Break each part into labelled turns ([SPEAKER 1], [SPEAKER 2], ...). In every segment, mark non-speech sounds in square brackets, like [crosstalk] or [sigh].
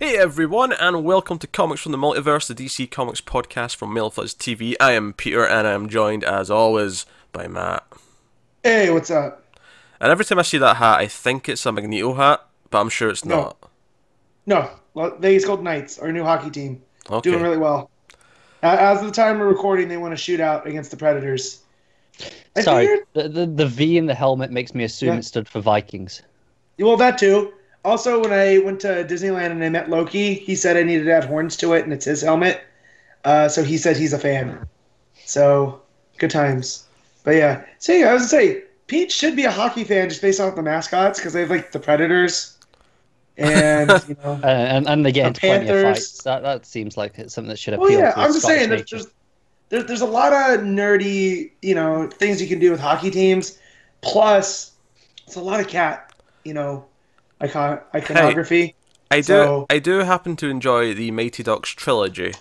[SPEAKER 1] Hey everyone, and welcome to Comics from the Multiverse, the DC Comics podcast from Mailfuzz TV. I am Peter, and I am joined, as always, by Matt.
[SPEAKER 2] Hey, what's up?
[SPEAKER 1] And every time I see that hat, I think it's a Magneto hat, but I'm sure it's
[SPEAKER 2] No.
[SPEAKER 1] not.
[SPEAKER 2] No, well, the Ace Gold Knights, our new hockey team,
[SPEAKER 1] Okay.
[SPEAKER 2] doing really well. As of the time we're recording, they want to shoot out against the Predators. I
[SPEAKER 3] Sorry,
[SPEAKER 2] figured-
[SPEAKER 3] the, the the V in the helmet makes me assume
[SPEAKER 2] Yeah.
[SPEAKER 3] it stood for Vikings.
[SPEAKER 2] well, that too. Also, when I went to Disneyland and I met Loki, he said I needed to add horns to it, and it's his helmet. Uh, so he said he's a fan. So good times. But yeah, so yeah, I was gonna say Pete should be a hockey fan just based off the mascots because they have like the Predators, and [laughs] you know.
[SPEAKER 3] Uh, and and they get
[SPEAKER 2] The
[SPEAKER 3] into plenty of
[SPEAKER 2] Panthers.
[SPEAKER 3] fights. That that seems like it's something that should appeal
[SPEAKER 2] Well, yeah,
[SPEAKER 3] to
[SPEAKER 2] I'm just
[SPEAKER 3] Scottish
[SPEAKER 2] saying there's, there's there's there's a lot of nerdy, you know, things you can do with hockey teams. Plus, it's a lot of cat, you know, icon iconography.
[SPEAKER 1] I do.
[SPEAKER 2] So-
[SPEAKER 1] I do happen to enjoy the Mighty Ducks trilogy.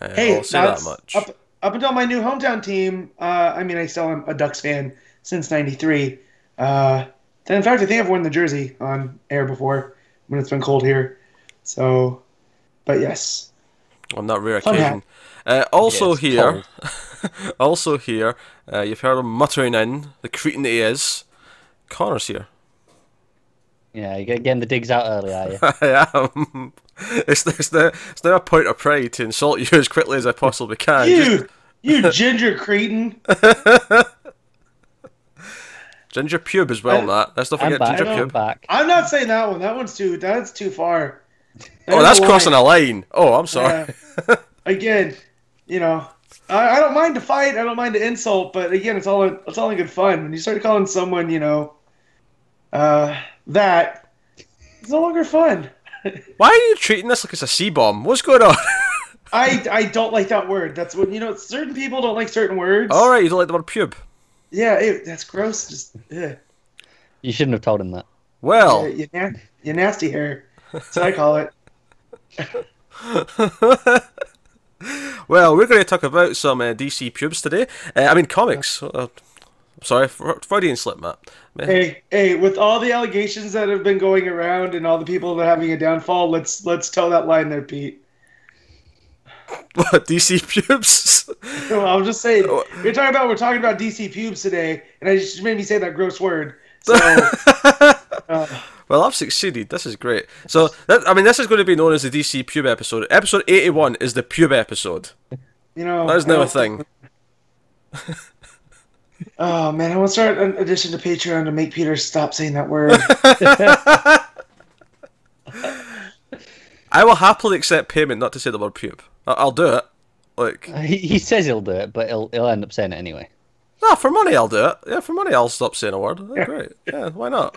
[SPEAKER 1] Uh,
[SPEAKER 2] hey,
[SPEAKER 1] I'll say that much.
[SPEAKER 2] Up, up until my new hometown team, uh, I mean, I still am a Ducks fan since '93. Uh, in fact, I think I've worn the jersey on air before when it's been cold here. So, but yes,
[SPEAKER 1] on that rare
[SPEAKER 2] Fun
[SPEAKER 1] occasion. Uh, also
[SPEAKER 3] Yes,
[SPEAKER 1] here, [laughs] also here, uh, you've heard him muttering in the cretin that he is. Connor's here.
[SPEAKER 3] Yeah, you're getting the digs out early, are you? [laughs]
[SPEAKER 1] I am. It's, it's, now, it's now a point of pride to insult you as quickly as I possibly can. Just
[SPEAKER 2] you, you [laughs] ginger cretin.
[SPEAKER 1] ginger pube as well,
[SPEAKER 2] I-
[SPEAKER 1] Matt. Let's not
[SPEAKER 3] I'm
[SPEAKER 1] forget
[SPEAKER 3] back.
[SPEAKER 1] ginger
[SPEAKER 3] I'm
[SPEAKER 1] pube.
[SPEAKER 3] back.
[SPEAKER 2] I'm not saying that one. That one's too. That's too far.
[SPEAKER 1] Oh, that's crossing a line. Oh, I'm sorry.
[SPEAKER 2] Yeah. Again, you know, I, I don't mind to fight. I don't mind to insult, but again, it's all it's all in good fun. When you start calling someone, you know, uh, that it's no longer fun.
[SPEAKER 1] Why are you treating this like it's a C bomb? What's going on? [laughs]
[SPEAKER 2] I I don't like that word. That's when you know. Certain people don't like certain words.
[SPEAKER 1] All right, you don't like the word pube.
[SPEAKER 2] Yeah, ew, that's gross. Just ugh.
[SPEAKER 3] You shouldn't have told him that.
[SPEAKER 1] Well,
[SPEAKER 2] you, na- you nasty hair. That's what I call it. [laughs]
[SPEAKER 1] well, we're going to talk about some uh, DC pubes today. Uh, I mean, comics. Uh, sorry, Fre- Freudian slip, Matt.
[SPEAKER 2] Hey, hey, with all the allegations that have been going around and all the people that are having a downfall, let's let's tell that line there, Pete. [laughs]
[SPEAKER 1] What DC pubes? [laughs]
[SPEAKER 2] No, I'm just saying
[SPEAKER 1] Oh.
[SPEAKER 2] we're talking about we're talking about DC pubes today, and I just made me say that gross word. [laughs] So uh,
[SPEAKER 1] well, I've succeeded. This is great. So, that, I mean, this is going to be known as the DC pube episode. Episode 81 is the pube episode.
[SPEAKER 2] you know,
[SPEAKER 1] That is now a thing.
[SPEAKER 2] Oh man, I want to start an addition to Patreon to make Peter stop saying that word. [laughs]
[SPEAKER 1] I will happily accept payment not to say the word pube. I- I'll do it. Like, uh,
[SPEAKER 3] He, he says he'll do it, but he'll he'll end up saying it anyway.
[SPEAKER 1] nah, for money I'll do it. Yeah, for money I'll stop saying a word. Yeah, great. Yeah, why not?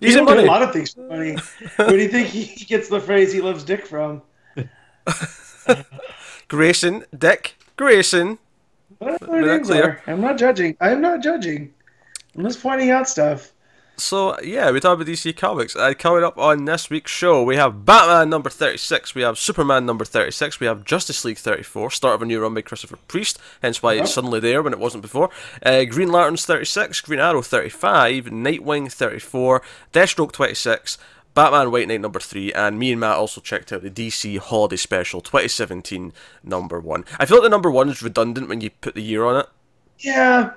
[SPEAKER 2] He's [laughs] [laughs]
[SPEAKER 1] Easy
[SPEAKER 2] do a lot of things for money. Where do you think he gets the phrase "he loves dick" from?
[SPEAKER 1] Grayson, Dick, Grayson.
[SPEAKER 2] Whatever
[SPEAKER 1] Made
[SPEAKER 2] their names are. I'm not judging. I'm not judging. I'm just pointing out stuff.
[SPEAKER 1] So yeah, we talk about DC Comics. Uh, coming up on this week's show, we have Batman number thirty-six, we have Superman number thirty-six, we have Justice League thirty-four, start of a new run by Christopher Priest, hence why it's suddenly there when it wasn't before. Uh, Green Lanterns thirty-six, Green Arrow thirty-five, Nightwing thirty-four, Deathstroke twenty-six. Batman White Knight number three, and me and Matt also checked out the DC Holiday Special 2017 number one. I feel like the number one is redundant when you put the year on it.
[SPEAKER 2] Yeah,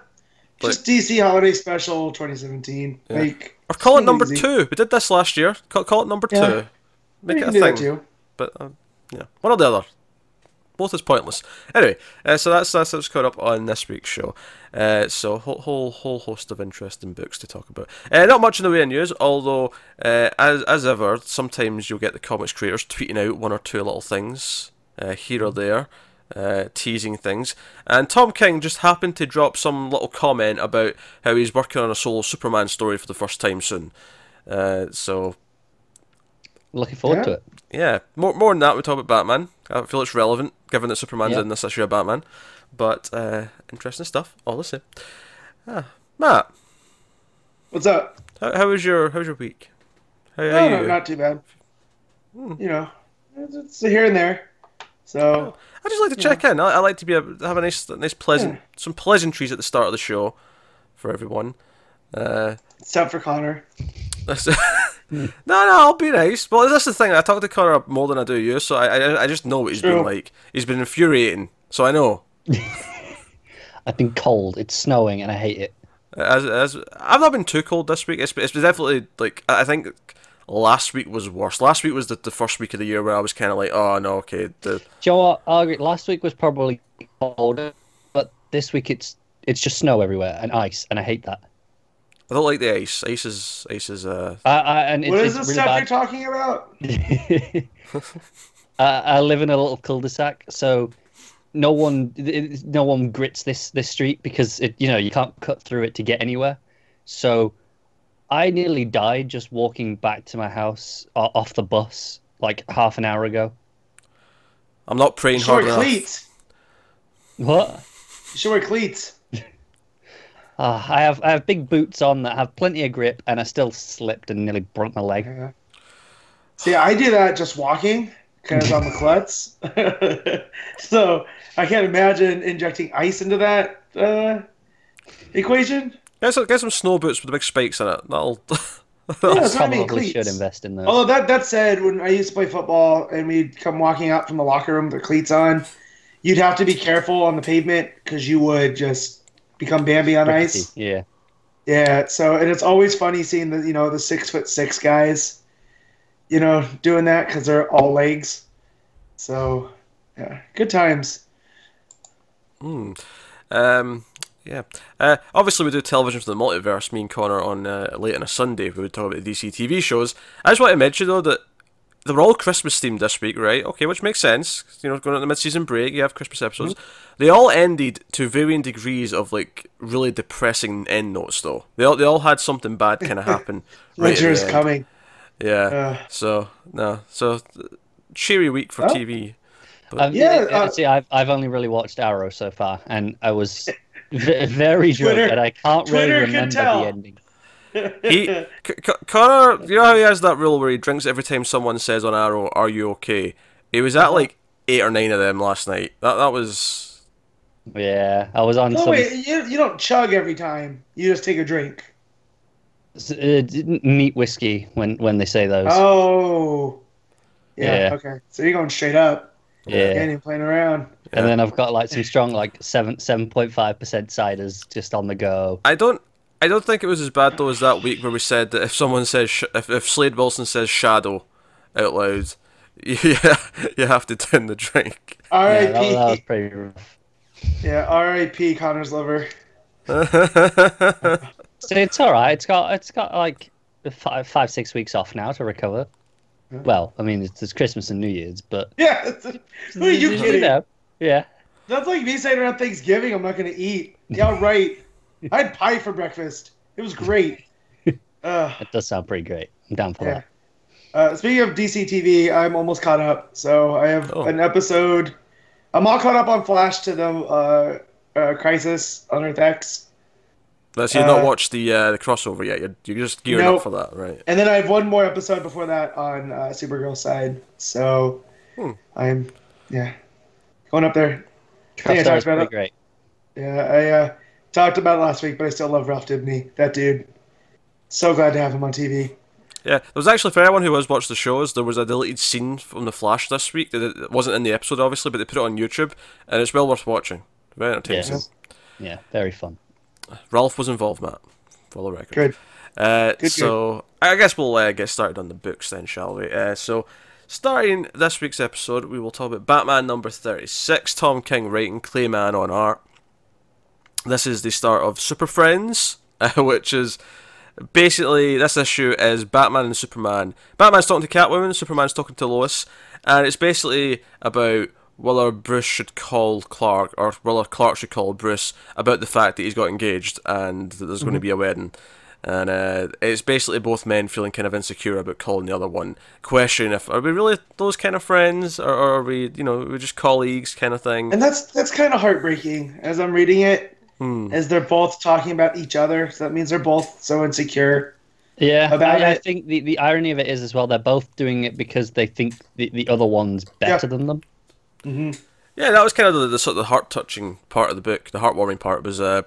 [SPEAKER 2] just DC Holiday Special 2017.
[SPEAKER 1] Yeah.
[SPEAKER 2] Like,
[SPEAKER 1] Or call it number
[SPEAKER 2] easy.
[SPEAKER 1] two. We did this last year. Call, call it number
[SPEAKER 2] Yeah.
[SPEAKER 1] two. Make it a thing. But um, yeah, one or the other. Both is pointless. Anyway, uh, so that's that's what's caught up on this week's show. Uh, so whole, whole whole host of interesting books to talk about. Uh, not much in the way of news, although uh, as as ever, sometimes you'll get the comics creators tweeting out one or two little things uh, here or there. Uh, teasing things, and Tom King just happened to drop some little comment about how he's working on a solo Superman story for the first time soon. Uh, so
[SPEAKER 3] Looking forward
[SPEAKER 2] Yeah.
[SPEAKER 3] to it.
[SPEAKER 1] yeah, more more than that, we talk about Batman. I feel it's relevant given that Superman's
[SPEAKER 3] Yeah.
[SPEAKER 1] in this issue of Batman. But uh, interesting stuff, all the same. Ah, Matt,
[SPEAKER 2] What's up?
[SPEAKER 1] how, how was your how was your week? How, how
[SPEAKER 2] No, no, not too bad.
[SPEAKER 1] Hmm.
[SPEAKER 2] You know, it's, it's here and there. So
[SPEAKER 1] I just like to check in. I, I like to be a, have a nice nice pleasant
[SPEAKER 2] Yeah.
[SPEAKER 1] some pleasantries at the start of the show for everyone. Uh,
[SPEAKER 2] it's tough for Connor. [laughs]
[SPEAKER 1] that's- [laughs] no, no, I'll be nice. Well, that's the thing. I talk to Connor more than I do you, so I, I, I just know what he's been like. He's been infuriating, so I know. [laughs]
[SPEAKER 3] I've been cold. It's snowing, and I hate it.
[SPEAKER 1] As, as I've not been too cold this week. It's, it's definitely like I I think last week was worse. Last week was the, the first week of the year where I was kind of like, oh no, okay. The,
[SPEAKER 3] Do you know what? I'll agree. Last week was probably colder, but this week it's it's just snow everywhere and ice, and I hate that.
[SPEAKER 1] I don't like the ice. Ice is ice is uh.
[SPEAKER 3] I, I, and it's,
[SPEAKER 2] What is
[SPEAKER 3] it's
[SPEAKER 2] this
[SPEAKER 3] really
[SPEAKER 2] stuff
[SPEAKER 3] bad.
[SPEAKER 2] you're talking about? [laughs]
[SPEAKER 3] uh, I live in a little cul-de-sac, so no one no one grits this this street because it you know you can't cut through it to get anywhere. So I nearly died just walking back to my house o- off the bus like half an hour ago.
[SPEAKER 1] I'm not praying
[SPEAKER 2] You should
[SPEAKER 1] hard
[SPEAKER 2] wear
[SPEAKER 1] enough.
[SPEAKER 2] cleats.
[SPEAKER 3] What?
[SPEAKER 2] You should wear cleats.
[SPEAKER 3] Uh, I have I have big boots on that have plenty of grip, and I still slipped and nearly broke my leg.
[SPEAKER 2] Yeah. See, I do that just walking because I'm a klutz. [laughs] so I can't imagine injecting ice into that uh, equation.
[SPEAKER 1] Get some, get some snow boots with the big spikes in it. That'll. [laughs]
[SPEAKER 2] Yeah, that's what I mean,
[SPEAKER 3] Probably should invest in those.
[SPEAKER 2] Although that that said, when I used to play football and we'd come walking out from the locker room with their cleats on, you'd have to be careful on the pavement because you would just become Bambi on ice.
[SPEAKER 3] Yeah.
[SPEAKER 2] Yeah, so and it's always funny seeing the you know the six foot six guys, you know, doing that because they're all legs. So, yeah, good times.
[SPEAKER 1] Hmm. Um, yeah. Uh, obviously, we do television for the multiverse. Me and Connor on uh, late on a Sunday. We would talk about the DC TV shows. I just want to mention though that they were all Christmas themed this week, right? Okay, which makes sense. You know, going on the mid-season break, you have Christmas episodes. They all ended to varying degrees of like really depressing end notes, though. They all they all had something bad kind of [laughs] happen. right at
[SPEAKER 2] Winter is coming.
[SPEAKER 1] Yeah.
[SPEAKER 2] Uh,
[SPEAKER 1] So no. So cheery week for
[SPEAKER 2] Oh.
[SPEAKER 1] TV.
[SPEAKER 3] Um,
[SPEAKER 2] Yeah,
[SPEAKER 3] yeah,
[SPEAKER 2] uh,
[SPEAKER 3] see, I've I've only really watched Arrow so far, and I was [laughs] v- very drunk,
[SPEAKER 2] Twitter-
[SPEAKER 3] and I can't
[SPEAKER 2] Twitter
[SPEAKER 3] really
[SPEAKER 2] can
[SPEAKER 3] remember
[SPEAKER 2] tell.
[SPEAKER 3] the ending.
[SPEAKER 1] He, [laughs] C- C- Connor, you know how he has that rule where he drinks every time someone says on Arrow, "Are you okay?" He was at like eight or nine of them last night. That that was
[SPEAKER 3] Yeah, I was on
[SPEAKER 2] no,
[SPEAKER 3] some
[SPEAKER 2] wait, you, you don't chug every time. You just take a drink.
[SPEAKER 3] s- uh, d- neat whiskey when when they say those.
[SPEAKER 2] Oh. Yeah,
[SPEAKER 3] Yeah.
[SPEAKER 2] okay. So you're going straight up.
[SPEAKER 3] yeah,
[SPEAKER 2] You ain't even playing around.
[SPEAKER 3] and then I've got like some strong like seven seven point five percent ciders just on the go.
[SPEAKER 1] I don't. I don't think it was as bad though as that week where we said that if someone says sh- if if Slade Wilson says shadow out loud, [laughs] yeah, you have to turn the drink.
[SPEAKER 3] Yeah, that,
[SPEAKER 2] R.I.P.
[SPEAKER 3] that was pretty rough.
[SPEAKER 2] Yeah, R.I.P. Connor's lover. [laughs]
[SPEAKER 3] So it's all right. It's got it's got like five five six weeks off now to recover. Well, I mean it's, it's Christmas and New Year's, but [laughs]
[SPEAKER 2] Yeah. Who are you kidding?
[SPEAKER 3] know, yeah.
[SPEAKER 2] That's like me saying around Thanksgiving I'm not going to eat. Yeah, right. I had pie for breakfast. It was great. [laughs] Uh,
[SPEAKER 3] It does sound pretty great. I'm down for
[SPEAKER 2] yeah.
[SPEAKER 3] that.
[SPEAKER 2] Uh, speaking of DC TV, I'm almost caught up. So I have
[SPEAKER 1] Oh.
[SPEAKER 2] an episode. I'm all caught up on Flash to the uh, uh, Crisis on Earth X.
[SPEAKER 1] Let's you not
[SPEAKER 2] Uh,
[SPEAKER 1] watched the uh, the crossover yet. You're, you're just gearing
[SPEAKER 2] Nope.
[SPEAKER 1] up for that, right?
[SPEAKER 2] And then I have one more episode before that on uh, Supergirl side. So
[SPEAKER 1] Hmm.
[SPEAKER 2] I'm, yeah, going up there. think I talked about
[SPEAKER 3] pretty
[SPEAKER 2] it.
[SPEAKER 3] great.
[SPEAKER 2] Yeah, I uh, talked about it last week, but I still love Ralph Dibny. That dude. So glad to have him on TV.
[SPEAKER 1] Yeah, there was actually for anyone who has watched the shows, there was a deleted scene from the Flash this week that wasn't in the episode, obviously, but they put it on YouTube, and it's well worth watching. Very entertaining.
[SPEAKER 3] Yeah. Yeah, very fun.
[SPEAKER 1] Ralph was involved, Matt, for the record.
[SPEAKER 2] Good.
[SPEAKER 1] Uh,
[SPEAKER 2] Good,
[SPEAKER 1] so I guess we'll uh, get started on the books then, shall we? Uh, so, starting this week's episode, we will talk about Batman number thirty-six. Tom King writing, Clay Mann on art. This is the start of Super Friends, [laughs] uh, which is basically this issue is Batman and Superman. Batman's talking to Catwoman, Superman's talking to Lois, and it's basically about whether Bruce should call Clark or whether Clark should call Bruce about the fact that he's got engaged and that there's going to be a wedding. And uh, it's basically both men feeling kind of insecure about calling the other one, questioning if are we really those kind of friends or, or are we, you know, we're just colleagues kind of thing.
[SPEAKER 2] And that's that's kind of heartbreaking as I'm reading it,
[SPEAKER 1] Hmm.
[SPEAKER 2] as they're both talking about each other. So that means they're both so insecure.
[SPEAKER 3] Yeah,
[SPEAKER 2] About
[SPEAKER 3] I, I think the, the irony of it is as well they're both doing it because they think the, the other one's better than them.
[SPEAKER 2] hmm
[SPEAKER 1] Yeah, that was kind of the, the sort of the heart touching part of the book. The heartwarming part was uh,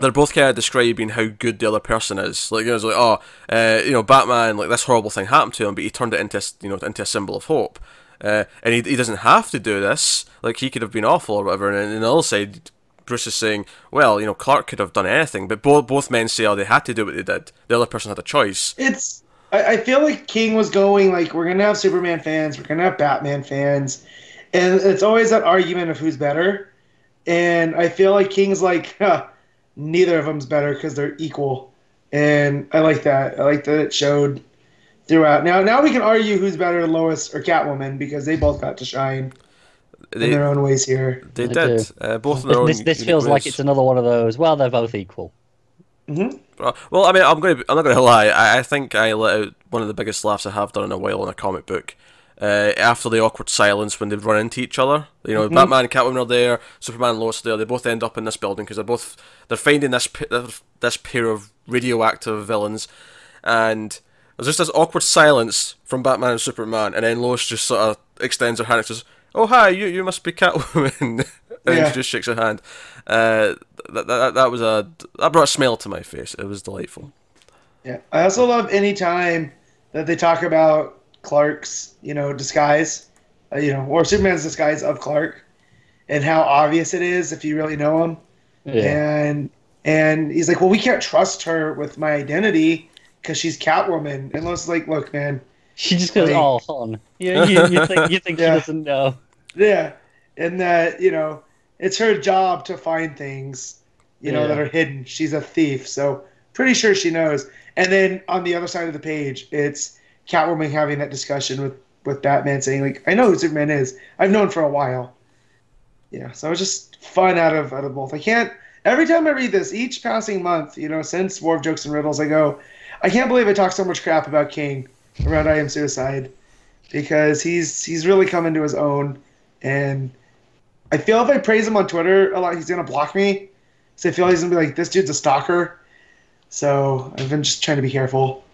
[SPEAKER 1] they're both kind of describing how good the other person is. Like, you know, it's like, oh, uh, you know, Batman, like this horrible thing happened to him, but he turned it into, you know, into a symbol of hope. Uh, and he, he doesn't have to do this. Like, he could have been awful or whatever. And on the other side, Bruce is saying, well, you know, Clark could have done anything, but both both men say, oh, they had to do what they did. The other person had a choice.
[SPEAKER 2] It's. I, I feel like King was going like we're gonna have Superman fans, we're gonna have Batman fans, and it's always that argument of who's better. And I feel like King's like, [laughs] huh, neither of them's better because they're equal, and I like that. I like that it showed throughout. Now, now we can argue who's better, Lois or Catwoman, because they both got to shine
[SPEAKER 1] They,
[SPEAKER 2] in their own ways here.
[SPEAKER 1] they
[SPEAKER 3] They
[SPEAKER 1] did. Uh, both in their own
[SPEAKER 3] This, this
[SPEAKER 1] unique
[SPEAKER 3] feels like it's another one of those. Well, they're both equal.
[SPEAKER 2] hmm
[SPEAKER 1] Uh, Well, I mean, I'm going to. I'm not going to lie. I, I think I let out one of the biggest laughs I have done in a while in a comic book. Uh, after the awkward silence when they run into each other, you know, Batman and Catwoman are there, Superman and Lois are there. They both end up in this building because they're both they're finding this this pair of radioactive villains, and there's just this awkward silence from Batman and Superman, and then Lois just sort of extends her hand and says, "Oh hi, you you must be Catwoman," [laughs] and
[SPEAKER 2] Yeah.
[SPEAKER 1] she just shakes her hand. Uh, that, that that was a that brought a smile to my face. It was delightful.
[SPEAKER 2] Yeah. I also love any time that they talk about Clark's, you know, disguise, uh, you know, or Superman's disguise of Clark, and how obvious it is if you really know him.
[SPEAKER 3] Yeah.
[SPEAKER 2] And and he's like, well, we can't trust her with my identity because she's Catwoman. And Lois is like, look, man,
[SPEAKER 3] She just goes,
[SPEAKER 2] Like-
[SPEAKER 3] "Oh, hon." You, you, you think you think
[SPEAKER 2] Yeah.
[SPEAKER 3] she doesn't know?
[SPEAKER 2] Yeah, and that you know, it's her job to find things, you know,
[SPEAKER 3] Yeah.
[SPEAKER 2] that are hidden. She's a thief, so pretty sure she knows. And then on the other side of the page, it's Catwoman having that discussion with with Batman, saying like, "I know who Superman is. I've known for a while." Yeah, so it's just fun out of out of both. I can't. Every time I read this, each passing month, you know, since War of Jokes and Riddles, I go, I can't believe I talk so much crap about King around I Am Suicide because he's he's really come into his own, and I feel if I praise him on Twitter a lot, he's gonna block me. So I feel he's gonna be like, this dude's a stalker. So I've been just trying to be careful.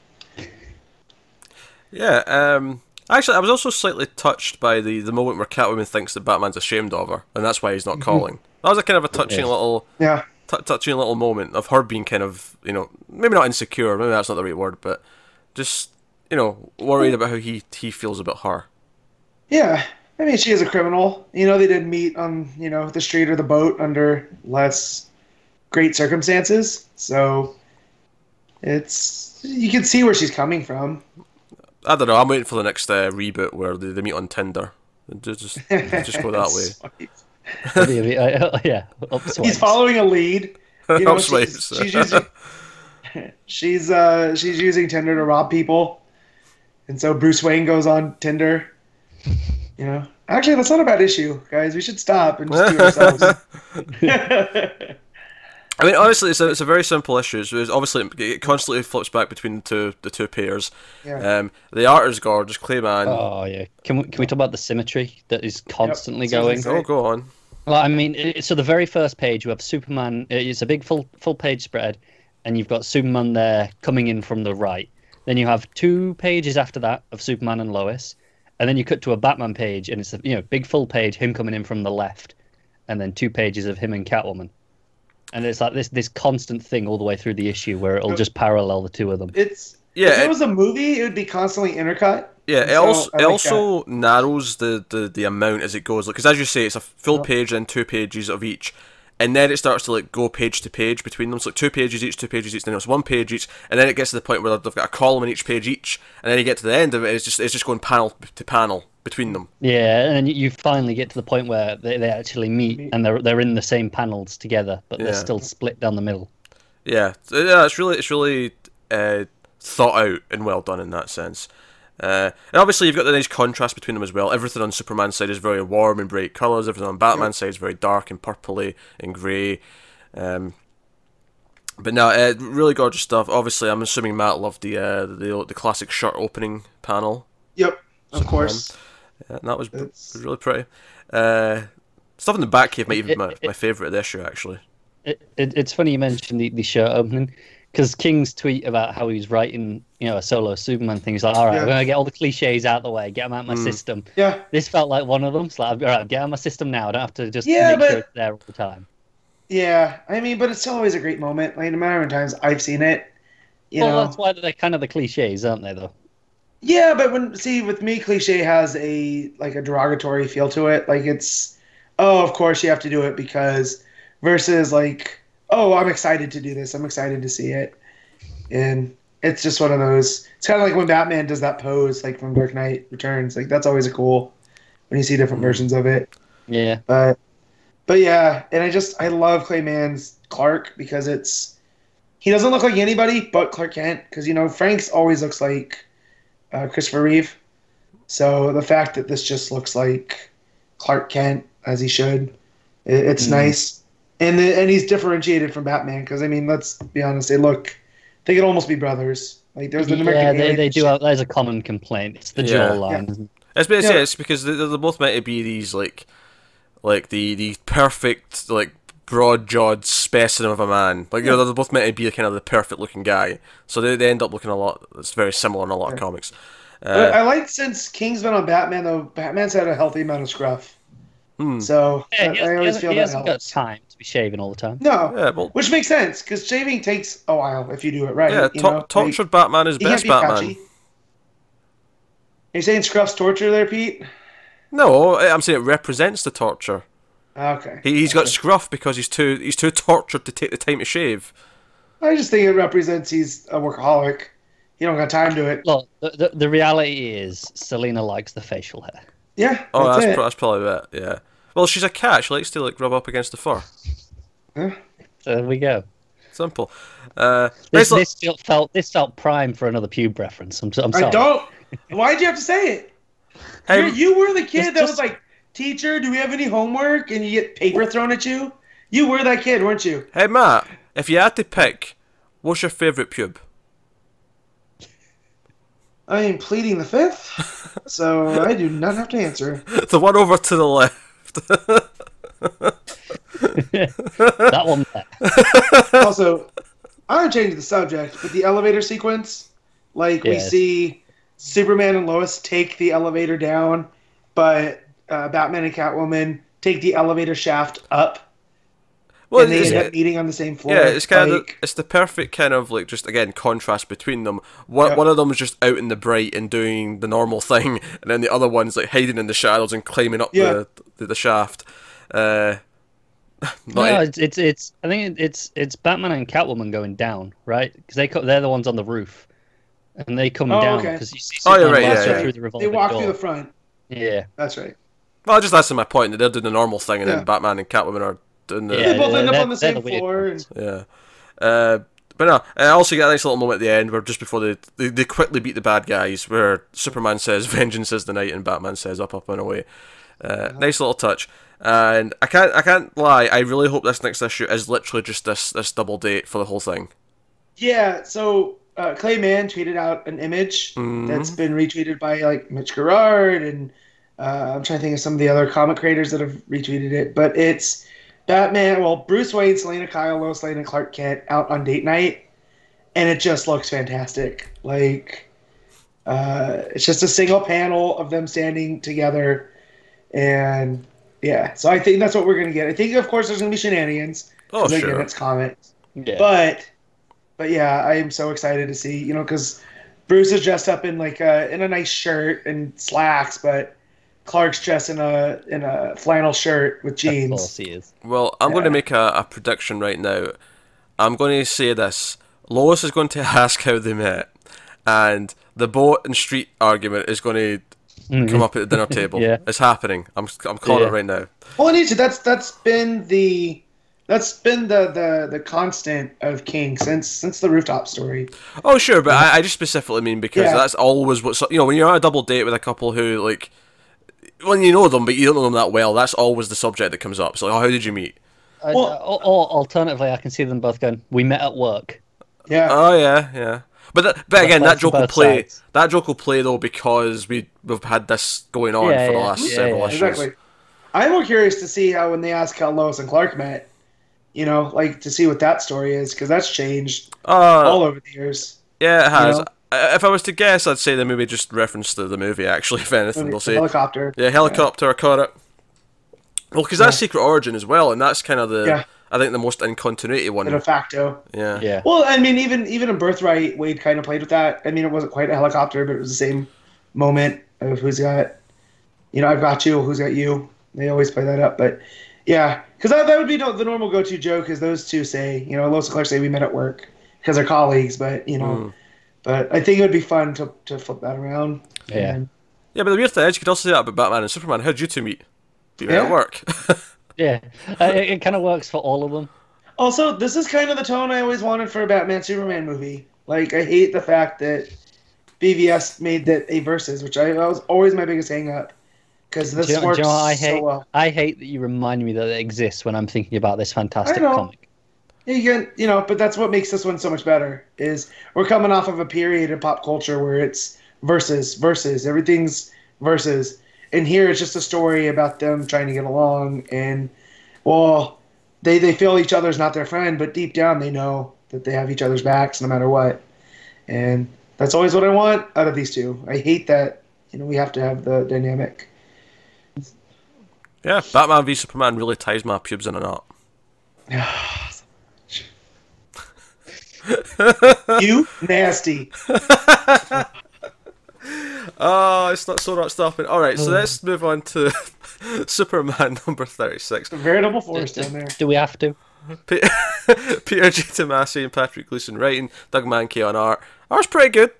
[SPEAKER 1] Yeah. Um. Actually, I was also slightly touched by the, the moment where Catwoman thinks that Batman's ashamed of her, and that's why he's not calling. That was a kind of a touching
[SPEAKER 3] Yes.
[SPEAKER 1] little,
[SPEAKER 2] Yeah,
[SPEAKER 1] t- touching little moment of her being kind of, you know, maybe not insecure, maybe that's not the right word, but just, you know, worried about how he he feels about her.
[SPEAKER 2] yeah. I mean, she is a criminal. You know, they did meet on you know the street or the boat under less great circumstances. So it's you can see where she's coming from.
[SPEAKER 1] I don't know. I'm waiting for the next uh, reboot where they, they meet on Tinder. Just just, just go that [laughs] way.
[SPEAKER 3] Yeah, yeah, up
[SPEAKER 2] He's following a lead. [laughs] You know,
[SPEAKER 1] Up
[SPEAKER 2] she's, she's using [laughs] she's uh she's using Tinder to rob people, and so Bruce Wayne goes on Tinder. You know, actually, that's not a bad issue, guys. We should stop and just do it ourselves. [laughs] [laughs]
[SPEAKER 1] I mean, honestly, it's a, it's a very simple issue. It's, it's obviously, it constantly flips back between the two the two pairs.
[SPEAKER 2] yeah.
[SPEAKER 1] Um, the art is gorgeous. Clay Mann.
[SPEAKER 3] Oh yeah. Can we can we talk about the symmetry that is constantly
[SPEAKER 2] Yep.
[SPEAKER 3] going?
[SPEAKER 2] Sounds
[SPEAKER 1] oh, go on.
[SPEAKER 3] Well, I mean, it, so the very first page, you have Superman. It's a big full full page spread, and you've got Superman there coming in from the right. Then you have two pages after that of Superman and Lois, and then you cut to a Batman page, and it's a you know big full page him coming in from the left, and then two pages of him and Catwoman. And it's like this this constant thing all the way through the issue where it'll just parallel the two of them.
[SPEAKER 2] It's
[SPEAKER 1] Yeah,
[SPEAKER 2] If it
[SPEAKER 1] it-
[SPEAKER 2] was a movie, it would be constantly intercut.
[SPEAKER 1] Yeah, it
[SPEAKER 2] So,
[SPEAKER 1] also it also narrows the, the, the amount as it goes. Because as you say, it's a full
[SPEAKER 2] Yep.
[SPEAKER 1] page and two pages of each, and then it starts to like go page to page between them. So like two pages each, two pages each, then it's one page each, and then it gets to the point where they've got a column in each page each, and then you get to the end of it. It's just it's just going panel to panel between them.
[SPEAKER 3] Yeah, and then you- you finally get to the point where they, they actually meet
[SPEAKER 2] Meet.
[SPEAKER 3] and they're they're in the same panels together, but they're still split down the middle.
[SPEAKER 1] Yeah, yeah, it's really it's really uh, thought out and well done in that sense. Uh, and obviously, you've got the nice contrast between them as well. Everything on Superman's side is very warm and bright colours. Everything on Batman's side is very dark and purpley and grey. Um, but no, uh, really gorgeous stuff. Obviously, I'm assuming Matt loved the uh, the the classic shirt opening panel.
[SPEAKER 2] Yep, of course.
[SPEAKER 1] Yeah, and that was,
[SPEAKER 2] It's-
[SPEAKER 1] was really pretty. Uh, stuff in the back cave might even be my, my favourite of the issue, actually.
[SPEAKER 3] It, it, it's funny you mentioned the, the shirt opening because King's tweet about how he's writing, you know, a solo Superman thing. He's like, all right,
[SPEAKER 2] Yeah.
[SPEAKER 3] I'm gonna get all the cliches out of the way, get them out of my
[SPEAKER 1] Mm.
[SPEAKER 3] system.
[SPEAKER 2] Yeah,
[SPEAKER 3] This felt like one of them. It's like, all right, get out of my system now. I don't have to just
[SPEAKER 2] Yeah,
[SPEAKER 3] make
[SPEAKER 2] but-
[SPEAKER 3] sure it's there all the time.
[SPEAKER 2] Yeah, I mean, but it's always a great moment. Like no matter how many times I've seen it, you
[SPEAKER 3] well,
[SPEAKER 2] know.
[SPEAKER 3] that's why they're kind of the cliches, aren't they? Though.
[SPEAKER 2] Yeah, but when see with me, cliche has a like a derogatory feel to it. Like it's, oh, of course you have to do it because, versus like, oh, I'm excited to do this. I'm excited to see it, and it's just one of those. It's kind of like when Batman does that pose, like from Dark Knight Returns. Like that's always a cool when you see different versions of it.
[SPEAKER 3] Yeah.
[SPEAKER 2] But, but yeah, and I just I love Clay Mann's Clark because it's he doesn't look like anybody but Clark Kent because you know Frank's always looks like uh, Christopher Reeve. So the fact that this just looks like Clark Kent as he should, it, it's
[SPEAKER 3] Mhm.
[SPEAKER 2] nice, and the, and he's differentiated from Batman because I mean let's be honest, they look they could almost be brothers. Like there's the
[SPEAKER 3] yeah,
[SPEAKER 2] American
[SPEAKER 3] they, they do.
[SPEAKER 2] shit.
[SPEAKER 3] Have, there's a common complaint. It's the
[SPEAKER 1] Yeah.
[SPEAKER 3] jawline. isn't?
[SPEAKER 1] It's, but it's,
[SPEAKER 2] Yeah.
[SPEAKER 1] yeah, it's because they're, they're both meant to be these like, like the the perfect like broad jawed specimen of a man. Like you know, they're both meant to be kind of the perfect looking guy. So they, they end up looking a lot. It's very similar in a lot of comics. Uh,
[SPEAKER 2] I like since King's been on Batman though. Batman's had a healthy amount of scruff,
[SPEAKER 1] hmm.
[SPEAKER 2] so
[SPEAKER 3] Yeah,
[SPEAKER 2] I,
[SPEAKER 3] he,
[SPEAKER 2] I
[SPEAKER 3] has,
[SPEAKER 2] always feel
[SPEAKER 3] he
[SPEAKER 2] that
[SPEAKER 3] hasn't got time to be shaving all the time.
[SPEAKER 2] No,
[SPEAKER 1] yeah, well,
[SPEAKER 2] which makes sense because shaving takes a while if you do it right.
[SPEAKER 1] yeah.
[SPEAKER 2] you
[SPEAKER 1] To-
[SPEAKER 2] know? Like,
[SPEAKER 1] tortured Batman is best
[SPEAKER 2] be
[SPEAKER 1] Batman.
[SPEAKER 2] patchy. You're saying scruff's torture there, Pete?
[SPEAKER 1] No, I'm saying it represents the torture.
[SPEAKER 2] Okay.
[SPEAKER 1] He, he's got scruff because he's too he's too tortured to take the time to shave.
[SPEAKER 2] I just think it represents he's a workaholic. He don't got time to it.
[SPEAKER 3] Look, the, the, the reality is Selina likes the facial hair.
[SPEAKER 2] Yeah.
[SPEAKER 1] Oh,
[SPEAKER 2] that's,
[SPEAKER 1] that's
[SPEAKER 2] it.
[SPEAKER 1] pro- that's probably it. Yeah. Well, she's a cat. She likes to like rub up against the fur.
[SPEAKER 3] There we go.
[SPEAKER 1] Simple. Uh,
[SPEAKER 3] This,
[SPEAKER 1] nice li-
[SPEAKER 3] this felt, felt this felt prime for another pube reference. I'm, I'm sorry.
[SPEAKER 2] I don't. Why'd you have to say it?
[SPEAKER 1] Hey,
[SPEAKER 2] You're- you were the kid
[SPEAKER 3] Just-
[SPEAKER 2] that was
[SPEAKER 3] just-
[SPEAKER 2] like, "Teacher, do we have any homework?" And you get paper thrown at you. You were that kid, weren't you?
[SPEAKER 1] hey, Matt. If you had to pick, what's your favourite pube?
[SPEAKER 2] I am pleading the fifth, so I do not have to answer. [laughs]
[SPEAKER 1] the one over to the left. [laughs]
[SPEAKER 3] that one there.
[SPEAKER 2] also, I'm changing the subject, but the elevator sequence, like we see Superman and Lois take the elevator down, but uh, Batman and Catwoman take the elevator shaft up,
[SPEAKER 1] Well,
[SPEAKER 2] and they
[SPEAKER 1] it's,
[SPEAKER 2] end up meeting on the same floor.
[SPEAKER 1] yeah, it's kind of it's the perfect kind of like just again contrast between them. One
[SPEAKER 2] Yeah.
[SPEAKER 1] one of them is just out in the bright and doing the normal [laughs] thing, and then the other one's like hiding in the shadows and climbing up
[SPEAKER 2] Yeah.
[SPEAKER 1] the, the the shaft. Uh, [laughs]
[SPEAKER 3] No,
[SPEAKER 1] not-
[SPEAKER 3] it's, it's it's. I think it's it's Batman and Catwoman going down, right? Because they co- they're the ones on the roof, and they come
[SPEAKER 2] Oh,
[SPEAKER 3] down
[SPEAKER 2] okay.
[SPEAKER 3] because you see
[SPEAKER 1] Oh, you're
[SPEAKER 3] Superman
[SPEAKER 1] right,
[SPEAKER 3] lasso
[SPEAKER 1] yeah, yeah.
[SPEAKER 3] through the
[SPEAKER 2] they walk
[SPEAKER 3] door.
[SPEAKER 2] through the front.
[SPEAKER 3] Yeah,
[SPEAKER 2] That's right.
[SPEAKER 1] well, I'll just that's my point. That they're doing the normal thing, and
[SPEAKER 2] Yeah.
[SPEAKER 1] then Batman and Catwoman are doing the
[SPEAKER 3] Yeah,
[SPEAKER 2] they both end up on the same floor. And,
[SPEAKER 1] Yeah. Uh, but no, I also get a nice little moment at the end where just before they, they they quickly beat the bad guys, where Superman says [laughs] "Vengeance is the night" and Batman says "Up, up and away." Uh, Nice little touch, and I can't I can't lie. I really hope this next issue is literally just this this double date for the whole thing.
[SPEAKER 2] yeah, so uh, Clay Mann tweeted out an image
[SPEAKER 1] Mhm.
[SPEAKER 2] that's been retweeted by like Mitch Gerads and uh, I'm trying to think of some of the other comic creators that have retweeted it, but it's Batman. Well, Bruce Wayne, Selina Kyle, Lois Lane, and Clark Kent out on date night, and it just looks fantastic. Like uh, it's just a single panel of them standing together, and yeah. So I think that's what we're gonna get. I think, of course, there's gonna be shenanigans.
[SPEAKER 1] Oh
[SPEAKER 2] 'cause, again,
[SPEAKER 1] sure.
[SPEAKER 2] it's comics.
[SPEAKER 3] yeah.
[SPEAKER 2] But, but yeah, I am so excited to see you know because Bruce is dressed up in like a in a nice shirt and slacks, but Clark's dressed in a in a flannel shirt with jeans.
[SPEAKER 3] he is.
[SPEAKER 1] Well, I'm going to make a, a prediction right now. I'm going to say this: Lois is going to [laughs] ask how they met, and the boat and street argument is going to mm-hmm. come up at the dinner [laughs] table.
[SPEAKER 3] Yeah.
[SPEAKER 1] It's happening. I'm I'm calling
[SPEAKER 3] Yeah.
[SPEAKER 1] it right now.
[SPEAKER 2] Well, it needs to. That's that's been the that's been the the the constant of King since since the rooftop story.
[SPEAKER 1] Oh sure, but I, I just specifically mean because
[SPEAKER 2] Yeah.
[SPEAKER 1] that's always what you know when you're on a double date with a couple who like when you know them but you don't know them that well. That's always the subject that comes up. So like, oh, how did you meet?
[SPEAKER 3] Uh, or, or alternatively, I can see them both going. We met at work.
[SPEAKER 2] Yeah.
[SPEAKER 1] Oh yeah, yeah. But that, but again, that joke will play.
[SPEAKER 3] sides.
[SPEAKER 1] That joke will play though because we we've had this going on
[SPEAKER 3] Yeah,
[SPEAKER 1] for the
[SPEAKER 3] yeah,
[SPEAKER 1] last
[SPEAKER 3] yeah,
[SPEAKER 1] several
[SPEAKER 3] yeah.
[SPEAKER 1] issues.
[SPEAKER 2] Exactly. I'm more curious to see how when they ask how Lois and Clark met, you know, like to see what that story is because that's changed
[SPEAKER 1] Uh,
[SPEAKER 2] all over the years.
[SPEAKER 1] yeah, it has.
[SPEAKER 2] know?
[SPEAKER 1] If I was to guess, I'd say the movie just referenced to the movie. Actually, if anything, they'll say
[SPEAKER 2] helicopter.
[SPEAKER 1] Yeah, helicopter, I caught it. Well, because that's Secret Origin as well, and that's kind of the.
[SPEAKER 2] Yeah.
[SPEAKER 1] I think the most in continuity
[SPEAKER 2] the
[SPEAKER 1] one.
[SPEAKER 2] de facto.
[SPEAKER 1] Yeah.
[SPEAKER 3] Yeah.
[SPEAKER 2] Well, I mean, even even in Birthright, Waid kind of played with that. I mean, it wasn't quite a helicopter, but it was the same moment of who's got, you know, I've got you, who's got you. They always play that up, but yeah, because that, that would be the the normal go-to joke is those two say, you know, Lois and Clark say we met at work because they're colleagues, but you know,
[SPEAKER 1] Mm.
[SPEAKER 2] But I think it would be fun to to flip that around.
[SPEAKER 3] Yeah.
[SPEAKER 2] And-
[SPEAKER 1] Yeah, but the weird thing is, you could also say that about Batman and Superman. How'd you two meet? You
[SPEAKER 2] Yeah.
[SPEAKER 1] at work. [laughs]
[SPEAKER 3] Yeah. Uh, it it kind of works for all of them.
[SPEAKER 2] Also, this is kind of the tone I always wanted for a Batman Superman movie. Like, I hate the fact that BVS made that a versus, which I that was always my biggest hang up. Because this
[SPEAKER 3] Do you, know, do
[SPEAKER 2] works
[SPEAKER 3] you know what I
[SPEAKER 2] so
[SPEAKER 3] hate?
[SPEAKER 2] well.
[SPEAKER 3] I hate that you remind me that it exists when I'm thinking about this fantastic comic.
[SPEAKER 2] You can, you know, but that's what makes this one so much better. Is we're coming off of a period in pop culture where it's versus, versus, everything's versus, and here it's just a story about them trying to get along, and well, they they feel each other's not their friend, but deep down they know that they have each other's backs no matter what, and that's always what I want out of these two. I hate that you know we have to have the dynamic.
[SPEAKER 1] yeah, Batman v Superman really ties my pubes in a knot. [sighs] [sighs]
[SPEAKER 2] you [laughs] nasty. [laughs]
[SPEAKER 1] Oh, it's not so not stopping. All right, so oh. let's move on to [laughs] Superman number thirty-six.
[SPEAKER 2] A veritable force down there.
[SPEAKER 3] Do we have to?
[SPEAKER 1] Pe- Peter G. Tomasi and Patrick Gleason writing, Doug Mahnke on art. Art's pretty good.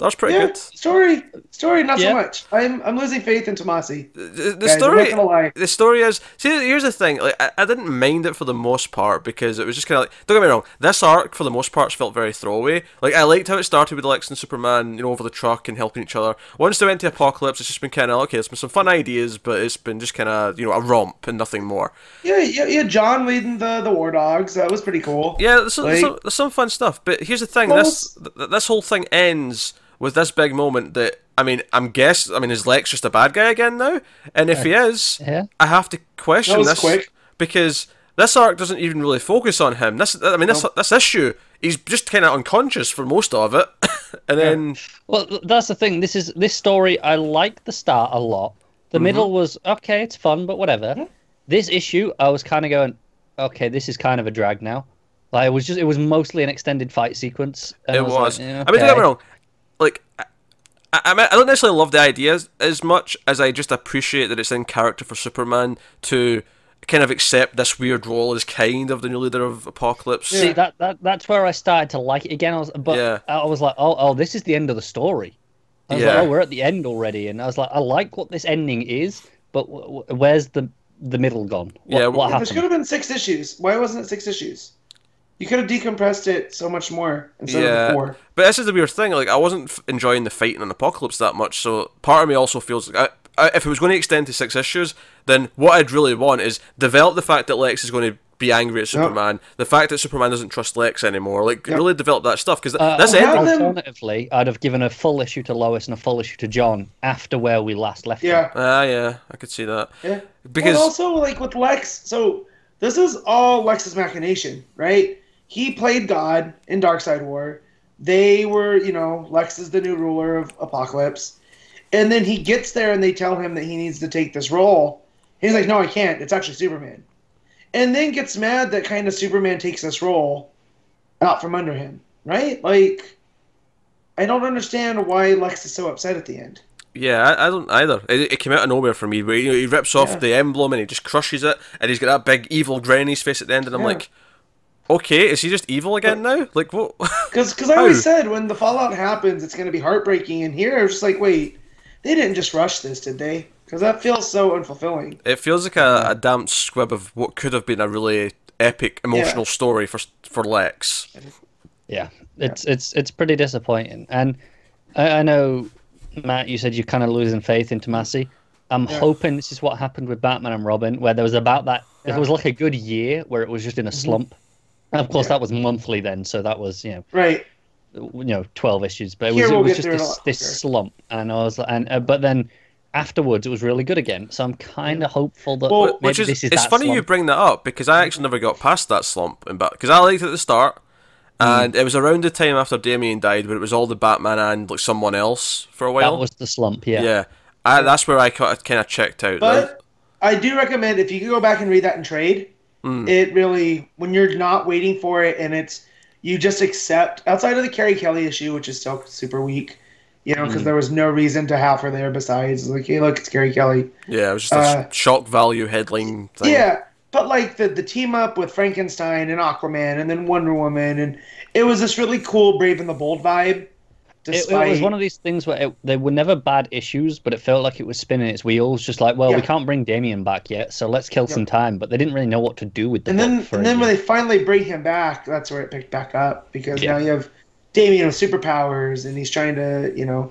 [SPEAKER 1] Art's pretty
[SPEAKER 2] Yeah,
[SPEAKER 1] good.
[SPEAKER 2] story, story, not
[SPEAKER 3] Yeah.
[SPEAKER 2] so much. I'm I'm losing faith in Tomasi.
[SPEAKER 1] The, the
[SPEAKER 2] Guys,
[SPEAKER 1] story,
[SPEAKER 2] not gonna lie.
[SPEAKER 1] the story is. See, here's the thing. Like, I, I didn't mind it for the most part because it was just kind of like. Don't get me wrong. This arc, for the most part, felt very throwaway. Like, I liked how it started with Lex and Superman, you know, over the truck and helping each other. Once they went to Apokolips, it's just been kind of okay. It's been some fun ideas, but it's been just kind of you know a romp and nothing more.
[SPEAKER 2] Yeah, yeah, yeah. Jon leading the the War Dogs. That was pretty cool.
[SPEAKER 1] Yeah, there's, some- there's
[SPEAKER 2] Like-
[SPEAKER 1] some, there's some fun stuff. But here's the thing:
[SPEAKER 2] Well,
[SPEAKER 1] this this whole thing ends with this big moment that I mean, I'm guess. I mean, is Lex just a bad guy again now? And if he is,
[SPEAKER 3] Yeah.
[SPEAKER 1] I have to question this
[SPEAKER 2] quick.
[SPEAKER 1] because this arc doesn't even really focus on him. This, I mean, this this issue, he's just kind of unconscious for most of it, [laughs] and then
[SPEAKER 3] Well, that's the thing. This is this story. I like the start a lot. The middle mm-hmm. was okay. It's fun, but whatever. This issue, I was kind of going, okay, this is kind of a drag now. Like it was just, it was mostly an extended fight sequence. and
[SPEAKER 1] it
[SPEAKER 3] I
[SPEAKER 1] was.
[SPEAKER 3] like, yeah,
[SPEAKER 1] I mean, don't get me wrong. Like, I, I, I don't necessarily love the ideas as much as I just appreciate that it's in character for Superman to kind of accept this weird role as kind of the new leader of Apokolips.
[SPEAKER 3] See that, that that's where I started to like it again. I was, but
[SPEAKER 1] Yeah.
[SPEAKER 3] I was like, oh, oh, this is the end of the story. I was
[SPEAKER 1] Yeah.
[SPEAKER 3] like, oh, we're at the end already, and I was like, I like what this ending is, but w- w- where's the the middle gone? What,
[SPEAKER 1] Yeah,
[SPEAKER 3] what
[SPEAKER 1] happened?
[SPEAKER 2] This
[SPEAKER 3] happened?
[SPEAKER 2] could have been six issues. Why wasn't it six issues? You could have decompressed it so much more instead
[SPEAKER 1] Yeah.
[SPEAKER 2] of four.
[SPEAKER 1] But this is the weird thing. Like, I wasn't f- enjoying the fighting in Apokolips that much, so part of me also feels like I, I, if it was going to extend to six issues, then what I'd really want is develop the fact that Lex is going to be angry at Superman, the fact that Superman doesn't trust Lex anymore. Like,
[SPEAKER 2] Yep.
[SPEAKER 1] really develop that stuff because
[SPEAKER 3] Uh,
[SPEAKER 1] this
[SPEAKER 2] well,
[SPEAKER 1] ending.
[SPEAKER 2] them-
[SPEAKER 3] Alternatively, I'd have given a full issue to Lois and a full issue to Jon after where we last left them.
[SPEAKER 2] Yeah.
[SPEAKER 1] Ah, yeah, I could see that.
[SPEAKER 2] Yeah.
[SPEAKER 1] Because
[SPEAKER 2] Well, also like with Lex, so this is all Lex's machination, right? He played God in Darkseid War. They were, you know, Lex is the new ruler of Apokolips. And then he gets there and they tell him that he needs to take this role. He's like, no, I can't. It's actually Superman. And then gets mad that kind of Superman takes this role out from under him, right? Like, I don't understand why Lex is so upset at the end.
[SPEAKER 1] Yeah, I, I don't either. It, it came out of nowhere for me. Where you know, he rips off
[SPEAKER 2] Yeah.
[SPEAKER 1] the emblem and he just crushes it, and he's got that big evil grin in his face at the end, and I'm
[SPEAKER 2] Yeah.
[SPEAKER 1] like, okay, is he just evil again now? Like what? [laughs]
[SPEAKER 2] Because I always said when the fallout happens, it's going to be heartbreaking. And here, I was just like, wait, they didn't just rush this, did they? Because that feels so unfulfilling.
[SPEAKER 1] it feels like a, a damp squib of what could have been a really epic emotional
[SPEAKER 2] Yeah.
[SPEAKER 1] story for for Lex.
[SPEAKER 3] Yeah, it's it's it's pretty disappointing. And I, I know, Matt, you said you're kind of losing faith in Tomasi. I'm
[SPEAKER 2] Yeah.
[SPEAKER 3] hoping this is what happened with Batman and Robin, where there was about that. It was like a good year where it was just in a mm-hmm. slump. And of course,
[SPEAKER 2] Yeah.
[SPEAKER 3] that was monthly then, so that was you know
[SPEAKER 2] Right.
[SPEAKER 3] you know 12 issues but it
[SPEAKER 2] Here
[SPEAKER 3] was,
[SPEAKER 2] we'll
[SPEAKER 3] was just
[SPEAKER 2] through it a
[SPEAKER 3] this, this slump and i was and uh, but then afterwards it was really good again so i'm kind of hopeful that
[SPEAKER 2] Well,
[SPEAKER 3] maybe
[SPEAKER 1] Which is,
[SPEAKER 3] this is
[SPEAKER 1] it's
[SPEAKER 3] that
[SPEAKER 1] funny you bring that up because I actually never got past that slump in Bat because I liked it at the start, and it was around the time after Damian died where it was all the Batman and like someone else for a while.
[SPEAKER 3] that was the slump yeah,
[SPEAKER 1] yeah, I, that's where I kind of checked out.
[SPEAKER 2] But I do recommend if you could go back and read that in trade,
[SPEAKER 1] Mm.
[SPEAKER 2] It really when you're not waiting for it and it's you just accept outside of the Carrie Kelly issue, which is still super weak. You know, because
[SPEAKER 3] Mm.
[SPEAKER 2] there was no reason to have her there besides like, hey, look, it's Carrie Kelly.
[SPEAKER 1] Yeah, it was just a
[SPEAKER 2] Uh,
[SPEAKER 1] sh- shock value headline thing.
[SPEAKER 2] Yeah, but like the the team up with Frankenstein and Aquaman and then Wonder Woman and it was this really cool Brave and the Bold vibe.
[SPEAKER 3] It,
[SPEAKER 2] Despite
[SPEAKER 3] it was one of these things where it, they were never bad issues, but it felt like it was spinning its wheels. Just like, well,
[SPEAKER 2] Yeah.
[SPEAKER 3] we can't bring Damian back yet, so let's kill some time. But they didn't really know what to do with the
[SPEAKER 2] and then and then when they finally bring him back, that's where it picked back up because
[SPEAKER 3] Yeah.
[SPEAKER 2] now you have Damian with superpowers and he's trying to you know.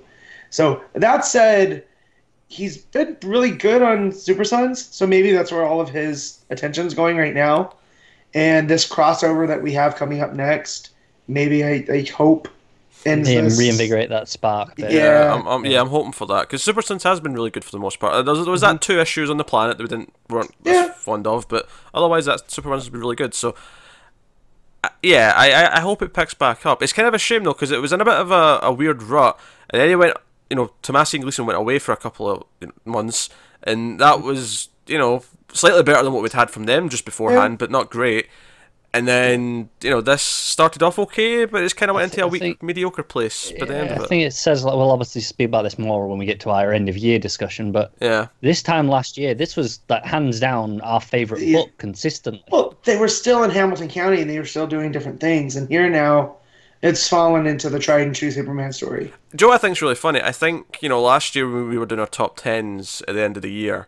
[SPEAKER 2] So that said, he's been really good on Super Sons, so maybe that's where all of his attention's going right now. And this crossover that we have coming up next, maybe I, I hope ends
[SPEAKER 3] Him
[SPEAKER 2] this-
[SPEAKER 3] reinvigorate that spark. But
[SPEAKER 2] Yeah.
[SPEAKER 1] Yeah, I'm, I'm, yeah, I'm hoping for that because Super Sons has been really good for the most part. Uh, There was, there was that two issues on the planet that we didn't weren't as
[SPEAKER 2] Mm-hmm. Yeah.
[SPEAKER 1] fond of, but otherwise that Super Superman's has been really good. So, uh, yeah, I, I I hope it picks back up. It's kind of a shame though because it was in a bit of a, a weird rut, and then he went, you know, Tomasi and Gleason went away for a couple of months, and that was you know slightly better than what we'd had from them just beforehand, but not great. And then you know this started off okay, but it's kind of went
[SPEAKER 3] thi-
[SPEAKER 1] into a weak,
[SPEAKER 3] think-
[SPEAKER 1] mediocre place by the end
[SPEAKER 3] I
[SPEAKER 1] of it.
[SPEAKER 3] think it says like we'll obviously speak about this more when we get to our end of year discussion. But
[SPEAKER 1] Yeah.
[SPEAKER 3] this time last year, this was like hands down our favorite
[SPEAKER 2] Yeah.
[SPEAKER 3] book consistently.
[SPEAKER 2] Well, they were still in Hamilton County and they were still doing different things, and here now, it's fallen into the tried and true Superman story.
[SPEAKER 1] Joe, I think think's really funny. I think you know last year when we were doing our top tens at the end of the year,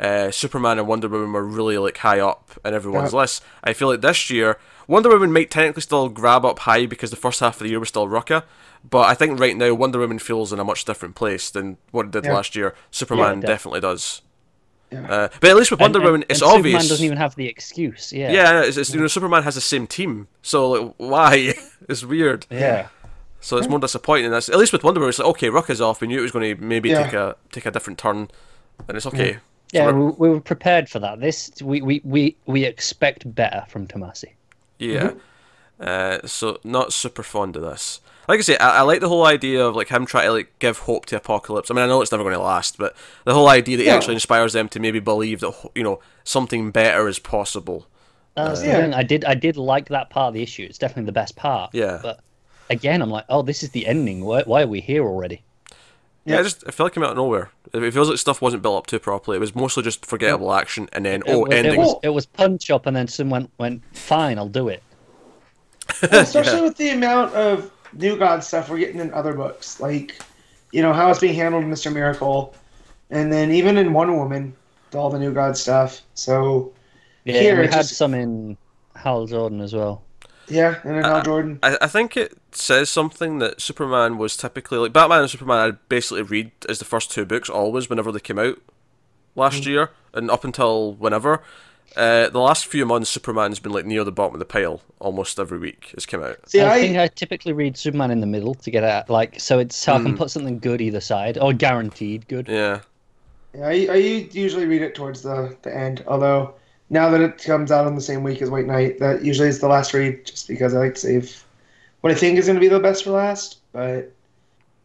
[SPEAKER 1] uh, Superman and Wonder Woman were really like high up in everyone's
[SPEAKER 2] Yeah.
[SPEAKER 1] list. I feel like this year Wonder Woman might technically still grab up high because the first half of the year was still rucka. But I think right now Wonder Woman feels in a much different place than what it did
[SPEAKER 2] Yeah.
[SPEAKER 1] last year. Superman
[SPEAKER 3] def-
[SPEAKER 1] definitely does.
[SPEAKER 2] Yeah.
[SPEAKER 1] Uh, but at least with Wonder
[SPEAKER 3] And-
[SPEAKER 1] Woman,
[SPEAKER 3] and-
[SPEAKER 1] it's
[SPEAKER 3] and
[SPEAKER 1] obvious.
[SPEAKER 3] Superman doesn't even have the excuse. Yeah.
[SPEAKER 1] yeah, it's, it's, you know Superman has the same team, so like why? [laughs] it's weird.
[SPEAKER 3] Yeah.
[SPEAKER 1] So it's more disappointing. That's at least with Wonder Woman, it's like okay, Rucka's off. We knew it was going to maybe
[SPEAKER 2] Yeah.
[SPEAKER 1] take a take a different turn, and it's okay.
[SPEAKER 3] Yeah, we, we were prepared for that. This we, we, we, we expect better from Tomasi.
[SPEAKER 1] Yeah. Uh, so not super fond of this. Like I say, I, I like the whole idea of like him trying to like give hope to Apokolips. I mean, I know it's never going to last, but the whole idea that he
[SPEAKER 2] Yeah.
[SPEAKER 1] actually inspires them to maybe believe that you know something better is possible.
[SPEAKER 3] That's the
[SPEAKER 2] Yeah.
[SPEAKER 3] thing. I did I did like that part of the issue. It's definitely the best part.
[SPEAKER 1] Yeah.
[SPEAKER 3] But again, I'm like, oh, this is the ending. Why, why are we here already?
[SPEAKER 1] Yeah, it just it felt like it came out of nowhere. It it feels like stuff wasn't built up too properly. It was mostly just forgettable action, and then oh,
[SPEAKER 3] it, was-
[SPEAKER 1] ending.
[SPEAKER 3] It was, it was punch up, and then someone went, fine, I'll do it.
[SPEAKER 2] Well, especially [laughs] with the amount of New God stuff we're getting in other books, like you know how it's being handled in Mister Miracle, and then even in Wonder Woman, all the New God stuff. So
[SPEAKER 3] Yeah,
[SPEAKER 2] Here,
[SPEAKER 3] we had
[SPEAKER 2] just-
[SPEAKER 3] some in Hal Jordan as well.
[SPEAKER 2] Yeah, and then Hal Jordan.
[SPEAKER 1] I, I think it says something that Superman was typically like Batman and Superman. I'd basically read as the first two books always whenever they came out last
[SPEAKER 3] Hmm.
[SPEAKER 1] year, and up until whenever. Uh, the last few months, Superman's been like near the bottom of the pile almost every week. It's come out.
[SPEAKER 2] See,
[SPEAKER 3] I,
[SPEAKER 2] I,
[SPEAKER 3] think I typically read Superman in the middle to get out, like, so it's so I can put something good either side, or guaranteed good.
[SPEAKER 1] Yeah,
[SPEAKER 2] I, I usually read it towards the the end. Although now that it comes out on the same week as White Knight, that usually is the last read, just because I like to save what I think is going to be the best for last. But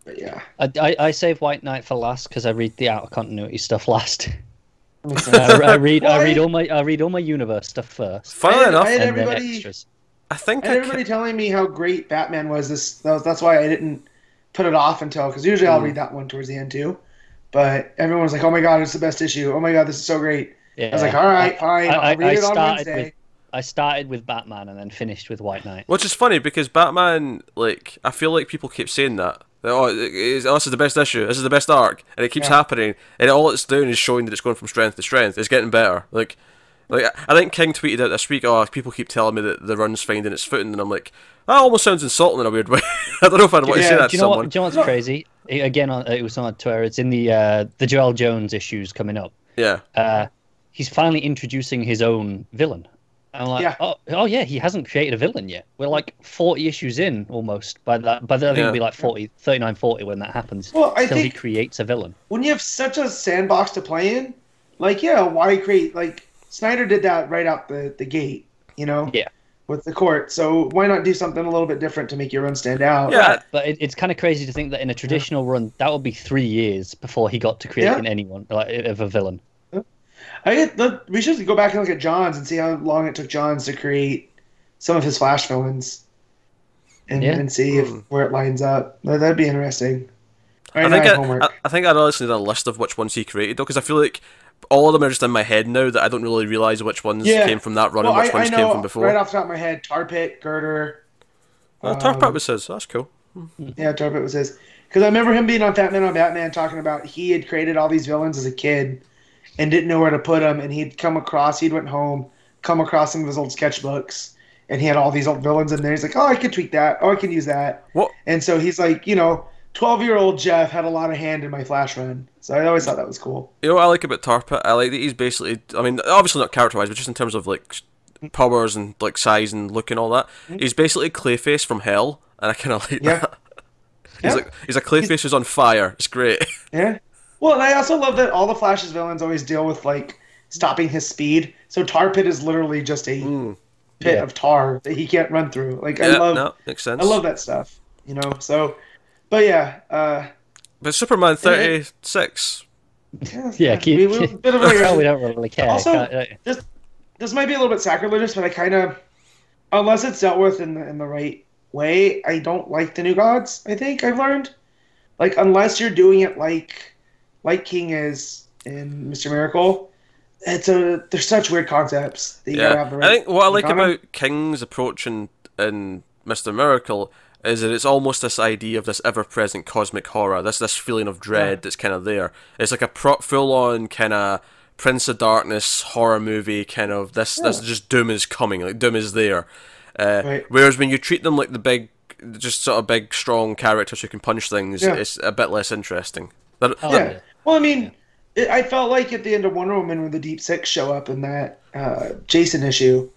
[SPEAKER 2] but yeah,
[SPEAKER 3] I, I, I save White Knight for last because I read the out of continuity stuff last. [laughs] I, I read I read all my I read all my universe stuff first,
[SPEAKER 1] funnily
[SPEAKER 2] I-
[SPEAKER 1] enough,
[SPEAKER 2] I-
[SPEAKER 1] I,
[SPEAKER 2] And
[SPEAKER 3] and then
[SPEAKER 2] everybody-
[SPEAKER 3] extras.
[SPEAKER 1] think
[SPEAKER 2] And
[SPEAKER 1] I
[SPEAKER 2] everybody telling me how great Batman was. This that was, that's why I didn't put it off until because usually I'll hmm. read that one towards the end too. But everyone was like, "Oh my god, it's the best issue! Oh my god, this is so great!"
[SPEAKER 3] Yeah.
[SPEAKER 2] I was like, "All right, fine,
[SPEAKER 3] I-
[SPEAKER 2] I'll
[SPEAKER 3] I-
[SPEAKER 2] read
[SPEAKER 3] I
[SPEAKER 2] it on
[SPEAKER 3] started
[SPEAKER 2] Wednesday."
[SPEAKER 3] with- I started with Batman and then finished with White Knight.
[SPEAKER 1] Which is funny because Batman, like, I feel like people keep saying that. That, Oh, it- it's- oh, this is the best issue. This is the best arc, and it keeps
[SPEAKER 2] Yeah.
[SPEAKER 1] happening. And all it's doing is showing that it's going from strength to strength. It's getting better. Like, like I think King tweeted out this week. Oh, people keep telling me that the run's finding its footing, and I'm like, that almost sounds insulting in a weird way. [laughs] I don't know if I'd want to say that
[SPEAKER 3] Do you know
[SPEAKER 1] someone.
[SPEAKER 3] what? Do you know what's crazy? It- again, on, it was on Twitter. It's in the uh, the Joëlle Jones issues coming up.
[SPEAKER 1] Yeah,
[SPEAKER 3] Uh, he's finally introducing his own villain. I'm like,
[SPEAKER 2] Yeah.
[SPEAKER 3] oh, oh yeah, he hasn't created a villain yet. We're like 40 issues in almost by that. By the, I think
[SPEAKER 1] Yeah.
[SPEAKER 3] it'll be like 40, 39, 40 when that happens.
[SPEAKER 2] Well, I
[SPEAKER 3] till he creates a villain.
[SPEAKER 2] when you have such a sandbox to play in, like yeah, why create like Snyder did that right out the the gate, you know?
[SPEAKER 3] Yeah.
[SPEAKER 2] With the court, so why not do something a little bit different to make your run stand out?
[SPEAKER 1] Yeah.
[SPEAKER 3] But it, it's kind of crazy to think that in a traditional run, that would be three years before he got to creating anyone like of a villain.
[SPEAKER 2] I get the, we should go back and look at Johns and see how long it took Johns to create some of his Flash villains, and,
[SPEAKER 3] Yeah.
[SPEAKER 2] and see if
[SPEAKER 1] Hmm.
[SPEAKER 2] where it lines up. That, that'd be interesting. Right
[SPEAKER 1] I think
[SPEAKER 2] I have
[SPEAKER 1] I,
[SPEAKER 2] homework.
[SPEAKER 1] I, I think I'd honestly need a list of which ones he created though, because I feel like all of them are just in my head now that I don't really realize which ones
[SPEAKER 2] Yeah.
[SPEAKER 1] came from that run
[SPEAKER 2] well,
[SPEAKER 1] and which
[SPEAKER 2] I, I
[SPEAKER 1] ones
[SPEAKER 2] know
[SPEAKER 1] came from before.
[SPEAKER 2] right off the top of my head, Tar Pit, Girder.
[SPEAKER 1] well, Tar Pit
[SPEAKER 2] um,
[SPEAKER 1] was his. That's cool.
[SPEAKER 2] Yeah, Tar Pit was his. Because I remember him being on Fatman on Batman talking about he had created all these villains as a kid and didn't know where to put them. And he'd come across, he'd went home, come across some of his old sketchbooks, and he had all these old villains in there. He's like, oh, I could tweak that. Oh, I can use that.
[SPEAKER 1] What?
[SPEAKER 2] And so he's like, you know, 12 year old Geoff had a lot of hand in my Flash run. So I always thought that was cool.
[SPEAKER 1] You know what I like about Tar Pit? I like that he's basically. I mean, obviously not character wise, but just in terms of like powers and like size and look and all that. He's basically Clayface from Hell, and I kind of like
[SPEAKER 2] Mm-hmm. Yeah.
[SPEAKER 1] that. [laughs] He's
[SPEAKER 2] Yeah.
[SPEAKER 1] like he's a Clayface who's on fire. It's great. [laughs]
[SPEAKER 2] Yeah. Well, and I also love that all the Flash's villains always deal with like stopping his speed. So Tar Pit is literally just a
[SPEAKER 1] Mm.
[SPEAKER 2] pit
[SPEAKER 3] Yeah.
[SPEAKER 2] of tar that he can't run through. Like I love,
[SPEAKER 1] no, makes sense.
[SPEAKER 2] I love that stuff. You know. So, but yeah, uh,
[SPEAKER 1] But Superman thirty six.
[SPEAKER 2] yeah,
[SPEAKER 3] Yeah, keep-
[SPEAKER 2] we, we, bit of a [laughs]
[SPEAKER 3] we don't really care.
[SPEAKER 2] Also-
[SPEAKER 3] uh,
[SPEAKER 2] this this might be a little bit sacrilegious, but I kind of, unless it's dealt with in the in the right way, I don't like the new gods. I think I've learned, like unless you're doing it like, like King is in Mister Miracle, it's a they're such weird concepts that
[SPEAKER 1] Yeah. I think what I like
[SPEAKER 2] take on 'em.
[SPEAKER 1] about King's approach in, in Mister Miracle is that it's almost this idea of this ever-present cosmic horror, this this feeling of dread
[SPEAKER 2] Yeah.
[SPEAKER 1] that's kind of there. It's like a pro- full-on kind of Prince of Darkness horror movie, kind of this this just doom is coming, like doom is there. Uh,
[SPEAKER 2] Right.
[SPEAKER 1] Whereas when you treat them like the big, just sort of big, strong characters who can punch things,
[SPEAKER 2] Yeah.
[SPEAKER 1] it's a bit less interesting. That-
[SPEAKER 3] Oh,
[SPEAKER 2] yeah.
[SPEAKER 3] yeah.
[SPEAKER 2] Well, I mean, it, I felt like at the end of Wonder Woman when the Deep Six show up in that uh, Jason issue,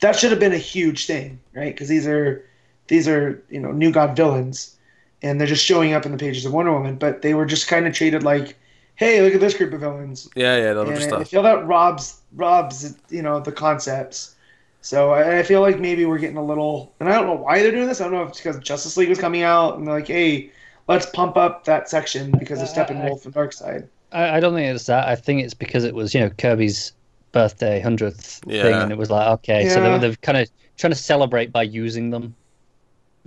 [SPEAKER 2] that should have been a huge thing, right? Because these are these are you know new god villains, and they're just showing up in the pages of Wonder Woman, but they were just kind of treated like, hey, look at this group of villains.
[SPEAKER 1] yeah, yeah, they're
[SPEAKER 2] And
[SPEAKER 1] just
[SPEAKER 2] I feel that robs robs you know the concepts. So I, I feel like maybe we're getting a little, and I don't know why they're doing this. I don't know if it's because Justice League was coming out and they're like, hey, let's pump up that section because of
[SPEAKER 3] Uh,
[SPEAKER 2] Steppenwolf and Darkseid.
[SPEAKER 3] I, I don't think it's that. I think it's because it was, you know, Kirby's birthday hundredth thing, and it was like, okay, so
[SPEAKER 2] Yeah.
[SPEAKER 3] they, they're kind of trying to celebrate by using them.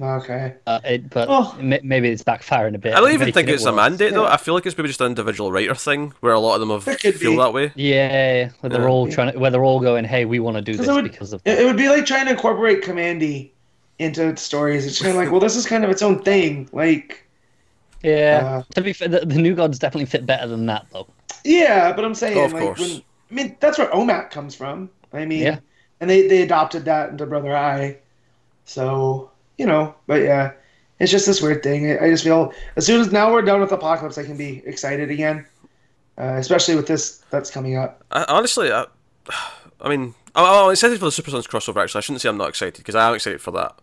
[SPEAKER 2] Okay.
[SPEAKER 3] Uh, it, but
[SPEAKER 2] Oh.
[SPEAKER 3] ma- maybe it's backfiring a bit.
[SPEAKER 1] I don't even
[SPEAKER 3] making
[SPEAKER 1] think
[SPEAKER 3] it
[SPEAKER 1] it's a
[SPEAKER 3] worse.
[SPEAKER 1] mandate though. I feel like it's maybe just an individual writer thing where a lot of them have feel
[SPEAKER 2] be.
[SPEAKER 1] that way.
[SPEAKER 3] Yeah, where they're all trying to, where they're all going, hey, we want to do this
[SPEAKER 2] would-
[SPEAKER 3] because of.
[SPEAKER 2] It, it would be like trying to incorporate Kamandi into stories. It's kind of like, well, this is kind of its own thing. Like,
[SPEAKER 3] Yeah.
[SPEAKER 2] uh,
[SPEAKER 3] to be fair, the, the new gods definitely fit better than that, though.
[SPEAKER 2] yeah, but I'm saying,
[SPEAKER 1] Oh, of
[SPEAKER 2] like,
[SPEAKER 1] course.
[SPEAKER 2] when I mean, that's where OMAC comes from. I mean,
[SPEAKER 3] Yeah.
[SPEAKER 2] and they they adopted that into Brother Eye. So you know, but yeah, it's just this weird thing. I, I just feel as soon as now we're done with Apokolips, I can be excited again, uh, especially with this that's coming up.
[SPEAKER 1] I, honestly, I, I mean, I'm, I'm excited for the Super Sons crossover. Actually, I shouldn't say I'm not excited because I am excited for that.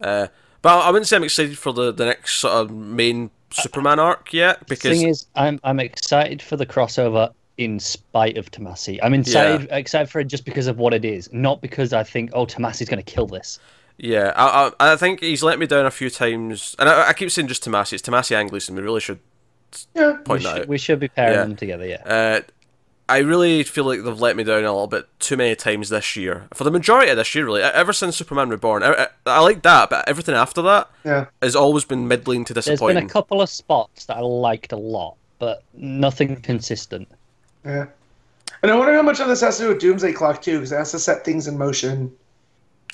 [SPEAKER 1] Uh, but I, I wouldn't say I'm excited for the, the next sort of main Superman arc yet because
[SPEAKER 3] thing is, I'm I'm excited for the crossover in spite of Tomasi. I'm excited excited for it just because of what it is, not because I think oh Tomasi's going to kill this.
[SPEAKER 1] yeah, I, I I think he's let me down a few times, and I, I keep saying just Tomasi. It's Tomasi and Gleason. We really should
[SPEAKER 2] Yeah,
[SPEAKER 3] We
[SPEAKER 1] point that
[SPEAKER 3] should,
[SPEAKER 1] out.
[SPEAKER 3] we should be pairing
[SPEAKER 1] Yeah.
[SPEAKER 3] them together, yeah.
[SPEAKER 1] Uh, I really feel like they've let me down a little bit too many times this year. For the majority of this year, really, ever since Superman Reborn, I, I, I like that, but everything after that
[SPEAKER 2] yeah.
[SPEAKER 1] has always been middling to disappointing.
[SPEAKER 3] There's been
[SPEAKER 1] disappointing.
[SPEAKER 3] a couple of spots that I liked a lot, but nothing consistent.
[SPEAKER 2] Yeah. And I wonder how much of this has to do with Doomsday Clock too, because it has to set things in motion.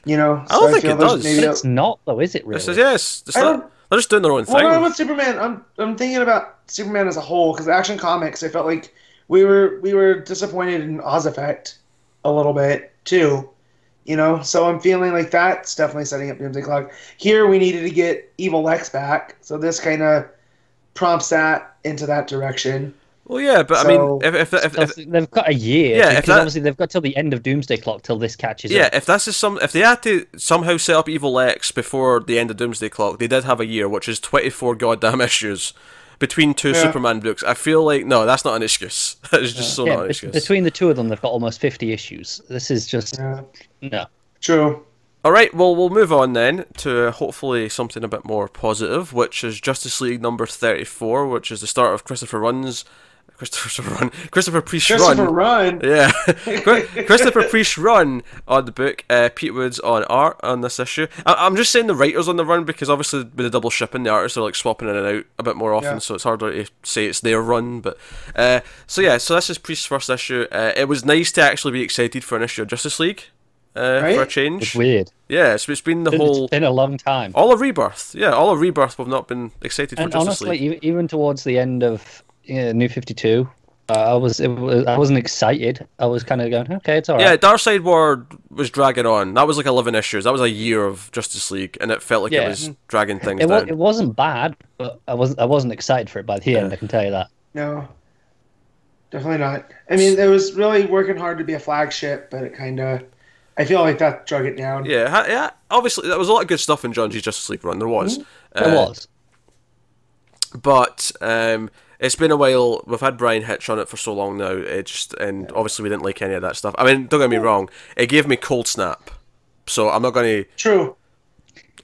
[SPEAKER 2] You know,
[SPEAKER 1] I don't think it does.
[SPEAKER 2] maybe
[SPEAKER 3] But it's not, though, is it really?
[SPEAKER 1] This is yes, it's
[SPEAKER 2] I
[SPEAKER 1] not-
[SPEAKER 2] don't-
[SPEAKER 1] they're just doing their own
[SPEAKER 2] Well,
[SPEAKER 1] thing.
[SPEAKER 2] no, with Superman, I'm I'm thinking about Superman as a whole because Action Comics, I felt like we were we were disappointed in Oz Effect a little bit too, you know. So I'm feeling like that's definitely setting up Doomsday Clock. Here we needed to get Evil Lex back, so this kind of prompts that into that direction.
[SPEAKER 1] Well, yeah, but I mean, if if, if, if,
[SPEAKER 3] they've got a year.
[SPEAKER 1] Yeah,
[SPEAKER 3] because
[SPEAKER 1] that-
[SPEAKER 3] obviously they've got till the end of Doomsday Clock till this catches
[SPEAKER 1] yeah,
[SPEAKER 3] up.
[SPEAKER 1] if that's just some, if they had to somehow set up Evil Lex before the end of Doomsday Clock, they did have a year, which is twenty four goddamn issues between two
[SPEAKER 2] Yeah.
[SPEAKER 1] Superman books. I feel like no, that's not an excuse. [laughs] it's just so
[SPEAKER 3] Yeah,
[SPEAKER 1] not an
[SPEAKER 3] bet-
[SPEAKER 1] excuse.
[SPEAKER 3] between the two of them, they've got almost 50 issues. This is just
[SPEAKER 2] Yeah,
[SPEAKER 3] no.
[SPEAKER 2] true.
[SPEAKER 1] All right, well, we'll move on then to uh, hopefully something a bit more positive, which is Justice League number 34, which is the start of Christopher Runn's Christopher Run, [laughs] Christopher Priest
[SPEAKER 2] Christopher
[SPEAKER 1] Run.
[SPEAKER 2] Run. [laughs]
[SPEAKER 1] Yeah, Christopher Priest run on the book. Uh, Pete Woods on art on this issue. I- I'm just saying the writers on the run because obviously with the double shipping, the artists are like swapping in and out a bit more often,
[SPEAKER 2] Yeah.
[SPEAKER 1] so it's harder to say it's their run. But uh, so yeah, so this is Priest's first issue. Uh, it was nice to actually be excited for an issue of Justice League. Uh, for a change,
[SPEAKER 3] It's weird.
[SPEAKER 1] yeah. So it's been the
[SPEAKER 3] It's
[SPEAKER 1] whole
[SPEAKER 3] been a long time.
[SPEAKER 1] all of Rebirth. Yeah, all of Rebirth. We've not been excited for Justice
[SPEAKER 3] honestly,
[SPEAKER 1] League.
[SPEAKER 3] even towards the end of yeah, New Fifty Two, uh, I was, it was I wasn't excited. I was kind of going, okay, it's all
[SPEAKER 1] Yeah,
[SPEAKER 3] right.
[SPEAKER 1] Darkseid War was dragging on. That was like eleven issues. That was a year of Justice League, and it felt like it was dragging things
[SPEAKER 3] It, was,
[SPEAKER 1] down.
[SPEAKER 3] it wasn't bad, but I wasn't I wasn't excited for it by the end. I can tell you that.
[SPEAKER 2] No, definitely not. I mean, it was really working hard to be a flagship, but it kind of, I feel like that drug it down.
[SPEAKER 1] Yeah, yeah. Obviously, there was a lot of good stuff in John G's Justice League run. There was.
[SPEAKER 3] It
[SPEAKER 1] Uh,
[SPEAKER 3] was.
[SPEAKER 1] but um, it's been a while. We've had Bryan Hitch on it for so long now. It just and obviously we didn't like any of that stuff. I mean, don't get me wrong. It gave me cold snap, so I'm not going to.
[SPEAKER 2] True.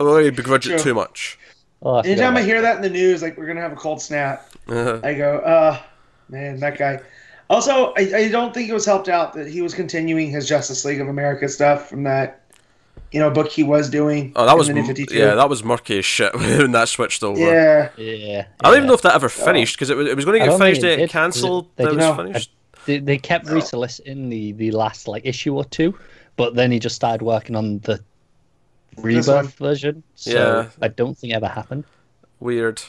[SPEAKER 1] I'm not going to begrudge it too much.
[SPEAKER 3] Oh, I forgot
[SPEAKER 2] Anytime I hear that in the news, like we're gonna have a cold snap, I go, uh, man, that guy. Also, I, I don't think it was helped out that he was continuing his Justice League of America stuff from that, you know, book he was doing.
[SPEAKER 1] Oh, that was
[SPEAKER 2] the 52.
[SPEAKER 1] yeah, that was murky as shit [laughs] when that switched over.
[SPEAKER 2] yeah.
[SPEAKER 3] Yeah.
[SPEAKER 1] I don't even know if that ever finished because it was, it was going to get finished,
[SPEAKER 3] it
[SPEAKER 1] it cancelled.
[SPEAKER 3] they
[SPEAKER 1] That was
[SPEAKER 2] No.
[SPEAKER 1] finished.
[SPEAKER 3] They, they kept oh. resoliciting the, the last like issue or two, but then he just started working on the
[SPEAKER 2] one.
[SPEAKER 3] rebirth version. So
[SPEAKER 1] Yeah.
[SPEAKER 3] I don't think it ever happened.
[SPEAKER 1] Weird.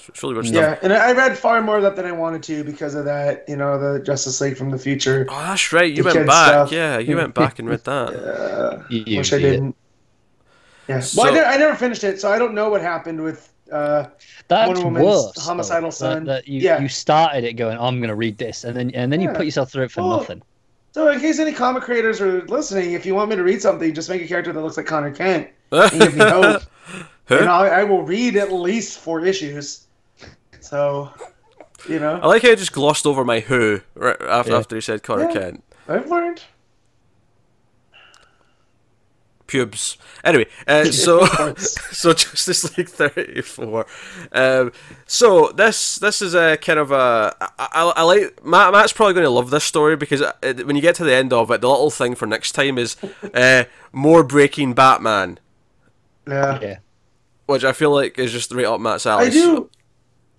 [SPEAKER 1] It's it's really weird stuff.
[SPEAKER 2] Yeah, and I read far more of that than I wanted to because of that, you know, the Justice League from the future.
[SPEAKER 1] Oh, that's right. You went back.
[SPEAKER 2] stuff.
[SPEAKER 1] Yeah, you went back and read that. [laughs]
[SPEAKER 3] You,
[SPEAKER 2] wish I didn't. Yeah.
[SPEAKER 1] So-
[SPEAKER 2] well, I, never, I never finished it, so I don't know what happened with. Uh,
[SPEAKER 3] That's
[SPEAKER 2] Wonder Woman's
[SPEAKER 3] worse.
[SPEAKER 2] homicidal
[SPEAKER 3] that-
[SPEAKER 2] son.
[SPEAKER 3] That, you,
[SPEAKER 2] Yeah.
[SPEAKER 3] you started it going, I'm going to read this, and then and then you put yourself through it for
[SPEAKER 2] Well,
[SPEAKER 3] nothing.
[SPEAKER 2] so, in case any comic creators are listening, if you want me to read something, just make a character that looks like Conner Kent and give me [laughs] hope. and I, I will read at least four issues. So, you know.
[SPEAKER 1] I like how he just glossed over my who right after,
[SPEAKER 3] Yeah.
[SPEAKER 1] after he said Conner
[SPEAKER 2] Yeah.
[SPEAKER 1] Kent.
[SPEAKER 2] I've learned.
[SPEAKER 1] Pubes. Anyway, uh, [laughs] so
[SPEAKER 2] Of course. [laughs]
[SPEAKER 1] so Justice League thirty four. Um, so this this is a kind of a I, I, I like Matt. Matt's probably going to love this story because it, when you get to the end of it, the little thing for next time is uh, more breaking Batman,
[SPEAKER 2] Yeah.
[SPEAKER 3] Yeah.
[SPEAKER 1] which I feel like is just right up Matt's alley.
[SPEAKER 2] I do.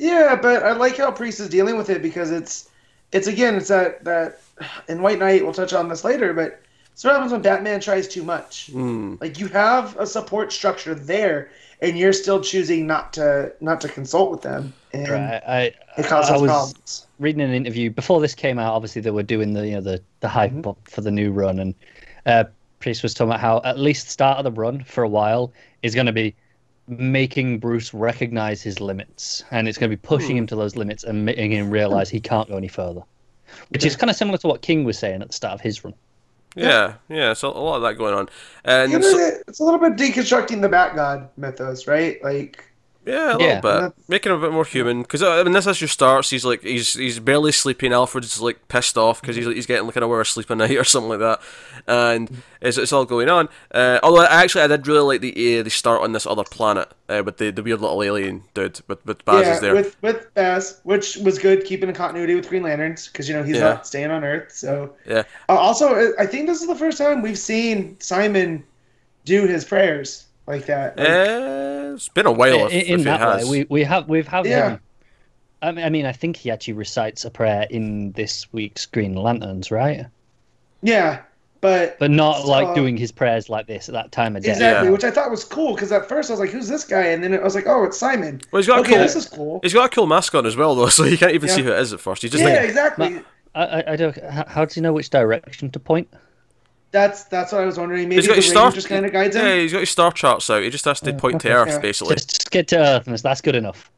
[SPEAKER 2] Yeah, but I like how Priest is dealing with it because it's, it's again, it's that that in White Knight. We'll touch on this later, but it's what happens when Batman tries too much.
[SPEAKER 1] Hmm.
[SPEAKER 2] Like you have a support structure there, and you're still choosing not to not to consult with them, and
[SPEAKER 3] Right. I,
[SPEAKER 2] it
[SPEAKER 3] I,
[SPEAKER 2] causes
[SPEAKER 3] I was
[SPEAKER 2] problems.
[SPEAKER 3] reading an interview before this came out. Obviously, they were doing the you know the the hype
[SPEAKER 2] Mm-hmm.
[SPEAKER 3] up for the new run, and uh, Priest was talking about how at least the start of the run for a while is going to be making Bruce recognize his limits, and it's going to be pushing hmm. him to those limits and making him realize he can't go any further. Which is kind of similar to what King was saying at the start of his run.
[SPEAKER 1] Yeah, yeah. So a lot of that going on, and
[SPEAKER 2] You know,
[SPEAKER 1] so,
[SPEAKER 2] it's a little bit deconstructing the Bat God mythos, right? Like,
[SPEAKER 1] Yeah, a
[SPEAKER 3] Yeah.
[SPEAKER 1] little bit. Making him a bit more human. Because I mean, this issue starts. He's like, he's he's barely sleeping. Alfred's like pissed off because he's he's getting like an hour of sleep a night or something like that, and it's, it's all going on. Uh, although actually I did really like the uh, the start on this other planet uh, with the, the weird little alien dude with with Baz
[SPEAKER 2] yeah,
[SPEAKER 1] is there.
[SPEAKER 2] with with Baz, which was good, keeping a continuity with Green Lanterns because you know he's
[SPEAKER 1] Yeah.
[SPEAKER 2] not staying on Earth. So
[SPEAKER 1] Yeah.
[SPEAKER 2] Uh, also, uh, I think this is the first time we've seen Simon do his prayers like that. Like,
[SPEAKER 1] Uh, it's been a while. If,
[SPEAKER 3] in, in
[SPEAKER 1] if
[SPEAKER 3] that
[SPEAKER 1] it has.
[SPEAKER 3] way, we we have we've had
[SPEAKER 2] Yeah.
[SPEAKER 3] him. I mean, I think he actually recites a prayer in this week's Green Lanterns, right?
[SPEAKER 2] yeah, but
[SPEAKER 3] But not like
[SPEAKER 2] So-
[SPEAKER 3] doing his prayers like this at that time of day.
[SPEAKER 2] exactly,
[SPEAKER 1] Yeah.
[SPEAKER 2] which I thought was cool because at first I was like, "Who's this guy?" And then I was like, "Oh, it's Simon."
[SPEAKER 1] well, he's got a cool.
[SPEAKER 2] this is cool.
[SPEAKER 1] He's got a cool mask on as well, though, [laughs] so you can't even
[SPEAKER 2] Yeah.
[SPEAKER 1] see who it is at first. You just
[SPEAKER 2] Yeah,
[SPEAKER 1] think,
[SPEAKER 2] exactly.
[SPEAKER 3] Ma- I, I, I don't. How, how does he know which direction to point?
[SPEAKER 2] That's that's what I was wondering. Maybe
[SPEAKER 1] he's got
[SPEAKER 2] the
[SPEAKER 1] his star.
[SPEAKER 2] just kind of guides him.
[SPEAKER 1] Yeah, he's got his star charts out. He just has to point to Earth,
[SPEAKER 2] Yeah.
[SPEAKER 1] basically.
[SPEAKER 3] Just, just get to Earth, and that's good enough.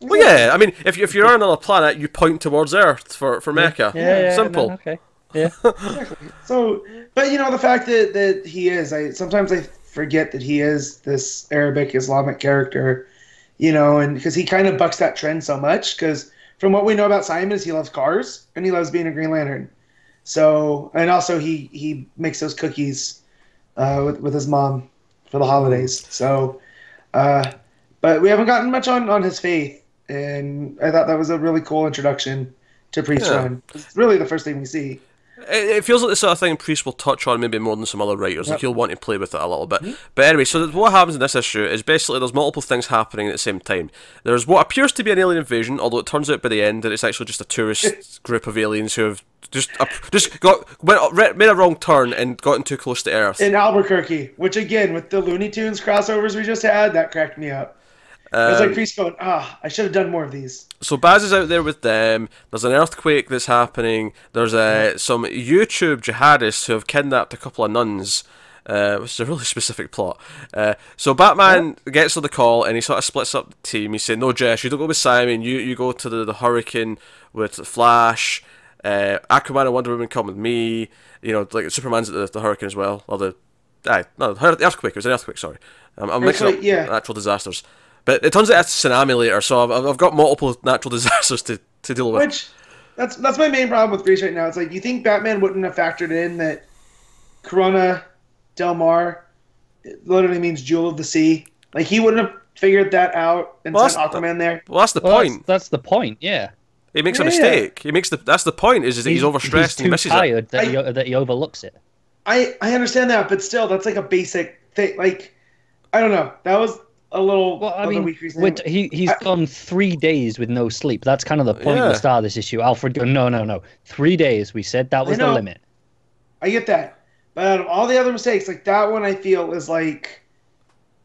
[SPEAKER 1] Well, yeah. I mean, if you, if you're on another planet, you point towards Earth for for Mecca. Yeah, yeah Simple.
[SPEAKER 3] no, okay. Yeah.
[SPEAKER 2] Exactly. [laughs] So, but you know, the fact that that he is, I sometimes I forget that he is this Arabic Islamic character, you know, and because he kind of bucks that trend so much. Because from what we know about Simon, is he loves cars and he loves being a Green Lantern. So, and also he he makes those cookies uh, with with his mom for the holidays. So, uh, but we haven't gotten much on on his faith, and I thought that was a really cool introduction to Priest
[SPEAKER 1] Yeah.
[SPEAKER 2] run. It's really the first thing we see.
[SPEAKER 1] It, it feels like the sort of thing Priest will touch on maybe more than some other writers. Like he'll want to play with it a little bit. Hmm? But anyway, so what happens in this issue is basically there's multiple things happening at the same time. There's what appears to be an alien invasion, although it turns out by the end that it's actually just a tourist group of aliens who have just just got went re- made a wrong turn and gotten too close to Earth.
[SPEAKER 2] In Albuquerque, which again, with the Looney Tunes crossovers we just had, that cracked me up.
[SPEAKER 1] Um,
[SPEAKER 2] like Priest going, ah, I should have done more of these.
[SPEAKER 1] So Baz is out there with them. There's an earthquake that's happening. There's uh, some YouTube jihadists who have kidnapped a couple of nuns, uh, which is a really [laughs] specific plot. Uh, so Batman gets to the call and he sort of splits up the team. He's saying, "No, Jess, you don't go with Simon. You you go to the, the Hurricane with the Flash. Uh, Aquaman and Wonder Woman come with me. You know, like Superman's at the, the Hurricane as well. Or the aye, no, the earthquake. It was an earthquake. Sorry, I'm, I'm mixing up
[SPEAKER 2] yeah.
[SPEAKER 1] natural disasters. But it turns out it's a tsunami later, so I've, I've got multiple natural [laughs] disasters to, to deal with.
[SPEAKER 2] Which that's that's my main problem with Greece right now. It's like you think Batman wouldn't have factored in that Corona Del Mar literally means jewel of the sea. Like he wouldn't have figured that out and
[SPEAKER 1] Well,
[SPEAKER 2] sent
[SPEAKER 1] that's-
[SPEAKER 2] Aquaman there.
[SPEAKER 1] Well, that's the
[SPEAKER 3] Well,
[SPEAKER 1] point.
[SPEAKER 3] that's the point. Yeah.
[SPEAKER 1] He makes a
[SPEAKER 2] Yeah.
[SPEAKER 1] mistake. He makes the. That's the point. Is, is that he's, overstressed
[SPEAKER 3] He's
[SPEAKER 1] and he
[SPEAKER 3] too
[SPEAKER 1] misses it.
[SPEAKER 3] tired that, he,
[SPEAKER 2] I-
[SPEAKER 3] that he overlooks it.
[SPEAKER 2] I I understand that, but still, that's like a basic thing. Like I don't know. That was a little
[SPEAKER 3] Well, I mean,
[SPEAKER 2] weak reasoning.
[SPEAKER 3] with, he he's
[SPEAKER 2] I-
[SPEAKER 3] gone three days with no sleep. That's kind of the point at
[SPEAKER 1] Yeah.
[SPEAKER 3] the start of this issue. Alfred go, no, no, no. Three days. We said that was the limit.
[SPEAKER 2] I get that, but out of all the other mistakes, like that one, I feel is like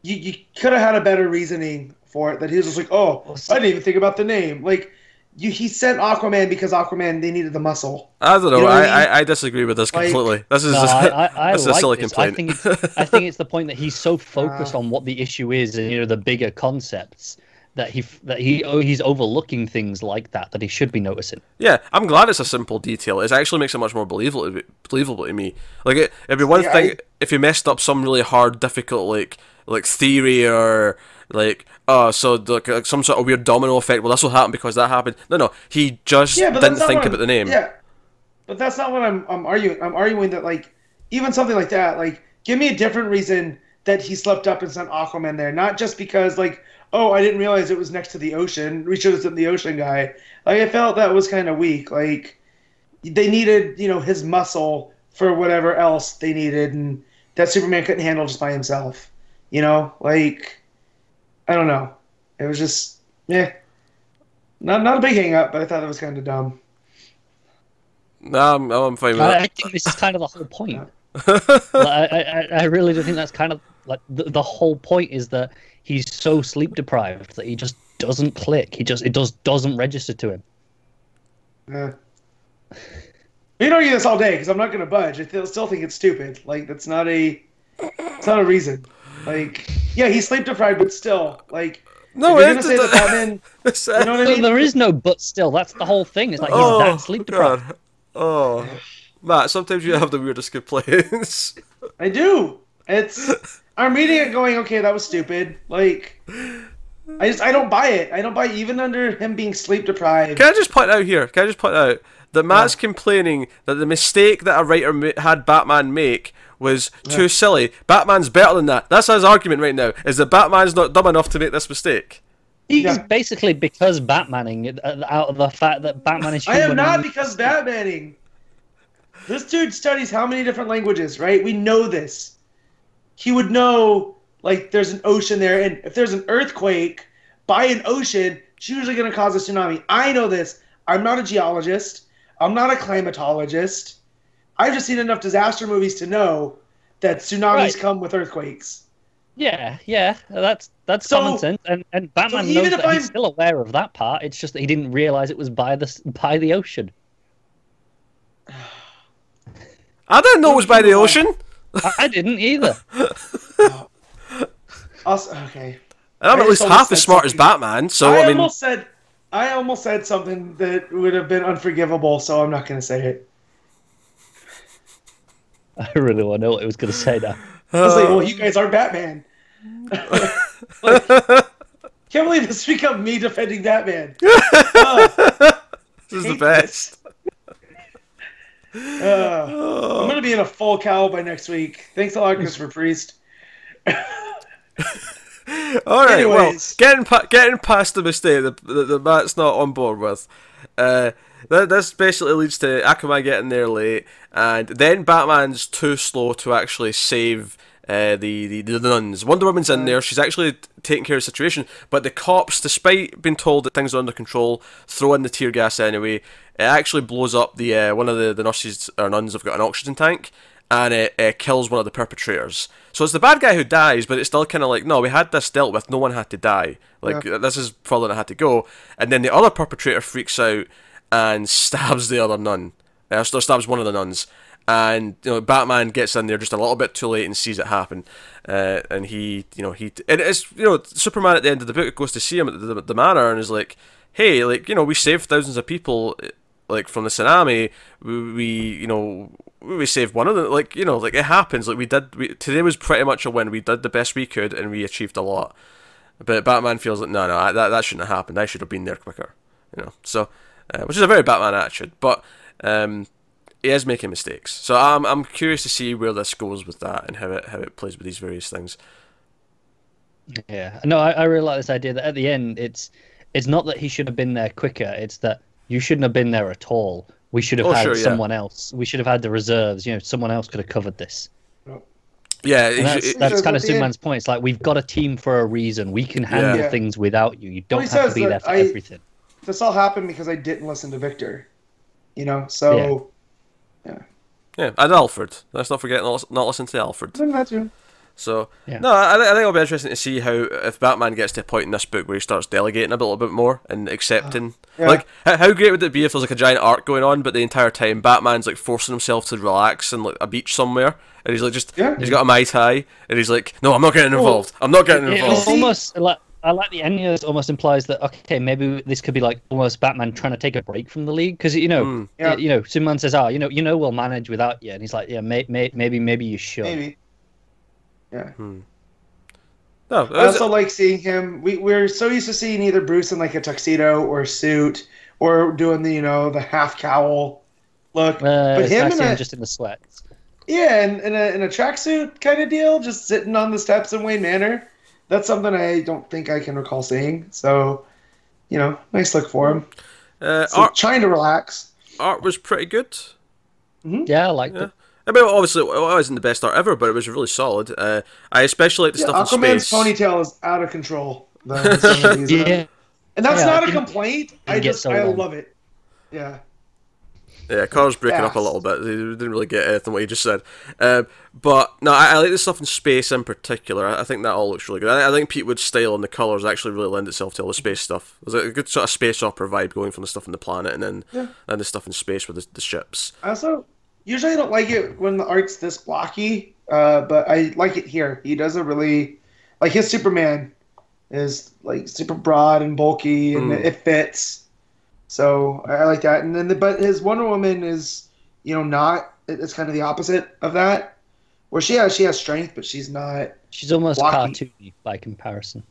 [SPEAKER 2] you you could have had a better reasoning for it. That he was just like, oh,
[SPEAKER 3] Well,
[SPEAKER 2] I didn't even think about the name. Like you, he sent Aquaman because Aquaman they needed the muscle.
[SPEAKER 1] I don't know.
[SPEAKER 2] You know
[SPEAKER 1] I,
[SPEAKER 2] I mean?
[SPEAKER 1] I, I disagree with this
[SPEAKER 2] Like-
[SPEAKER 1] completely. This is
[SPEAKER 3] No,
[SPEAKER 1] just,
[SPEAKER 3] I, I, I [laughs]
[SPEAKER 1] this is a silly
[SPEAKER 3] this. I
[SPEAKER 1] complaint.
[SPEAKER 3] think it's I think it's the point that he's so [laughs] focused
[SPEAKER 2] Ah.
[SPEAKER 3] on what the issue is and you know the bigger concepts that he that he oh, he's overlooking things like that that he should be noticing.
[SPEAKER 1] yeah, I'm glad it's a simple detail. It actually makes it much more believable to, believable to me. Like it, it'd be one
[SPEAKER 2] Yeah,
[SPEAKER 1] thing
[SPEAKER 2] I-
[SPEAKER 1] if you messed up some really hard, difficult like like theory or like oh so the, like some sort of weird domino effect. Well, this will happen because that happened. No, no, he just
[SPEAKER 2] Yeah,
[SPEAKER 1] didn't think about the name.
[SPEAKER 2] Yeah, but that's not what I'm I'm arguing. I'm arguing that like even something like that, like give me a different reason that he slept up and sent Aquaman there, not just because like oh I didn't realize it was next to the ocean. We should have sent the ocean guy. Like I felt that was kind of weak. Like they needed you know his muscle for whatever else they needed, and that Superman couldn't handle just by himself. You know, like I don't know. It was just yeah. Not, not a big hang up, but I thought it was kind of dumb.
[SPEAKER 1] Nah, I'm, I'm fine with
[SPEAKER 3] I, I think this is kind of the whole point. [laughs] Like, I, I I really do think that's kind of like the, the whole point is that he's so sleep deprived that he just doesn't click. He just it just doesn't register to him.
[SPEAKER 2] Yeah. We can argue this all day because I'm not going to budge. I still- still think it's stupid. Like that's not a, it's not a reason. Like, yeah, he's sleep deprived, but still, like,
[SPEAKER 1] No,
[SPEAKER 2] if you're gonna say that Batman, [laughs] you know what I mean?
[SPEAKER 3] there is no but still. That's the whole thing. It's like he's
[SPEAKER 1] oh,
[SPEAKER 3] that sleep deprived.
[SPEAKER 1] God. Oh, Matt, sometimes you have the weirdest complaints. [laughs]
[SPEAKER 2] I do. It's I'm reading it, going, okay, that was stupid. Like, I just I don't buy it. I don't buy it, even under him being sleep deprived.
[SPEAKER 1] Can I just point out here? Can I just point out that Matt's complaining that the mistake that a writer ma- had Batman make was too silly. Batman's better than that. That's his argument right now. Is that Batman's not dumb enough to make this mistake?
[SPEAKER 3] He's
[SPEAKER 2] Yeah.
[SPEAKER 3] basically because Batmaning uh, out of the fact that Batman is
[SPEAKER 2] I am not because Batmaning. This dude studies how many different languages, right? We know this. He would know, like, there's an ocean there, and if there's an earthquake by an ocean, it's usually going to cause a tsunami. I know this. I'm not a geologist. I'm not a climatologist. I've just seen enough disaster movies to know that tsunamis
[SPEAKER 3] Right.
[SPEAKER 2] come with earthquakes.
[SPEAKER 3] Yeah, yeah, that's that's
[SPEAKER 2] So-
[SPEAKER 3] common sense, and and Batman
[SPEAKER 2] even
[SPEAKER 3] knows that he's
[SPEAKER 2] I'm-
[SPEAKER 3] still aware of that part. It's just that he didn't realize it was by the by the ocean.
[SPEAKER 1] I didn't know it was by the ocean.
[SPEAKER 3] I, I didn't either. [laughs]
[SPEAKER 2] Oh, also, okay.
[SPEAKER 1] And I'm
[SPEAKER 2] I
[SPEAKER 1] at least half as
[SPEAKER 2] said
[SPEAKER 1] smart as. Batman, so
[SPEAKER 2] I,
[SPEAKER 1] I, mean,
[SPEAKER 2] almost said, I almost said something that would have been unforgivable, so I'm not going to say it. [laughs]
[SPEAKER 3] I really want to know what he was going to say now. [laughs]
[SPEAKER 2] I was like, well, you guys are Batman. Like, [laughs] can't believe this become me defending Batman. Uh,
[SPEAKER 1] this is the best.
[SPEAKER 2] uh, I'm gonna be in a full cowl by next week. Thanks a lot, Christopher Priest.
[SPEAKER 1] All right. Well, getting pa- getting past the mistake that, that, that Matt's not on board with. Uh, th- this basically leads to Aquaman getting there late, and then Batman's too slow to actually save uh, the, the the nuns. Wonder Woman's in there; she's actually taking care of the situation. But the cops, despite being told that things are under control, throw in the tear gas anyway. It actually blows up the uh, one of the, the nurses or nuns have got an oxygen tank, and it, it kills one of the perpetrators. So it's the bad guy who dies, but it's still kind of like, no, we had this dealt with. No one had to die. Like this is further than it had to go. And then the other perpetrator freaks out and [laughs] stabs the other nun. Uh, stabs one of the nuns. And you know, Batman gets in there just a little bit too late and sees it happen. Uh, and he, you know, he and it's you know, Superman at the end of the book goes to see him at the, the, manor and is like, hey, like you know, we saved thousands of people like from the tsunami, we, we you know we saved one of them. Like you know, like it happens. Like we did. We, today was pretty much a win. We did the best we could, and we achieved a lot. But Batman feels like no, no, that that shouldn't have happened. I should have been there quicker. You know, so uh, which is a very Batman attitude. But um, he is making mistakes. So I'm I'm curious to see where this goes with that and how it how it plays with these various things.
[SPEAKER 3] Yeah, no, I, I really like this idea that at the end, it's it's not that he should have been there quicker. It's that you shouldn't have been there at all. We should have
[SPEAKER 1] Oh,
[SPEAKER 3] had
[SPEAKER 1] sure, yeah.
[SPEAKER 3] someone else. We should have had the reserves. You know, someone else could have covered this.
[SPEAKER 1] Yeah,
[SPEAKER 3] And that's
[SPEAKER 1] should-
[SPEAKER 3] that's
[SPEAKER 2] Because
[SPEAKER 3] kind
[SPEAKER 2] at
[SPEAKER 3] of
[SPEAKER 2] the
[SPEAKER 3] Superman's point. It's like we've got a team for a reason. We can handle
[SPEAKER 2] Yeah.
[SPEAKER 3] things without you. You don't
[SPEAKER 2] he
[SPEAKER 3] have to be there for
[SPEAKER 2] I-
[SPEAKER 3] everything.
[SPEAKER 2] This all happened because I didn't listen to Victor. You know, so
[SPEAKER 1] yeah, Yeah, and Alfred. Let's not forget not, not listen to Alfred.
[SPEAKER 2] that's true.
[SPEAKER 1] So
[SPEAKER 3] Yeah.
[SPEAKER 1] no, I, I think it'll be interesting to see how if Batman gets to a point in this book where he starts delegating a little bit more and accepting.
[SPEAKER 2] Uh, yeah.
[SPEAKER 1] Like, how, how great would it be if there's like a giant arc going on, but the entire time Batman's like forcing himself to relax in like a beach somewhere, and he's like just
[SPEAKER 2] Yeah.
[SPEAKER 1] he's got a mai tai, and he's like, no, I'm not getting oh. involved. I'm not getting
[SPEAKER 3] It
[SPEAKER 1] involved.
[SPEAKER 2] see-
[SPEAKER 3] almost like I like the ending. It almost implies that okay, maybe this could be like almost Batman trying to take a break from the league because you know,
[SPEAKER 1] Mm.
[SPEAKER 2] Yeah.
[SPEAKER 3] you know, Superman says, "Ah, you know, you know, we'll manage without you," and he's like, "Yeah, may, may, maybe, maybe you should."
[SPEAKER 2] Maybe. Yeah.
[SPEAKER 1] No,
[SPEAKER 2] I also like seeing him. We we're so used to seeing either Bruce in like a tuxedo or a suit, or doing the you know the half cowl look.
[SPEAKER 3] Uh,
[SPEAKER 2] but
[SPEAKER 3] it's
[SPEAKER 2] him
[SPEAKER 3] nice
[SPEAKER 2] in
[SPEAKER 3] seeing him
[SPEAKER 2] a
[SPEAKER 3] just in the sweats.
[SPEAKER 2] yeah, in, in a in a tracksuit kind of deal, just sitting on the steps in Wayne Manor. That's something I don't think I can recall seeing. So, you know, nice look for him.
[SPEAKER 1] uh,
[SPEAKER 2] So,
[SPEAKER 1] art,
[SPEAKER 2] trying to relax.
[SPEAKER 1] art was pretty good.
[SPEAKER 3] Yeah, I liked
[SPEAKER 1] Yeah.
[SPEAKER 3] it.
[SPEAKER 1] I mean, obviously, it wasn't the best art ever, but it was really solid. Uh, I especially like the
[SPEAKER 2] Yeah,
[SPEAKER 1] stuff in
[SPEAKER 2] Aquaman's
[SPEAKER 1] space.
[SPEAKER 2] ponytail is out of control. though, in some of these, [laughs] uh,
[SPEAKER 3] Yeah,
[SPEAKER 2] and that's
[SPEAKER 3] Yeah,
[SPEAKER 2] not
[SPEAKER 3] it
[SPEAKER 2] a complaint. I just
[SPEAKER 3] so
[SPEAKER 2] I
[SPEAKER 3] long.
[SPEAKER 2] love it. Yeah.
[SPEAKER 1] Yeah, Car's breaking up a little bit. He didn't really get anything what you just said. Um, but no, I, I like the stuff in space in particular. I, I think that all looks really good. I, I think Pete Wood's style and the colours actually really lend itself to all the space stuff. There's a good sort of space opera vibe going from the stuff on the planet and then
[SPEAKER 2] Yeah.
[SPEAKER 1] and the stuff in space with the, the ships.
[SPEAKER 2] Also usually I don't like it when the art's this blocky, uh, but I like it here. He does a really like his Superman is like super broad and bulky and
[SPEAKER 1] Mm.
[SPEAKER 2] it fits. So I I like that. And then the, but his Wonder Woman is you know not it's kind of the opposite of that. Where she has she has strength, but she's not.
[SPEAKER 3] she's almost
[SPEAKER 2] Blocky.
[SPEAKER 3] cartoony by comparison.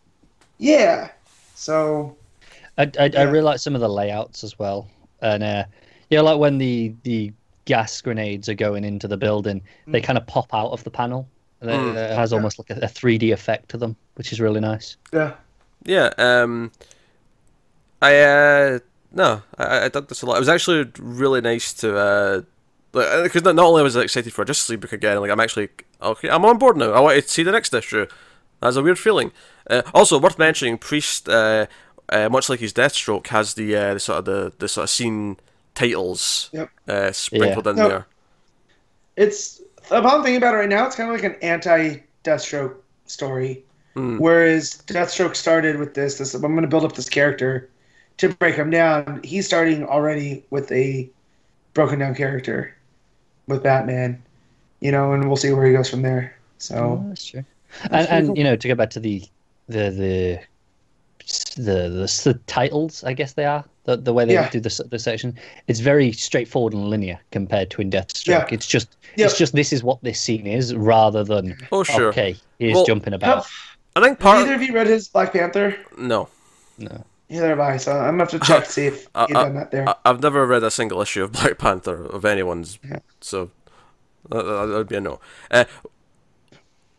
[SPEAKER 2] Yeah. So
[SPEAKER 3] I, I,
[SPEAKER 2] Yeah.
[SPEAKER 3] I really like some of the layouts as well, and uh, yeah, like when the the gas grenades are going into the building, they kind of pop out of the panel. And it-
[SPEAKER 1] Mm.
[SPEAKER 3] It has
[SPEAKER 2] Yeah.
[SPEAKER 3] almost like a, a 3D effect to them, which is really nice.
[SPEAKER 2] yeah.
[SPEAKER 1] Yeah. Um, I uh, no, I, I dug this a lot. It was actually really nice to uh, because not, not only was I excited for Justice League book again, like I'm actually okay. I'm on board now. I want to see the next issue. That's a weird feeling. Uh, also worth mentioning, Priest, uh, uh, much like his Deathstroke, has the, uh, the sort of the, the sort of scene titles
[SPEAKER 2] Yep.
[SPEAKER 1] uh, sprinkled in
[SPEAKER 2] Yep.
[SPEAKER 1] there.
[SPEAKER 2] it's if I'm thinking about it right now, it's kind of like an anti Deathstroke story.
[SPEAKER 1] Hmm.
[SPEAKER 2] Whereas Deathstroke started with this, this I'm going to build up this character to break him down. He's starting already with a broken down character with Batman, you know, and we'll see where he goes from there. So
[SPEAKER 3] Oh, that's true.
[SPEAKER 2] That's
[SPEAKER 3] And, and
[SPEAKER 2] cool.
[SPEAKER 3] you know, to go back to the the the the, the, subtitles, I guess they are the the way they
[SPEAKER 2] Yeah.
[SPEAKER 3] do the the section. It's very straightforward and linear compared to in Deathstroke.
[SPEAKER 2] Yeah.
[SPEAKER 3] It's just
[SPEAKER 2] Yeah.
[SPEAKER 3] it's just this is what this scene is, rather than
[SPEAKER 1] Oh sure.
[SPEAKER 3] okay, he's
[SPEAKER 1] Well,
[SPEAKER 3] jumping about.
[SPEAKER 2] have,
[SPEAKER 1] I think
[SPEAKER 2] have
[SPEAKER 1] part
[SPEAKER 2] either of you read his Black Panther?
[SPEAKER 1] no.
[SPEAKER 3] No.
[SPEAKER 2] Neither have I, so I'm gonna have to check to see if [laughs]
[SPEAKER 1] Uh,
[SPEAKER 2] you've
[SPEAKER 1] uh,
[SPEAKER 2] done that there.
[SPEAKER 1] I, I've never read a single issue of Black Panther of anyone's,
[SPEAKER 2] Yeah.
[SPEAKER 1] so that, that would be a no. Uh,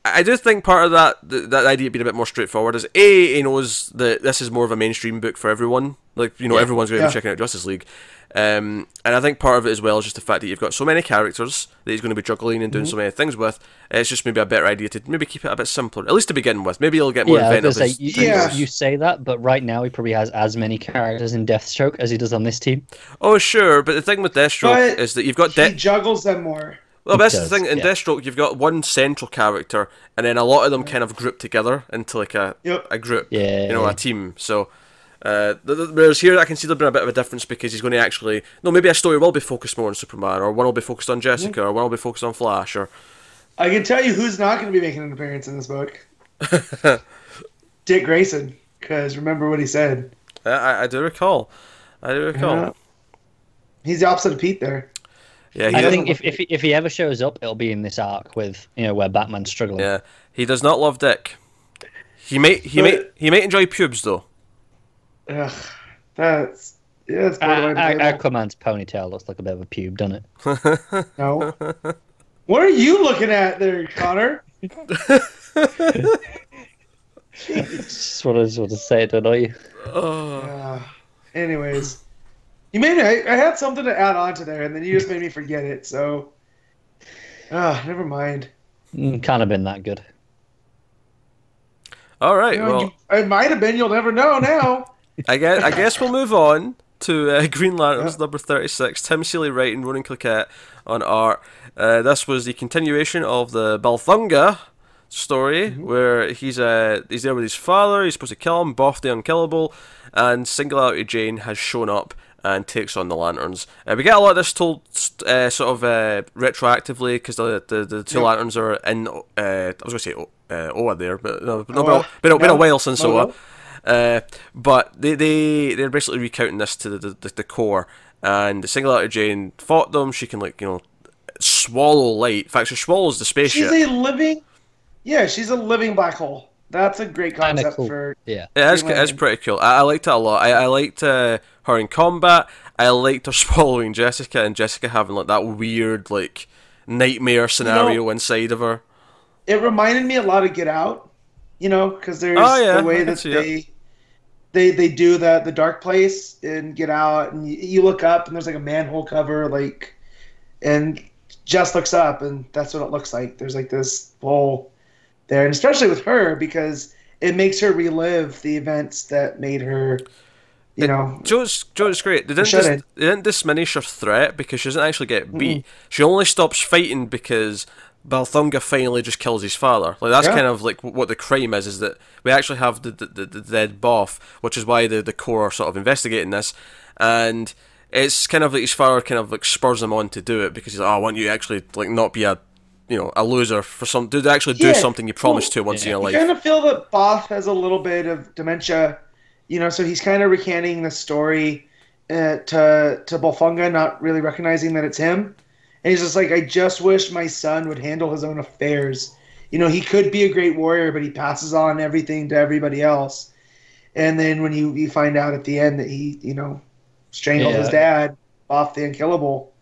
[SPEAKER 1] I do think part of that that idea being a bit more straightforward is a he knows that this is more of a mainstream book for everyone. Like you know,
[SPEAKER 3] Yeah.
[SPEAKER 1] everyone's going to
[SPEAKER 2] Yeah.
[SPEAKER 1] be checking out Justice League, um, and I think part of it as well is just the fact that you've got so many characters that he's going to be juggling and
[SPEAKER 3] Mm-hmm.
[SPEAKER 1] doing so many things with. It's just maybe a better idea to maybe keep it a bit simpler, at least to begin with. Maybe he'll get more
[SPEAKER 3] Yeah,
[SPEAKER 1] inventive.
[SPEAKER 3] say you,
[SPEAKER 2] Yeah.
[SPEAKER 3] you say that, but right now he probably has as many characters in Deathstroke as he does on this team.
[SPEAKER 1] Oh sure, but the thing with Deathstroke
[SPEAKER 2] But
[SPEAKER 1] is that you've got
[SPEAKER 2] he
[SPEAKER 1] De-
[SPEAKER 2] juggles them more.
[SPEAKER 1] Well, that's the
[SPEAKER 3] does,
[SPEAKER 1] thing. In
[SPEAKER 3] yeah.
[SPEAKER 1] Deathstroke, you've got one central character, and then a lot of them kind of group together into like a
[SPEAKER 2] Yep.
[SPEAKER 1] a group,
[SPEAKER 3] Yeah.
[SPEAKER 1] you know, a team. So, uh, th- th- whereas here, I can see there being a bit of a difference because he's going to actually no, maybe a story will be focused more on Superman, or one will be focused on Jessica, or one will be focused on Flash, or
[SPEAKER 2] I can tell you who's not going to be making an appearance in this book. [laughs] Dick Grayson, because remember what he said.
[SPEAKER 1] I, I, I do recall, I do recall.
[SPEAKER 2] Yeah. He's the opposite of Pete there.
[SPEAKER 1] Yeah, he
[SPEAKER 3] I think if, if he- if he ever shows up, it'll be in this arc with you know where Batman's struggling.
[SPEAKER 1] yeah, he does not love Dick. He may he may he might enjoy pubes though.
[SPEAKER 2] Ugh, that's yeah, that's
[SPEAKER 3] Uh,
[SPEAKER 2] borderline
[SPEAKER 3] uh. Aquaman's ponytail looks like a bit of a pube, doesn't it? [laughs]
[SPEAKER 2] No. what are you looking at there, Connor?
[SPEAKER 3] Just what I just want to say, don't you?
[SPEAKER 1] Oh.
[SPEAKER 2] Uh, anyways, you made me. I, I had something to add on to there, and then you just made me forget it. So, ah, never mind.
[SPEAKER 3] Mm, Can't have been that good.
[SPEAKER 1] All right,
[SPEAKER 2] You know,
[SPEAKER 1] well.
[SPEAKER 2] you- it might have been. You'll never know now.
[SPEAKER 1] I guess I guess we'll move on to uh, [laughs] Green Lanterns
[SPEAKER 2] Yeah.
[SPEAKER 1] number thirty six. Tim Seeley writing, Ronan Cliquet on art. Uh, this was the continuation of the Bolphunga story, where he's uh, he's there with his father. He's supposed to kill him, Boff the Unkillable, and Singularity Jane has shown up and takes on the lanterns. Uh, we get a lot of this told uh, sort of uh, retroactively because the, the the two
[SPEAKER 2] Yep.
[SPEAKER 1] lanterns are in. Uh, I was going to say uh, Oa there, but no, no,
[SPEAKER 2] Oa.
[SPEAKER 1] been, a, been, a, been a while since
[SPEAKER 2] No,
[SPEAKER 1] Oa.
[SPEAKER 2] No.
[SPEAKER 1] Uh, but they they they're basically recounting this to the the, the Corps, and the Singularity Jane fought them. She can like you know swallow light. In fact, she swallows the spaceship.
[SPEAKER 2] She's a living. Yeah, she's a living black hole. That's a great concept
[SPEAKER 3] cool.
[SPEAKER 2] for.
[SPEAKER 3] Yeah.
[SPEAKER 1] it is, it is pretty cool. I, I liked it a lot. I, I liked uh, her in combat. I liked her [laughs] swallowing Jessica and Jessica having like that weird like nightmare scenario inside of her.
[SPEAKER 2] It reminded me a lot of Get Out. You know, because there's
[SPEAKER 1] Oh, yeah,
[SPEAKER 2] the way that
[SPEAKER 1] they. it.
[SPEAKER 2] They. They, do the the dark place and get out and you, you look up and there's like a manhole cover like and Jess looks up and that's what it looks like. There's like this hole there, and especially with her because it makes her relive the events that made her, you know,
[SPEAKER 1] Joe's Joe's great. They didn't dis- they didn't diminish her threat because she doesn't actually get beat. Mm-hmm. She only stops fighting because Bolphunga finally just kills his father. Like that's
[SPEAKER 2] Yeah.
[SPEAKER 1] kind of like what the crime is. Is that we actually have the the, the, the dead Boff, which is why the the Corps are sort of investigating this, and it's kind of like his father kind of like spurs him on to do it because he's like, oh, I want you to actually like not be a you know a loser for some do actually do
[SPEAKER 2] Yeah,
[SPEAKER 1] something you promised to
[SPEAKER 2] cool.
[SPEAKER 1] once in
[SPEAKER 3] Yeah.
[SPEAKER 1] your
[SPEAKER 2] You
[SPEAKER 1] life.
[SPEAKER 2] kind of feel that Boff has a little bit of dementia, you know, so he's kind of recanting the story uh, to to Bolphunga, not really recognizing that it's him. And he's just like, I just wish my son would handle his own affairs. You know, he could be a great warrior, but he passes on everything to everybody else. And then when you, you find out at the end that he, you know, strangled
[SPEAKER 3] Yeah.
[SPEAKER 2] his dad off the unkillable,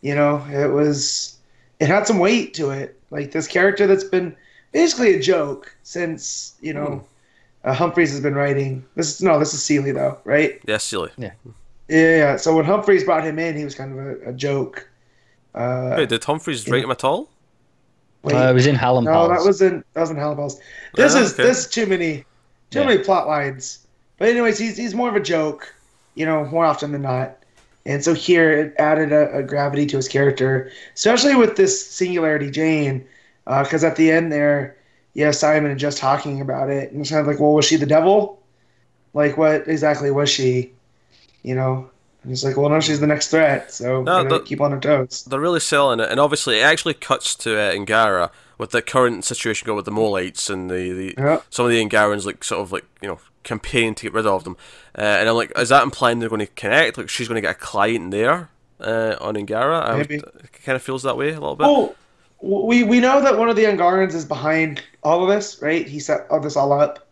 [SPEAKER 2] you know, it was, it had some weight to it. Like this character that's been basically a joke since you know uh, Humphries has been writing. This is no, this is Seeley though, right?
[SPEAKER 1] Yes, silly.
[SPEAKER 2] Yeah, yeah. So when Humphries brought him in, he was kind of a, a joke. Uh,
[SPEAKER 1] Wait, did Humphries write him at all?
[SPEAKER 2] wait,
[SPEAKER 3] Uh, it was in Hallam
[SPEAKER 2] no,
[SPEAKER 3] Pals.
[SPEAKER 2] that was in that was in Hellbells. This
[SPEAKER 1] Ah,
[SPEAKER 2] is
[SPEAKER 1] okay.
[SPEAKER 2] this too many too
[SPEAKER 3] Yeah.
[SPEAKER 2] many plot lines. But anyways, he's he's more of a joke, you know, more often than not. And so here it added a, a gravity to his character, especially with this singularity Jane, because at the end there, yeah, Simon and just talking about it, and it's kind of like, well, was she the devil? Like, what exactly was she? You know, and he's like, well, no, she's the next threat, so
[SPEAKER 1] No, the-
[SPEAKER 2] keep on her toes.
[SPEAKER 1] they're really selling it, and obviously it actually cuts to uh, Angara with the current situation going with the Molites and the, the
[SPEAKER 2] Yeah.
[SPEAKER 1] some of the Angarans like sort of like you know campaign to get rid of them, uh, and I'm like, is that implying they're going to connect? Like she's going to get a client there uh, on Angara? I would-
[SPEAKER 2] Maybe.
[SPEAKER 1] it kind of feels that way a little bit.
[SPEAKER 2] Well, we we know that one of the Angarans is behind all of this, right? He set all this all up.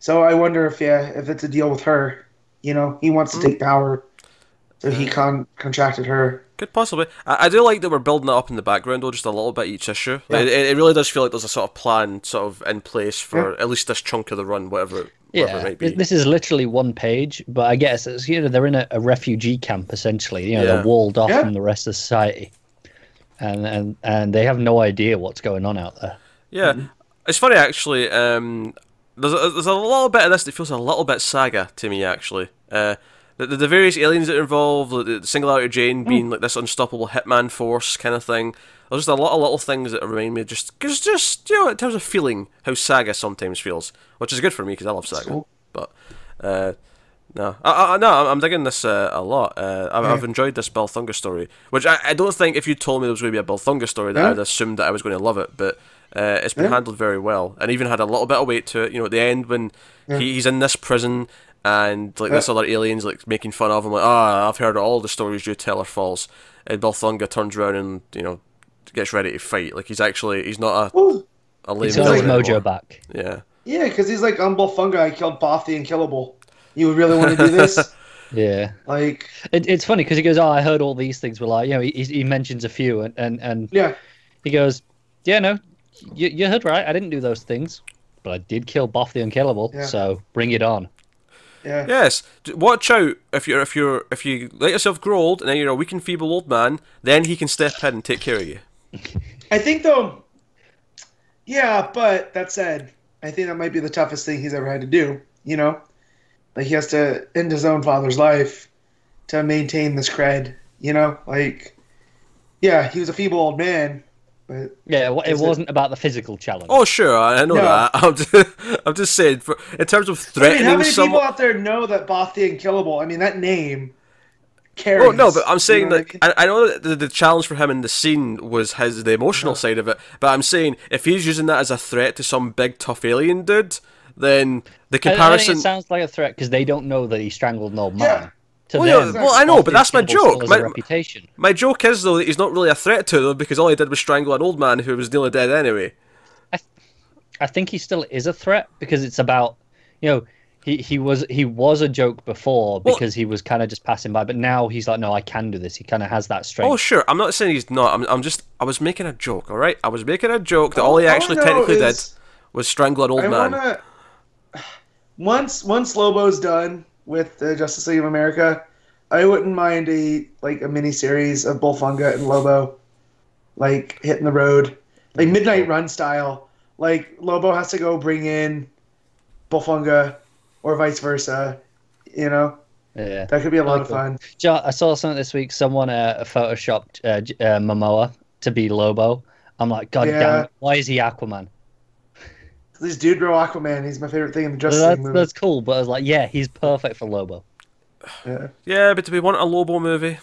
[SPEAKER 2] So I wonder if yeah, if it's a deal with her. You know, he wants to take power, so he con contracted her.
[SPEAKER 1] Could possibly. I, I do like that we're building it up in the background, though, just a little bit each issue.
[SPEAKER 2] Yeah.
[SPEAKER 1] It, it really does feel like there's a sort of plan, sort of in place for
[SPEAKER 2] Yeah.
[SPEAKER 1] at least this chunk of the run, whatever, it- whatever it
[SPEAKER 3] Yeah,
[SPEAKER 1] might be.
[SPEAKER 3] this is literally one page, but I guess it's, you know they're in a, a refugee camp essentially. You know,
[SPEAKER 1] Yeah.
[SPEAKER 3] they're walled off
[SPEAKER 2] Yeah.
[SPEAKER 3] from the rest of society, and and and they have no idea what's going on out there.
[SPEAKER 1] Yeah,
[SPEAKER 2] Mm-hmm.
[SPEAKER 1] it's funny actually. Um, there's a, there's a little bit of this that feels a little bit saga to me actually. Uh, the, the, various aliens that are involved, the, the Singularity Jane being
[SPEAKER 2] Mm.
[SPEAKER 1] like this unstoppable hitman force kind of thing. There's just a lot of little things that remind me, just just just you know, in terms of feeling how saga sometimes feels, which is good for me because I love saga.
[SPEAKER 2] cool.
[SPEAKER 1] But uh, no, I, I, no, I'm- digging this uh, a lot. Uh, I've,
[SPEAKER 2] Yeah.
[SPEAKER 1] I've enjoyed this Bolphunga story, which I, I don't think if you told me there was going to be a Bolphunga story that
[SPEAKER 2] Yeah.
[SPEAKER 1] I'd assumed that I was going to love it. But uh, it's been
[SPEAKER 2] Yeah.
[SPEAKER 1] handled very well, and even had a little bit of weight to it. You know, at the end when he, he's in this prison and like this
[SPEAKER 2] Yeah.
[SPEAKER 1] other aliens like making fun of him, like, ah, I've heard all the stories you tell are false. And Bolphunga turns around and you know gets ready to fight. Like he's actually he's not a,
[SPEAKER 2] Well,
[SPEAKER 1] a lame
[SPEAKER 3] He's
[SPEAKER 2] He's
[SPEAKER 3] got his mojo
[SPEAKER 1] anymore.
[SPEAKER 3] back.
[SPEAKER 1] Yeah.
[SPEAKER 2] yeah, because he's like, I'm Bolphunga. I killed Boff the Unkillable. You really want to do this? [laughs]
[SPEAKER 3] Yeah,
[SPEAKER 2] like,
[SPEAKER 3] it, it's funny because he goes, "Oh, I heard all these things." Were like, you know, he, he mentions a few, and and and
[SPEAKER 2] yeah,
[SPEAKER 3] he goes, "Yeah, no, you, you heard right. I didn't do those things, but I did kill Boff the Unkillable.
[SPEAKER 2] Yeah.
[SPEAKER 3] So bring it on."
[SPEAKER 2] Yeah.
[SPEAKER 1] Yes. Watch out if you're if you're if you let yourself grow old and then you're a weak and feeble old man, then he can step in and take care of you. [laughs]
[SPEAKER 2] I think though, yeah, but that said, I think that might be the toughest thing he's ever had to do. You know, like he has to end his own father's life to maintain this cred. You know, like, yeah, he was a feeble old man, but
[SPEAKER 3] Yeah, it, wa- it
[SPEAKER 2] Is it-
[SPEAKER 3] wasn't about the physical challenge.
[SPEAKER 1] Oh sure, I I know
[SPEAKER 2] No.
[SPEAKER 1] that. [laughs] I'm just, I'm just saying, for, in terms of threatening.
[SPEAKER 2] I mean, how many people out there know that Boff the Unkillable? I mean, that name carries.
[SPEAKER 1] Oh no, but I'm saying
[SPEAKER 2] you know
[SPEAKER 1] that
[SPEAKER 2] what
[SPEAKER 1] I, I know that the, the challenge for him in the scene was his the emotional uh-huh. side of it. But I'm saying if he's using that as a threat to some big tough alien dude, then the
[SPEAKER 3] I- I think
[SPEAKER 1] comparison.
[SPEAKER 3] it sounds like a threat because they don't know that he strangled an old man.
[SPEAKER 2] Yeah.
[SPEAKER 3] To
[SPEAKER 1] Well, yeah, well, I know, but that's my joke. My-
[SPEAKER 3] reputation.
[SPEAKER 1] My joke is though that he's not really a threat to them because all he did was strangle an old man who was nearly dead anyway.
[SPEAKER 3] I think he still is a threat because it's about you know he, he was he was a joke before
[SPEAKER 1] Well-
[SPEAKER 3] because he was kind of just passing by, but now he's like, no, I can do this. He kind of has that strength.
[SPEAKER 1] Oh sure, I'm not saying he's not. I'm, I'm just I was making a joke. All right, I was making a joke that all he
[SPEAKER 2] All I
[SPEAKER 1] actually
[SPEAKER 2] know
[SPEAKER 1] technically
[SPEAKER 2] is-
[SPEAKER 1] did was strangle an old
[SPEAKER 2] I
[SPEAKER 1] man.
[SPEAKER 2] wanna. Once once Lobo's done with the Justice League of America, I wouldn't mind a like a mini series of Bolphunga and Lobo, like hitting the road, like Midnight Run style. Like Lobo has to go bring in Bolphunga, or vice versa. You know
[SPEAKER 3] yeah.
[SPEAKER 2] that could be a lot of fun.
[SPEAKER 3] I saw something this week. Someone uh, photoshopped uh, uh, Momoa to be Lobo. I'm like, God
[SPEAKER 2] Yeah.
[SPEAKER 3] damn it! Why is he Aquaman?
[SPEAKER 2] This dude grow Aquaman. He's my favorite thing in the Justice
[SPEAKER 3] That's,
[SPEAKER 2] League movie.
[SPEAKER 3] that's cool, but I was like, yeah, he's perfect for Lobo.
[SPEAKER 2] Yeah.
[SPEAKER 1] Yeah, but do we want a Lobo movie?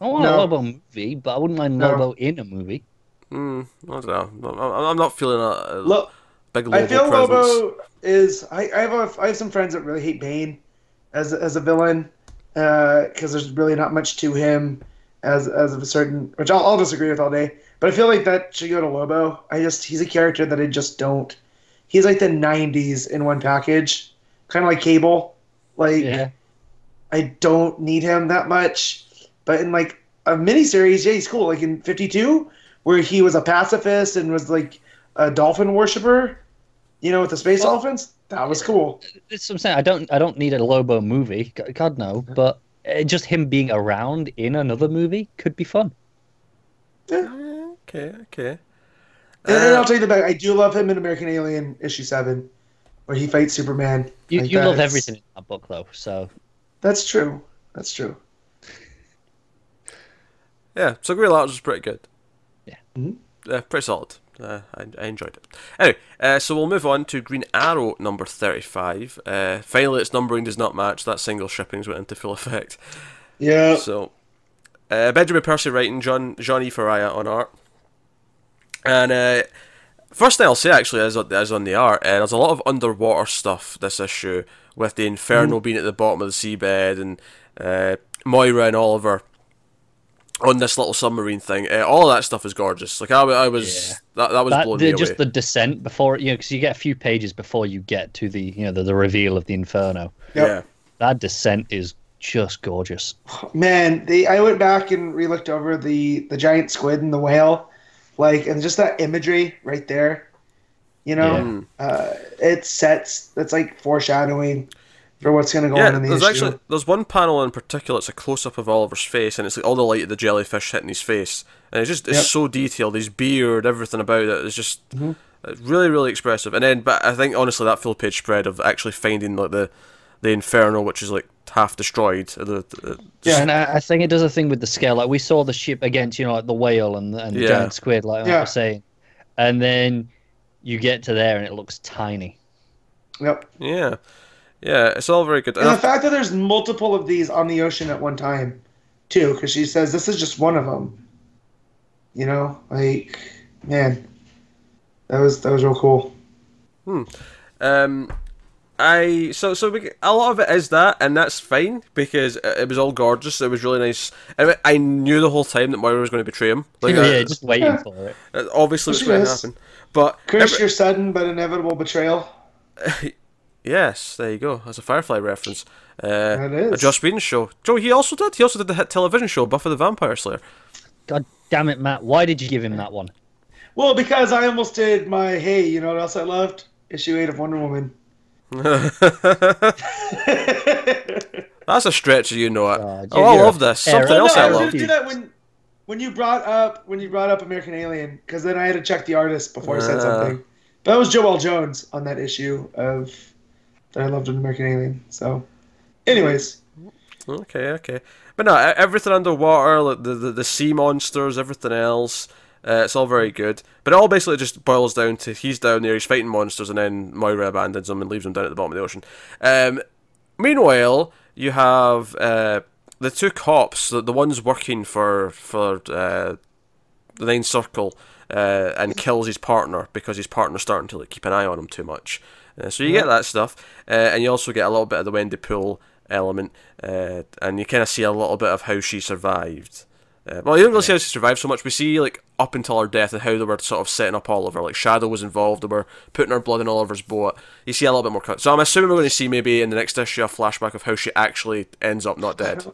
[SPEAKER 3] I want a Lobo movie, but I wouldn't mind
[SPEAKER 2] No.
[SPEAKER 3] Lobo in a movie.
[SPEAKER 1] Hmm, I don't know. I'm, I'm not feeling a, a
[SPEAKER 2] Lo-
[SPEAKER 1] big Lobo
[SPEAKER 2] I feel
[SPEAKER 1] presence.
[SPEAKER 2] Lobo is. I, I have a, I have some friends that really hate Bane as as a villain because there's really not much to him as as of a certain which I'll, I'll disagree with all day. But I feel like that should go to Lobo. I just he's a character that I just don't. He's like the '90s in one package, kind of like Cable. Like
[SPEAKER 3] Yeah,
[SPEAKER 2] I don't need him that much. But in like a miniseries, yeah, he's cool. Like in 52, where he was a pacifist and was like a dolphin worshiper, you know, with the space
[SPEAKER 3] Well-
[SPEAKER 2] dolphins. That was cool.
[SPEAKER 3] that's what I'm saying. I don't, I don't need a Lobo movie. God no, but uh, just him being around in another movie could be fun.
[SPEAKER 1] Okay, okay.
[SPEAKER 2] And, and
[SPEAKER 1] Uh,
[SPEAKER 2] I'll tell you the back. I do love him in American Alien issue seven, where he fights Superman.
[SPEAKER 3] You,
[SPEAKER 2] Like,
[SPEAKER 3] you love
[SPEAKER 2] that's-
[SPEAKER 3] everything in that book, though. So
[SPEAKER 2] That's true. That's true.
[SPEAKER 1] Yeah, so Green Lantern was pretty good.
[SPEAKER 3] Yeah.
[SPEAKER 2] Mhm.
[SPEAKER 1] Uh, pretty solid. Uh, I, I enjoyed it. Anyway, uh, so we'll move on to Green Arrow number 35. Uh, finally, its numbering does not match. That single shippings went into full effect.
[SPEAKER 2] Yeah.
[SPEAKER 1] So, uh, Benjamin Percy writing, John John E. Faria on art. And uh, first thing I'll say actually is, on- is on the art, uh, there's a lot of underwater stuff this issue, with the Inferno being at the bottom of the seabed and uh, Moira and Oliver on this little submarine thing. Uh, all that stuff is gorgeous. Like I, I was
[SPEAKER 3] Yeah.
[SPEAKER 1] that, that was
[SPEAKER 3] that
[SPEAKER 1] blowing
[SPEAKER 3] the,
[SPEAKER 1] me
[SPEAKER 3] just the descent before you know, because you get a few pages before you get to the you know the, the reveal of the Inferno.
[SPEAKER 2] Yep.
[SPEAKER 1] Yeah.
[SPEAKER 3] That descent is just gorgeous.
[SPEAKER 2] Man, they I went back and re-looked over the the giant squid and the whale, like, and just that imagery right there. You know, uh, it sets. That's like foreshadowing for what's going to go
[SPEAKER 1] Yeah,
[SPEAKER 2] on in the
[SPEAKER 1] there's
[SPEAKER 2] issue.
[SPEAKER 1] actually there's one panel in particular. It's a close up of Oliver's face, and it's like all the light of the jellyfish hitting his face, and it's just it's
[SPEAKER 2] Yep.
[SPEAKER 1] so detailed. His beard, everything about it is just
[SPEAKER 2] Mm-hmm.
[SPEAKER 1] uh, really really expressive. And then, but I think honestly that full page spread of actually finding like the the inferno, which is like half destroyed. The, the,
[SPEAKER 2] Yeah.
[SPEAKER 3] And I, I think it does a thing with the scale. Like we saw the ship against, you know, like the whale and, and the
[SPEAKER 1] Yeah.
[SPEAKER 3] giant squid, like I was saying. And then you get to there and it looks tiny.
[SPEAKER 2] Yep.
[SPEAKER 1] yeah, yeah, it's all very good.
[SPEAKER 2] And
[SPEAKER 1] And
[SPEAKER 2] the fact that there's multiple of these on the ocean at one time, too, because she says this is just one of them. You know, like, man, that was that was real cool. Hmm.
[SPEAKER 1] Um, I so so we, a lot of it is that, and that's fine because it it was all gorgeous. It was really nice. I, I knew the whole time that Moira was going to betray him. Like,
[SPEAKER 3] yeah,
[SPEAKER 1] uh,
[SPEAKER 3] just waiting
[SPEAKER 2] yeah.
[SPEAKER 3] for it. [laughs]
[SPEAKER 1] obviously, it's
[SPEAKER 2] She
[SPEAKER 1] going to happen. But
[SPEAKER 2] Curse
[SPEAKER 1] every-
[SPEAKER 2] your sudden but inevitable betrayal. [laughs]
[SPEAKER 1] yes, there you go. That's a Firefly reference. Uh,
[SPEAKER 2] That is.
[SPEAKER 1] a Joss Whedon show. Joe, he also did. He also did the hit television show Buffy the Vampire Slayer.
[SPEAKER 3] God damn it, Matt. Why did you give him that one?
[SPEAKER 2] Well, because I almost did my hey, you know what else I loved? Issue eight of Wonder Woman. [laughs]
[SPEAKER 1] That's a stretch, you know it. Oh, I love this. Something else
[SPEAKER 2] no,
[SPEAKER 1] I
[SPEAKER 2] I
[SPEAKER 1] love.
[SPEAKER 2] do that when when you brought up when you brought up American Alien, because then I had to check the artist before I said
[SPEAKER 1] Ah.
[SPEAKER 2] something. But that was Joëlle Jones on that issue of that I loved in American Alien. So, anyways,
[SPEAKER 1] Okay, okay. But no, everything underwater, like the, the, the sea monsters, everything else, uh, it's all very good. But it all basically just boils down to he's down there, he's fighting monsters, and then Moira abandons him and leaves him down at the bottom of the ocean. Um, meanwhile, you have uh, the two cops, the, the ones working for, for uh, the Ninth Circle, uh, and kills his partner because his partner's starting to like keep an eye on him too much. Uh, so you get that stuff, uh, and you also get a little bit of the Wendy Pool element, uh, and you kind of see a little bit of how she survived. Uh, well, you don't really see how she survived so much. We see like up until her death and how they were sort of setting up Oliver. Like Shado was involved; they were putting her blood in Oliver's boat. You see a little bit more. cut. So I'm assuming we're going to see maybe in the next issue a flashback of how she actually ends up not dead.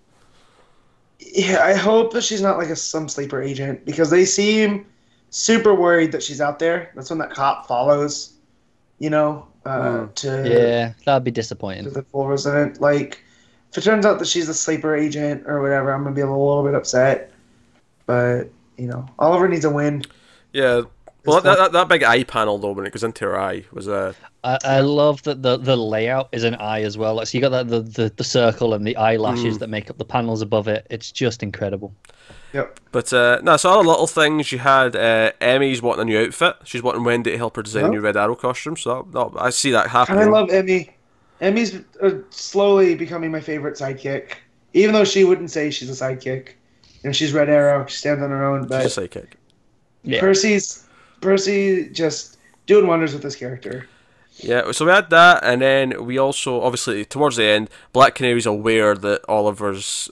[SPEAKER 2] yeah, I hope that she's not like a some sleeper agent because they seem super worried that she's out there. That's when that cop follows, you know, uh, to
[SPEAKER 3] Yeah, that'd be disappointing
[SPEAKER 2] to
[SPEAKER 3] disappointing.
[SPEAKER 2] the full resident. Like, if it turns out that she's a sleeper agent or whatever, I'm gonna be a little, bit upset. But you know, Oliver needs a win.
[SPEAKER 1] Yeah. Well, that, that, that big eye panel though, when it goes into her eye, was uh,
[SPEAKER 3] I, I love that the, the layout is an eye as well. Like, so you got that the, the, the circle and the eyelashes that make up the panels above it. It's just incredible.
[SPEAKER 2] Yep.
[SPEAKER 1] But uh, no, so other little things. You had uh, Emmy's wanting a new outfit. She's wanting Wendy to help her design a new Red Arrow costume. So that, that, I see that happening. And.
[SPEAKER 2] I love Emmy. Emmy's uh, slowly becoming my favorite sidekick, even though she wouldn't say she's a sidekick. You know, she's Red Arrow. She stands on her own. But
[SPEAKER 1] She's a psychic.
[SPEAKER 3] Yeah.
[SPEAKER 2] Percy's Percy just doing wonders with this character.
[SPEAKER 1] Yeah, so we had that, and then we also obviously towards the end, Black Canary's aware that Oliver's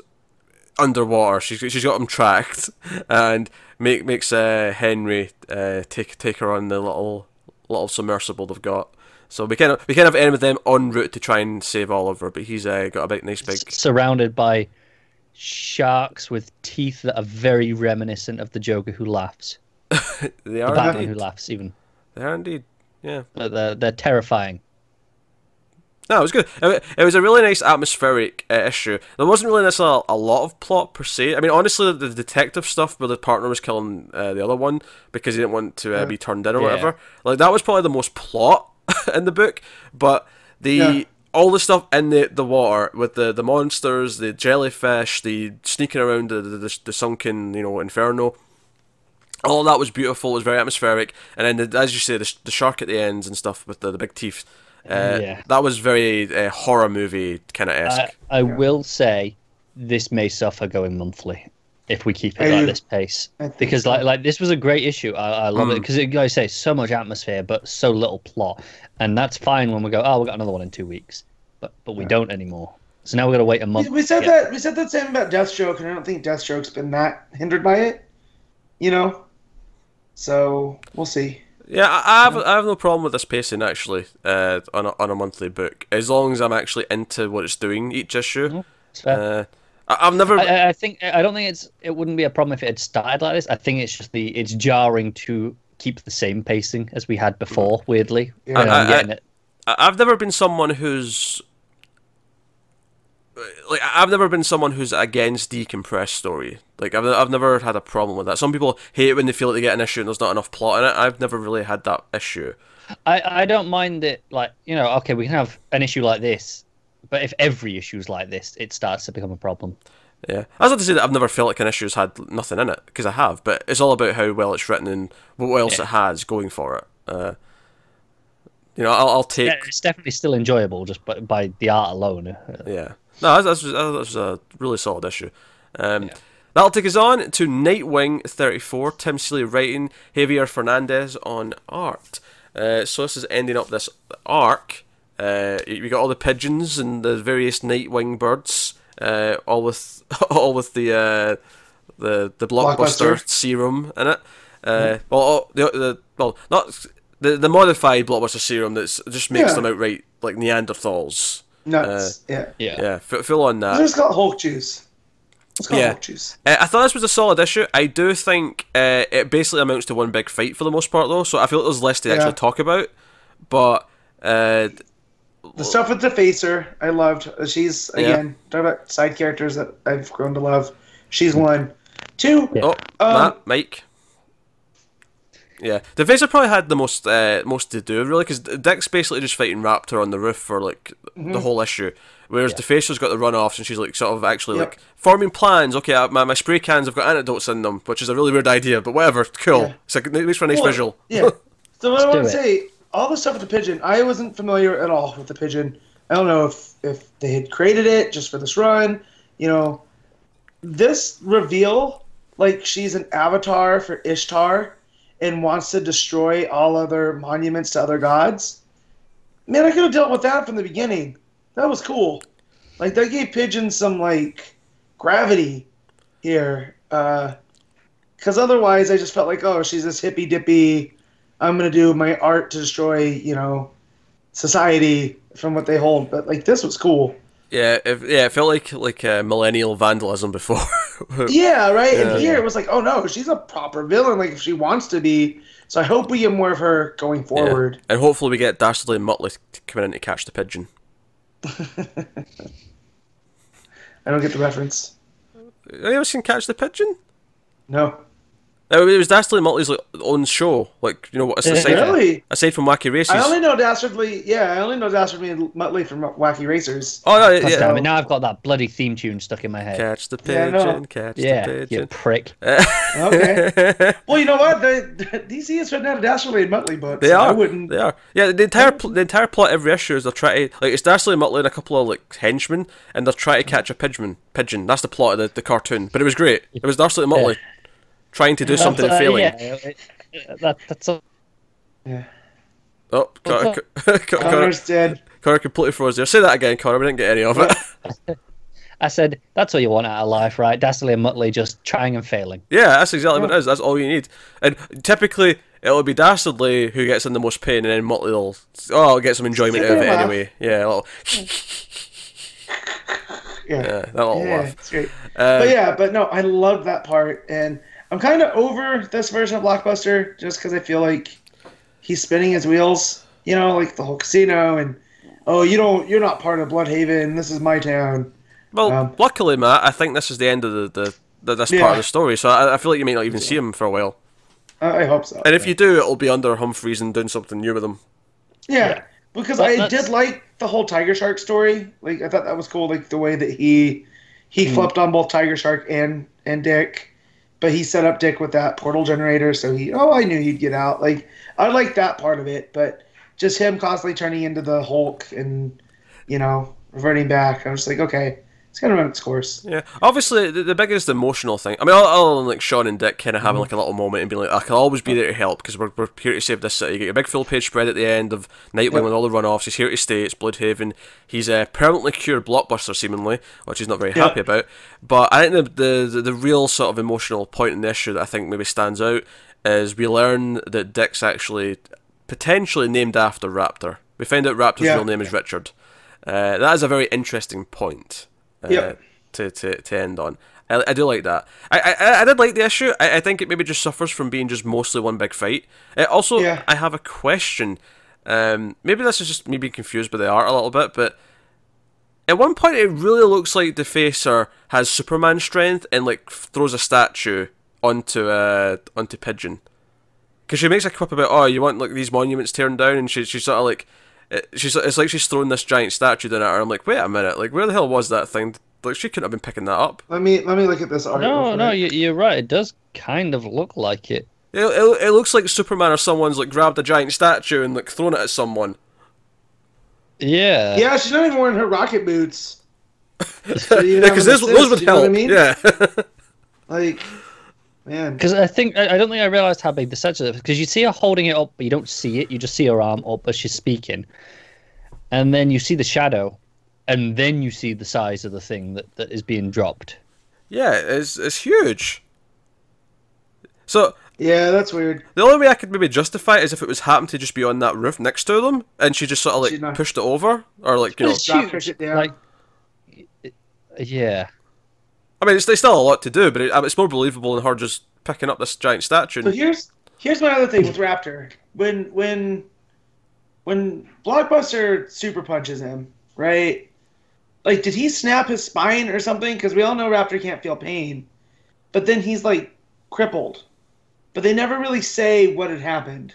[SPEAKER 1] underwater. She's she's got him tracked, [laughs] and make makes uh, Henry uh, take take her on the little little submersible they've got. So we kind of we kind of end with them en route to try and save Oliver, but he's uh, got a big nice big
[SPEAKER 3] surrounded by sharks with teeth that are very reminiscent of the Joker who laughs. [laughs]
[SPEAKER 1] they
[SPEAKER 3] The
[SPEAKER 1] are
[SPEAKER 3] Batman who
[SPEAKER 1] indeed.
[SPEAKER 3] laughs, even.
[SPEAKER 1] They are indeed. Yeah.
[SPEAKER 3] But They're, they're terrifying.
[SPEAKER 1] No, it was good. It it was a really nice atmospheric uh, issue. There wasn't really necessarily a lot of plot per se. I mean, honestly, the detective stuff where the partner was killing uh, the other one because he didn't want to uh, be turned in or
[SPEAKER 3] Yeah.
[SPEAKER 1] whatever, like that was probably the most plot [laughs] in the book. But the
[SPEAKER 2] Yeah.
[SPEAKER 1] All the stuff in the, the water with the, the monsters, the jellyfish, the sneaking around the, the, the, the sunken you know inferno. All that was beautiful. It was very atmospheric, and then the, as you say, the, the shark at the ends and stuff with the, the big teeth. Uh,
[SPEAKER 3] Yeah.
[SPEAKER 1] That was very uh, horror movie kind of
[SPEAKER 3] I,
[SPEAKER 1] esque.
[SPEAKER 3] I will say this may suffer going monthly if we keep it
[SPEAKER 2] I-
[SPEAKER 3] like this pace. Because
[SPEAKER 2] so.
[SPEAKER 3] like like this was a great issue. I, I love it
[SPEAKER 1] Mm.
[SPEAKER 3] because like I say, so much atmosphere but so little plot, and that's fine when we go. Oh, we got another one in two weeks, but but we don't anymore. So now we're gonna wait a month.
[SPEAKER 2] We, we said
[SPEAKER 3] to get-
[SPEAKER 2] that we said that same about Deathstroke, and I don't think Deathstroke's been that hindered by it. You know, so we'll see.
[SPEAKER 1] Yeah, I, I have I have no problem with this pacing actually uh, on a, on a monthly book as long as I'm actually into what it's doing each issue.
[SPEAKER 3] fair.
[SPEAKER 1] I, I've never.
[SPEAKER 3] I- I, I think I don't think it's it wouldn't be a problem if it had started like this. I think it's just the it's jarring to keep the same pacing as we had before. Weirdly,
[SPEAKER 2] Yeah.
[SPEAKER 1] I-
[SPEAKER 3] I'm
[SPEAKER 1] I-
[SPEAKER 3] getting it.
[SPEAKER 1] I- I've never been someone who's like I- I've never been someone who's against decompressed story. Like I've I've never had a problem with that. Some people hate when they feel like they get an issue and there's not enough plot in it. I've never really had that issue.
[SPEAKER 3] I, I don't mind it like you know okay we can have an issue like this but if every issue is like this it starts to become a problem
[SPEAKER 1] Yeah, that's not to say that I've never felt like an issue's had nothing in it because I have, but it's all about how well it's written and what else
[SPEAKER 3] Yeah.
[SPEAKER 1] it has going for it. Uh, you know, I'll, I'll take
[SPEAKER 3] yeah, it's definitely still enjoyable just by, by the art alone
[SPEAKER 1] Yeah. No, that's, that's, that's a really solid issue. Um, That'll take us on to Nightwing 34, Tim Seeley writing, Javier Fernandez on art. Uh, so this is ending up this arc. Uh, we got all the pigeons and the various Nightwing birds, uh, all with [laughs] all with the uh, the the blockbuster,
[SPEAKER 2] Blockbuster.
[SPEAKER 1] serum in it. Uh, Well, the, the well not the the modified blockbuster serum that just makes
[SPEAKER 2] Yeah.
[SPEAKER 1] them outright like Neanderthals.
[SPEAKER 2] Nuts. yeah.
[SPEAKER 3] yeah
[SPEAKER 1] Yeah, f- full on that.
[SPEAKER 2] Let's call it Hulk juice. Let's call
[SPEAKER 1] Yeah.
[SPEAKER 2] Hulk juice.
[SPEAKER 1] Uh, I thought this was a solid issue. I do think uh, it basically amounts to one big fight for the most part, though. So I feel like there's less to
[SPEAKER 2] Yeah.
[SPEAKER 1] actually talk about. But uh,
[SPEAKER 2] The stuff with Defacer, I loved. She's again talk about side characters that I've grown to love. She's one. Two.
[SPEAKER 3] Yeah.
[SPEAKER 1] oh,
[SPEAKER 2] Um,
[SPEAKER 1] Matt, Mike. Yeah, Defacer probably had the most uh, most to do really because Dick's basically just fighting Raptor on the roof for like
[SPEAKER 2] Mm-hmm.
[SPEAKER 1] the whole issue, whereas Defacer's got the runoffs and she's like sort of actually
[SPEAKER 2] Yep.
[SPEAKER 1] like forming plans. Okay, uh, my, my spray cans have got antidotes in them, which is a really weird idea, but whatever, cool.
[SPEAKER 2] Yeah.
[SPEAKER 1] It's like, it makes for a nice
[SPEAKER 2] Well,
[SPEAKER 1] visual.
[SPEAKER 2] Yeah. [laughs] So what I
[SPEAKER 3] Let's
[SPEAKER 2] want to say, all the stuff with the pigeon, I wasn't familiar at all with the pigeon. I don't know if if they had created it just for this run. You know, this reveal, like she's an avatar for Ishtar, and wants to destroy all other monuments to other gods. Man, I could have dealt with that from the beginning. That was cool. Like that gave pigeon some like gravity here. Uh, because otherwise I just felt like, oh, she's this hippy dippy. I'm gonna do my art to destroy, you know, society from what they hold. But like this was cool.
[SPEAKER 1] Yeah, it, yeah, it felt like like uh, millennial vandalism before. [laughs]
[SPEAKER 2] Yeah, right.
[SPEAKER 1] Yeah.
[SPEAKER 2] and here it was like, oh no, she's a proper villain. Like if she wants to be. So I hope we get more of her going
[SPEAKER 1] Yeah.
[SPEAKER 2] forward.
[SPEAKER 1] And hopefully we get Dastardly and Muttley t- coming in to catch the pigeon. [laughs]
[SPEAKER 2] I don't get the reference.
[SPEAKER 1] Have you ever seen Catch the Pigeon?
[SPEAKER 2] No.
[SPEAKER 1] No, it was Dastardly and Muttley's like, own show. Like, you know, what? aside,
[SPEAKER 3] Yeah.
[SPEAKER 2] Really?
[SPEAKER 1] aside from Wacky Races.
[SPEAKER 2] I only know Dastardly. Yeah, I only know Dastardly and Muttley from Wacky Racers.
[SPEAKER 1] Oh, no,
[SPEAKER 3] God
[SPEAKER 1] yeah.
[SPEAKER 3] damn it! Now I've got that bloody theme tune stuck in my head.
[SPEAKER 1] Catch the
[SPEAKER 2] Yeah, I
[SPEAKER 1] pigeon,
[SPEAKER 2] know.
[SPEAKER 1] catch
[SPEAKER 3] yeah,
[SPEAKER 1] the
[SPEAKER 3] you
[SPEAKER 1] pigeon.
[SPEAKER 3] prick. [laughs]
[SPEAKER 2] Okay. [laughs] well, you know what? The, [laughs] the, DC is written out of Dastardly and Muttley but
[SPEAKER 1] They
[SPEAKER 2] so
[SPEAKER 1] are.
[SPEAKER 2] I wouldn't.
[SPEAKER 1] They are. Yeah, the entire pl- the entire plot of every issue is they're trying to like it's Dastardly and Muttley and a couple of like henchmen, and they're trying to catch a pigeon. Pigeon. That's the plot of the, the cartoon. But it was great. It was Dastardly and Muttley trying to do something and
[SPEAKER 3] Uh,
[SPEAKER 1] failing.
[SPEAKER 3] yeah, that, that's all.
[SPEAKER 2] Yeah.
[SPEAKER 1] Oh, Connor, [laughs] Connor, Connor,
[SPEAKER 2] Connor's dead.
[SPEAKER 1] Connor completely froze there. Say that again, Connor. We didn't get any of it. [laughs]
[SPEAKER 3] I said that's what you want out of life, right? Dastardly and Muttley just trying and failing.
[SPEAKER 1] Yeah, that's exactly what it is. That's all you need. And typically, it'll be Dastardly who gets in the most pain, and then Muttley will oh get some enjoyment out of it
[SPEAKER 2] laugh.
[SPEAKER 1] anyway. Yeah, a little, [laughs]
[SPEAKER 2] Yeah.
[SPEAKER 1] yeah, that little
[SPEAKER 2] Yeah,
[SPEAKER 1] laugh.
[SPEAKER 2] it's great.
[SPEAKER 1] Uh,
[SPEAKER 2] but yeah, but no, I love that part, and I'm kind of over this version of Blockbuster just because I feel like he's spinning his wheels. You know, like the whole casino, and oh, you don't, you're not part of Blüdhaven. This is my town.
[SPEAKER 1] Well,
[SPEAKER 2] Um,
[SPEAKER 1] luckily, Matt, I think this is the end of the, the, the this part of the story, so I, I feel like you may not even see him for a while.
[SPEAKER 2] I, I hope so.
[SPEAKER 1] And if you do, it'll be under Humphries and doing something new with him.
[SPEAKER 2] yeah,
[SPEAKER 3] Yeah.
[SPEAKER 2] because
[SPEAKER 3] Well,
[SPEAKER 2] I
[SPEAKER 3] that's-
[SPEAKER 2] did like the whole Tiger Shark story. Like I thought that was cool. Like the way that he he flipped on both Tiger Shark and and Dick. But he set up Dick with that portal generator, so he oh I knew he'd get out. Like I like that part of it, but just him constantly turning into the Hulk and you know reverting back. I was like, okay, it's kind of run its course.
[SPEAKER 1] Yeah, obviously the, the biggest emotional thing. I mean, other than like Sean and Dick kind of
[SPEAKER 2] Mm-hmm.
[SPEAKER 1] having like a little moment and being like, "I can always be there to help because we're, we're here to save this city." You get your big full page spread at the end of Nightwing
[SPEAKER 2] Yep.
[SPEAKER 1] with all the runoffs. He's here to stay. It's Blüdhaven. He's a permanently cured blockbuster, seemingly, which he's not very
[SPEAKER 2] Yep.
[SPEAKER 1] happy about. But I think the, the the the real sort of emotional point in the issue that I think maybe stands out is we learn that Dick's actually potentially named after Raptor. We find out Raptor's
[SPEAKER 2] Yeah.
[SPEAKER 1] real name is Richard. Uh, that is a very interesting point. Uh,
[SPEAKER 2] Yep.
[SPEAKER 1] to, to to end on. I, I do like that. I, I I did like the issue. I, I think it maybe just suffers from being just mostly one big fight. Uh, also,
[SPEAKER 2] Yeah.
[SPEAKER 1] I have a question. Um, maybe this is just me being confused by the art a little bit, but at one point it really looks like Defacer has Superman strength and like throws a statue onto uh onto Pigeon. Because she makes a quip about, oh, you want like these monuments torn down, and she she's sort of like, it, she's it's like she's throwing this giant statue down at her. I'm like, wait a minute, like where the hell was that thing? Like she couldn't have been picking that up.
[SPEAKER 2] Let me let me look at this art.
[SPEAKER 3] No, no, you, you're right. It does kind of look like it.
[SPEAKER 1] It, it, it looks like Superman or someone's like grabbed a giant statue and like thrown it at someone.
[SPEAKER 3] Yeah.
[SPEAKER 2] Yeah, she's not even wearing her rocket boots. [laughs] So you
[SPEAKER 1] Yeah, because
[SPEAKER 2] an
[SPEAKER 1] those,
[SPEAKER 2] assist,
[SPEAKER 1] those would
[SPEAKER 2] you know
[SPEAKER 1] help.
[SPEAKER 2] what I mean?
[SPEAKER 1] Yeah. [laughs]
[SPEAKER 2] Like, man.
[SPEAKER 3] Because I think I I don't think I realized how big the statue is. Because you see her holding it up, but you don't see it. You just see her arm up as she's speaking, and then you see the shadow, and then you see the size of the thing that, that is being dropped.
[SPEAKER 1] yeah, it's it's huge. So
[SPEAKER 2] Yeah, that's weird.
[SPEAKER 1] the only way I could maybe justify it is if it was happened to just be on that roof next to them, and she just sort of like
[SPEAKER 2] not-
[SPEAKER 1] pushed it over, or like you know.
[SPEAKER 3] It's
[SPEAKER 2] Drop
[SPEAKER 3] huge.
[SPEAKER 2] it down.
[SPEAKER 3] Like, yeah.
[SPEAKER 1] I mean, it's, there's still a lot to do, but it, it's more believable than her just picking up this giant statue.
[SPEAKER 2] So here's here's my other thing with Raptor. When when when Blockbuster super punches him, right? Like, did he snap his spine or something? Because we all know Raptor can't feel pain, but then he's like crippled. But they never really say what had happened.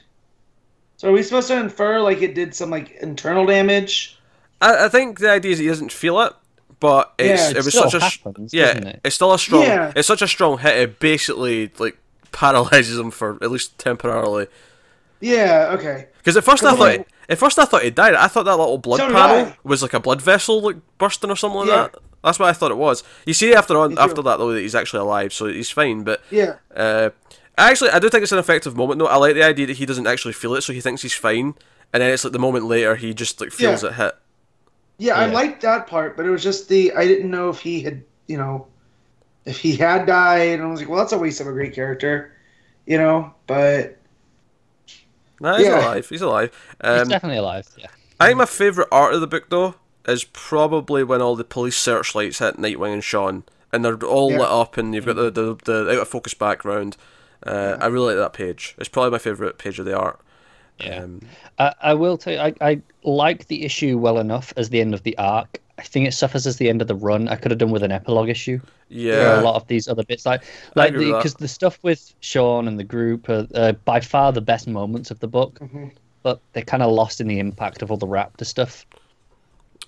[SPEAKER 2] So are we supposed to infer like it did some like internal damage?
[SPEAKER 1] I, I think the idea is he doesn't feel it, but it's,
[SPEAKER 2] Yeah,
[SPEAKER 1] it
[SPEAKER 3] it
[SPEAKER 1] was such a
[SPEAKER 3] happens,
[SPEAKER 1] yeah,
[SPEAKER 3] it?
[SPEAKER 1] it's still a strong.
[SPEAKER 2] Yeah.
[SPEAKER 1] It's such a strong hit. It basically like paralyzes him for at least temporarily.
[SPEAKER 2] Yeah. Okay.
[SPEAKER 1] Because at first I thought
[SPEAKER 2] like-
[SPEAKER 1] at first I thought he died. I thought that little blood
[SPEAKER 2] So
[SPEAKER 1] panel was like a blood vessel like bursting or something like
[SPEAKER 2] Yeah.
[SPEAKER 1] that. That's what I thought it was. You see after on after that though that he's actually alive, so he's fine. But
[SPEAKER 2] Yeah.
[SPEAKER 1] uh, actually, I do think it's an effective moment. though. I like the idea that he doesn't actually feel it, so he thinks he's fine, and then it's like the moment later he just like feels
[SPEAKER 2] Yeah.
[SPEAKER 1] it hit.
[SPEAKER 2] Yeah, I liked that part, but it was just the I didn't know if he had, you know, if he had died, and I was like, well, that's a waste of a great character, you know. But
[SPEAKER 1] Nah, he's
[SPEAKER 2] Yeah.
[SPEAKER 1] alive. He's alive.
[SPEAKER 3] He's
[SPEAKER 1] Um,
[SPEAKER 3] definitely alive. Yeah.
[SPEAKER 1] I think my favourite art of the book though is probably when all the police searchlights hit Nightwing and Sean, and they're all
[SPEAKER 2] Yeah.
[SPEAKER 1] lit up, and you've got the the, the out of focus background. Uh, I really like that page. It's probably my favourite page of the art.
[SPEAKER 3] Yeah.
[SPEAKER 1] Um,
[SPEAKER 3] I, I will tell you, I, I like the issue well enough as the end of the arc. I think it suffers as the end of the run. I could have done with an epilogue issue. There are
[SPEAKER 1] yeah,
[SPEAKER 3] a lot of these other bits, like like
[SPEAKER 1] agree with that.
[SPEAKER 3] because the stuff with Sean and the group are uh, by far the best moments of the book,
[SPEAKER 2] Mhm.
[SPEAKER 3] but they're kind of lost in the impact of all the Raptor stuff,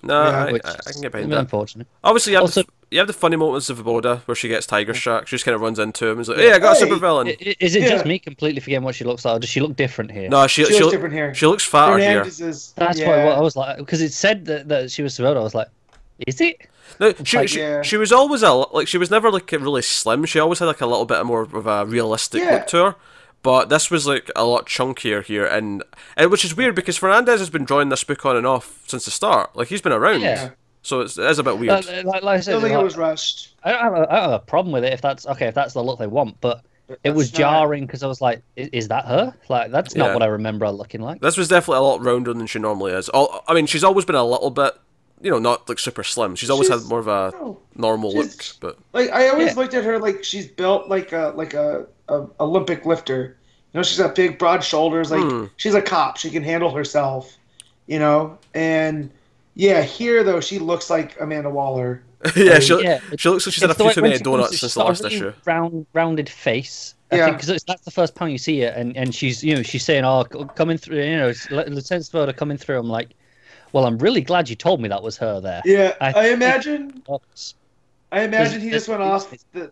[SPEAKER 1] no,
[SPEAKER 2] Yeah,
[SPEAKER 1] I,
[SPEAKER 3] which
[SPEAKER 1] I, I can get
[SPEAKER 3] a
[SPEAKER 1] behind
[SPEAKER 3] bit
[SPEAKER 1] that.
[SPEAKER 3] unfortunate.
[SPEAKER 1] Obviously, you have,
[SPEAKER 3] Also-
[SPEAKER 1] the, you have the funny moments of Voda where she gets tiger shark. She just kind of runs into him and is like, "Hey, I got a
[SPEAKER 2] Hey,
[SPEAKER 1] super villain."
[SPEAKER 3] I- i- Is it just me completely forgetting what she looks like, or does she look different here?
[SPEAKER 1] no, she
[SPEAKER 2] she
[SPEAKER 1] she,
[SPEAKER 2] looks
[SPEAKER 1] look-
[SPEAKER 2] different here.
[SPEAKER 1] she looks fatter here.
[SPEAKER 2] Fernandez is
[SPEAKER 3] That's
[SPEAKER 2] yeah.
[SPEAKER 3] what I was like, because it said that, that she was Savona. I was like, is it?
[SPEAKER 1] No, she,
[SPEAKER 3] like-
[SPEAKER 1] she,
[SPEAKER 2] Yeah.
[SPEAKER 1] she was always a like she was never like really slim. She always had like a little bit more of a realistic
[SPEAKER 2] Yeah.
[SPEAKER 1] look to her. But this was like a lot chunkier here, and, and which is weird because Fernandez has been drawing this book on and off since the start. Like he's been around,
[SPEAKER 3] Yeah.
[SPEAKER 1] so it's, it is a bit weird.
[SPEAKER 3] Like, like, like I
[SPEAKER 2] I
[SPEAKER 3] said,
[SPEAKER 2] don't think it was rushed.
[SPEAKER 3] I don't, have a, I don't have a problem with it if that's okay. If that's the look they want, but
[SPEAKER 2] but
[SPEAKER 3] it was
[SPEAKER 2] that's not-
[SPEAKER 3] jarring because I was like, is, "Is that her? Like, that's
[SPEAKER 1] Yeah.
[SPEAKER 3] not what I remember her looking like."
[SPEAKER 1] This was definitely a lot rounder than she normally is. I mean, she's always been a little bit, you know, not like super slim. She's always
[SPEAKER 2] She's-
[SPEAKER 1] had more of a
[SPEAKER 2] No.
[SPEAKER 1] normal look, but
[SPEAKER 2] Like I always
[SPEAKER 3] Yeah.
[SPEAKER 2] looked at her like she's built like a like a, a Olympic lifter. You know, she's got big, broad shoulders. Like
[SPEAKER 1] Hmm.
[SPEAKER 2] she's a cop. She can handle herself. You know, and yeah, here though she looks like Amanda Waller. [laughs]
[SPEAKER 1] yeah, she,
[SPEAKER 3] Yeah,
[SPEAKER 1] she looks like she's had a few
[SPEAKER 3] way-
[SPEAKER 1] too many
[SPEAKER 3] she comes-
[SPEAKER 1] donuts
[SPEAKER 3] she's
[SPEAKER 1] since the
[SPEAKER 3] got
[SPEAKER 1] last
[SPEAKER 3] really
[SPEAKER 1] issue.
[SPEAKER 3] Round, rounded face. I
[SPEAKER 2] Yeah.
[SPEAKER 3] think because that's the first time you see it, and, and she's you know she's saying, "Oh, coming through," you know, it's Lieutenant Svoboda coming through. I'm like, well, I'm really glad you told me that was her there.
[SPEAKER 2] Yeah,
[SPEAKER 3] I
[SPEAKER 2] I, imagine. I imagine he just went off the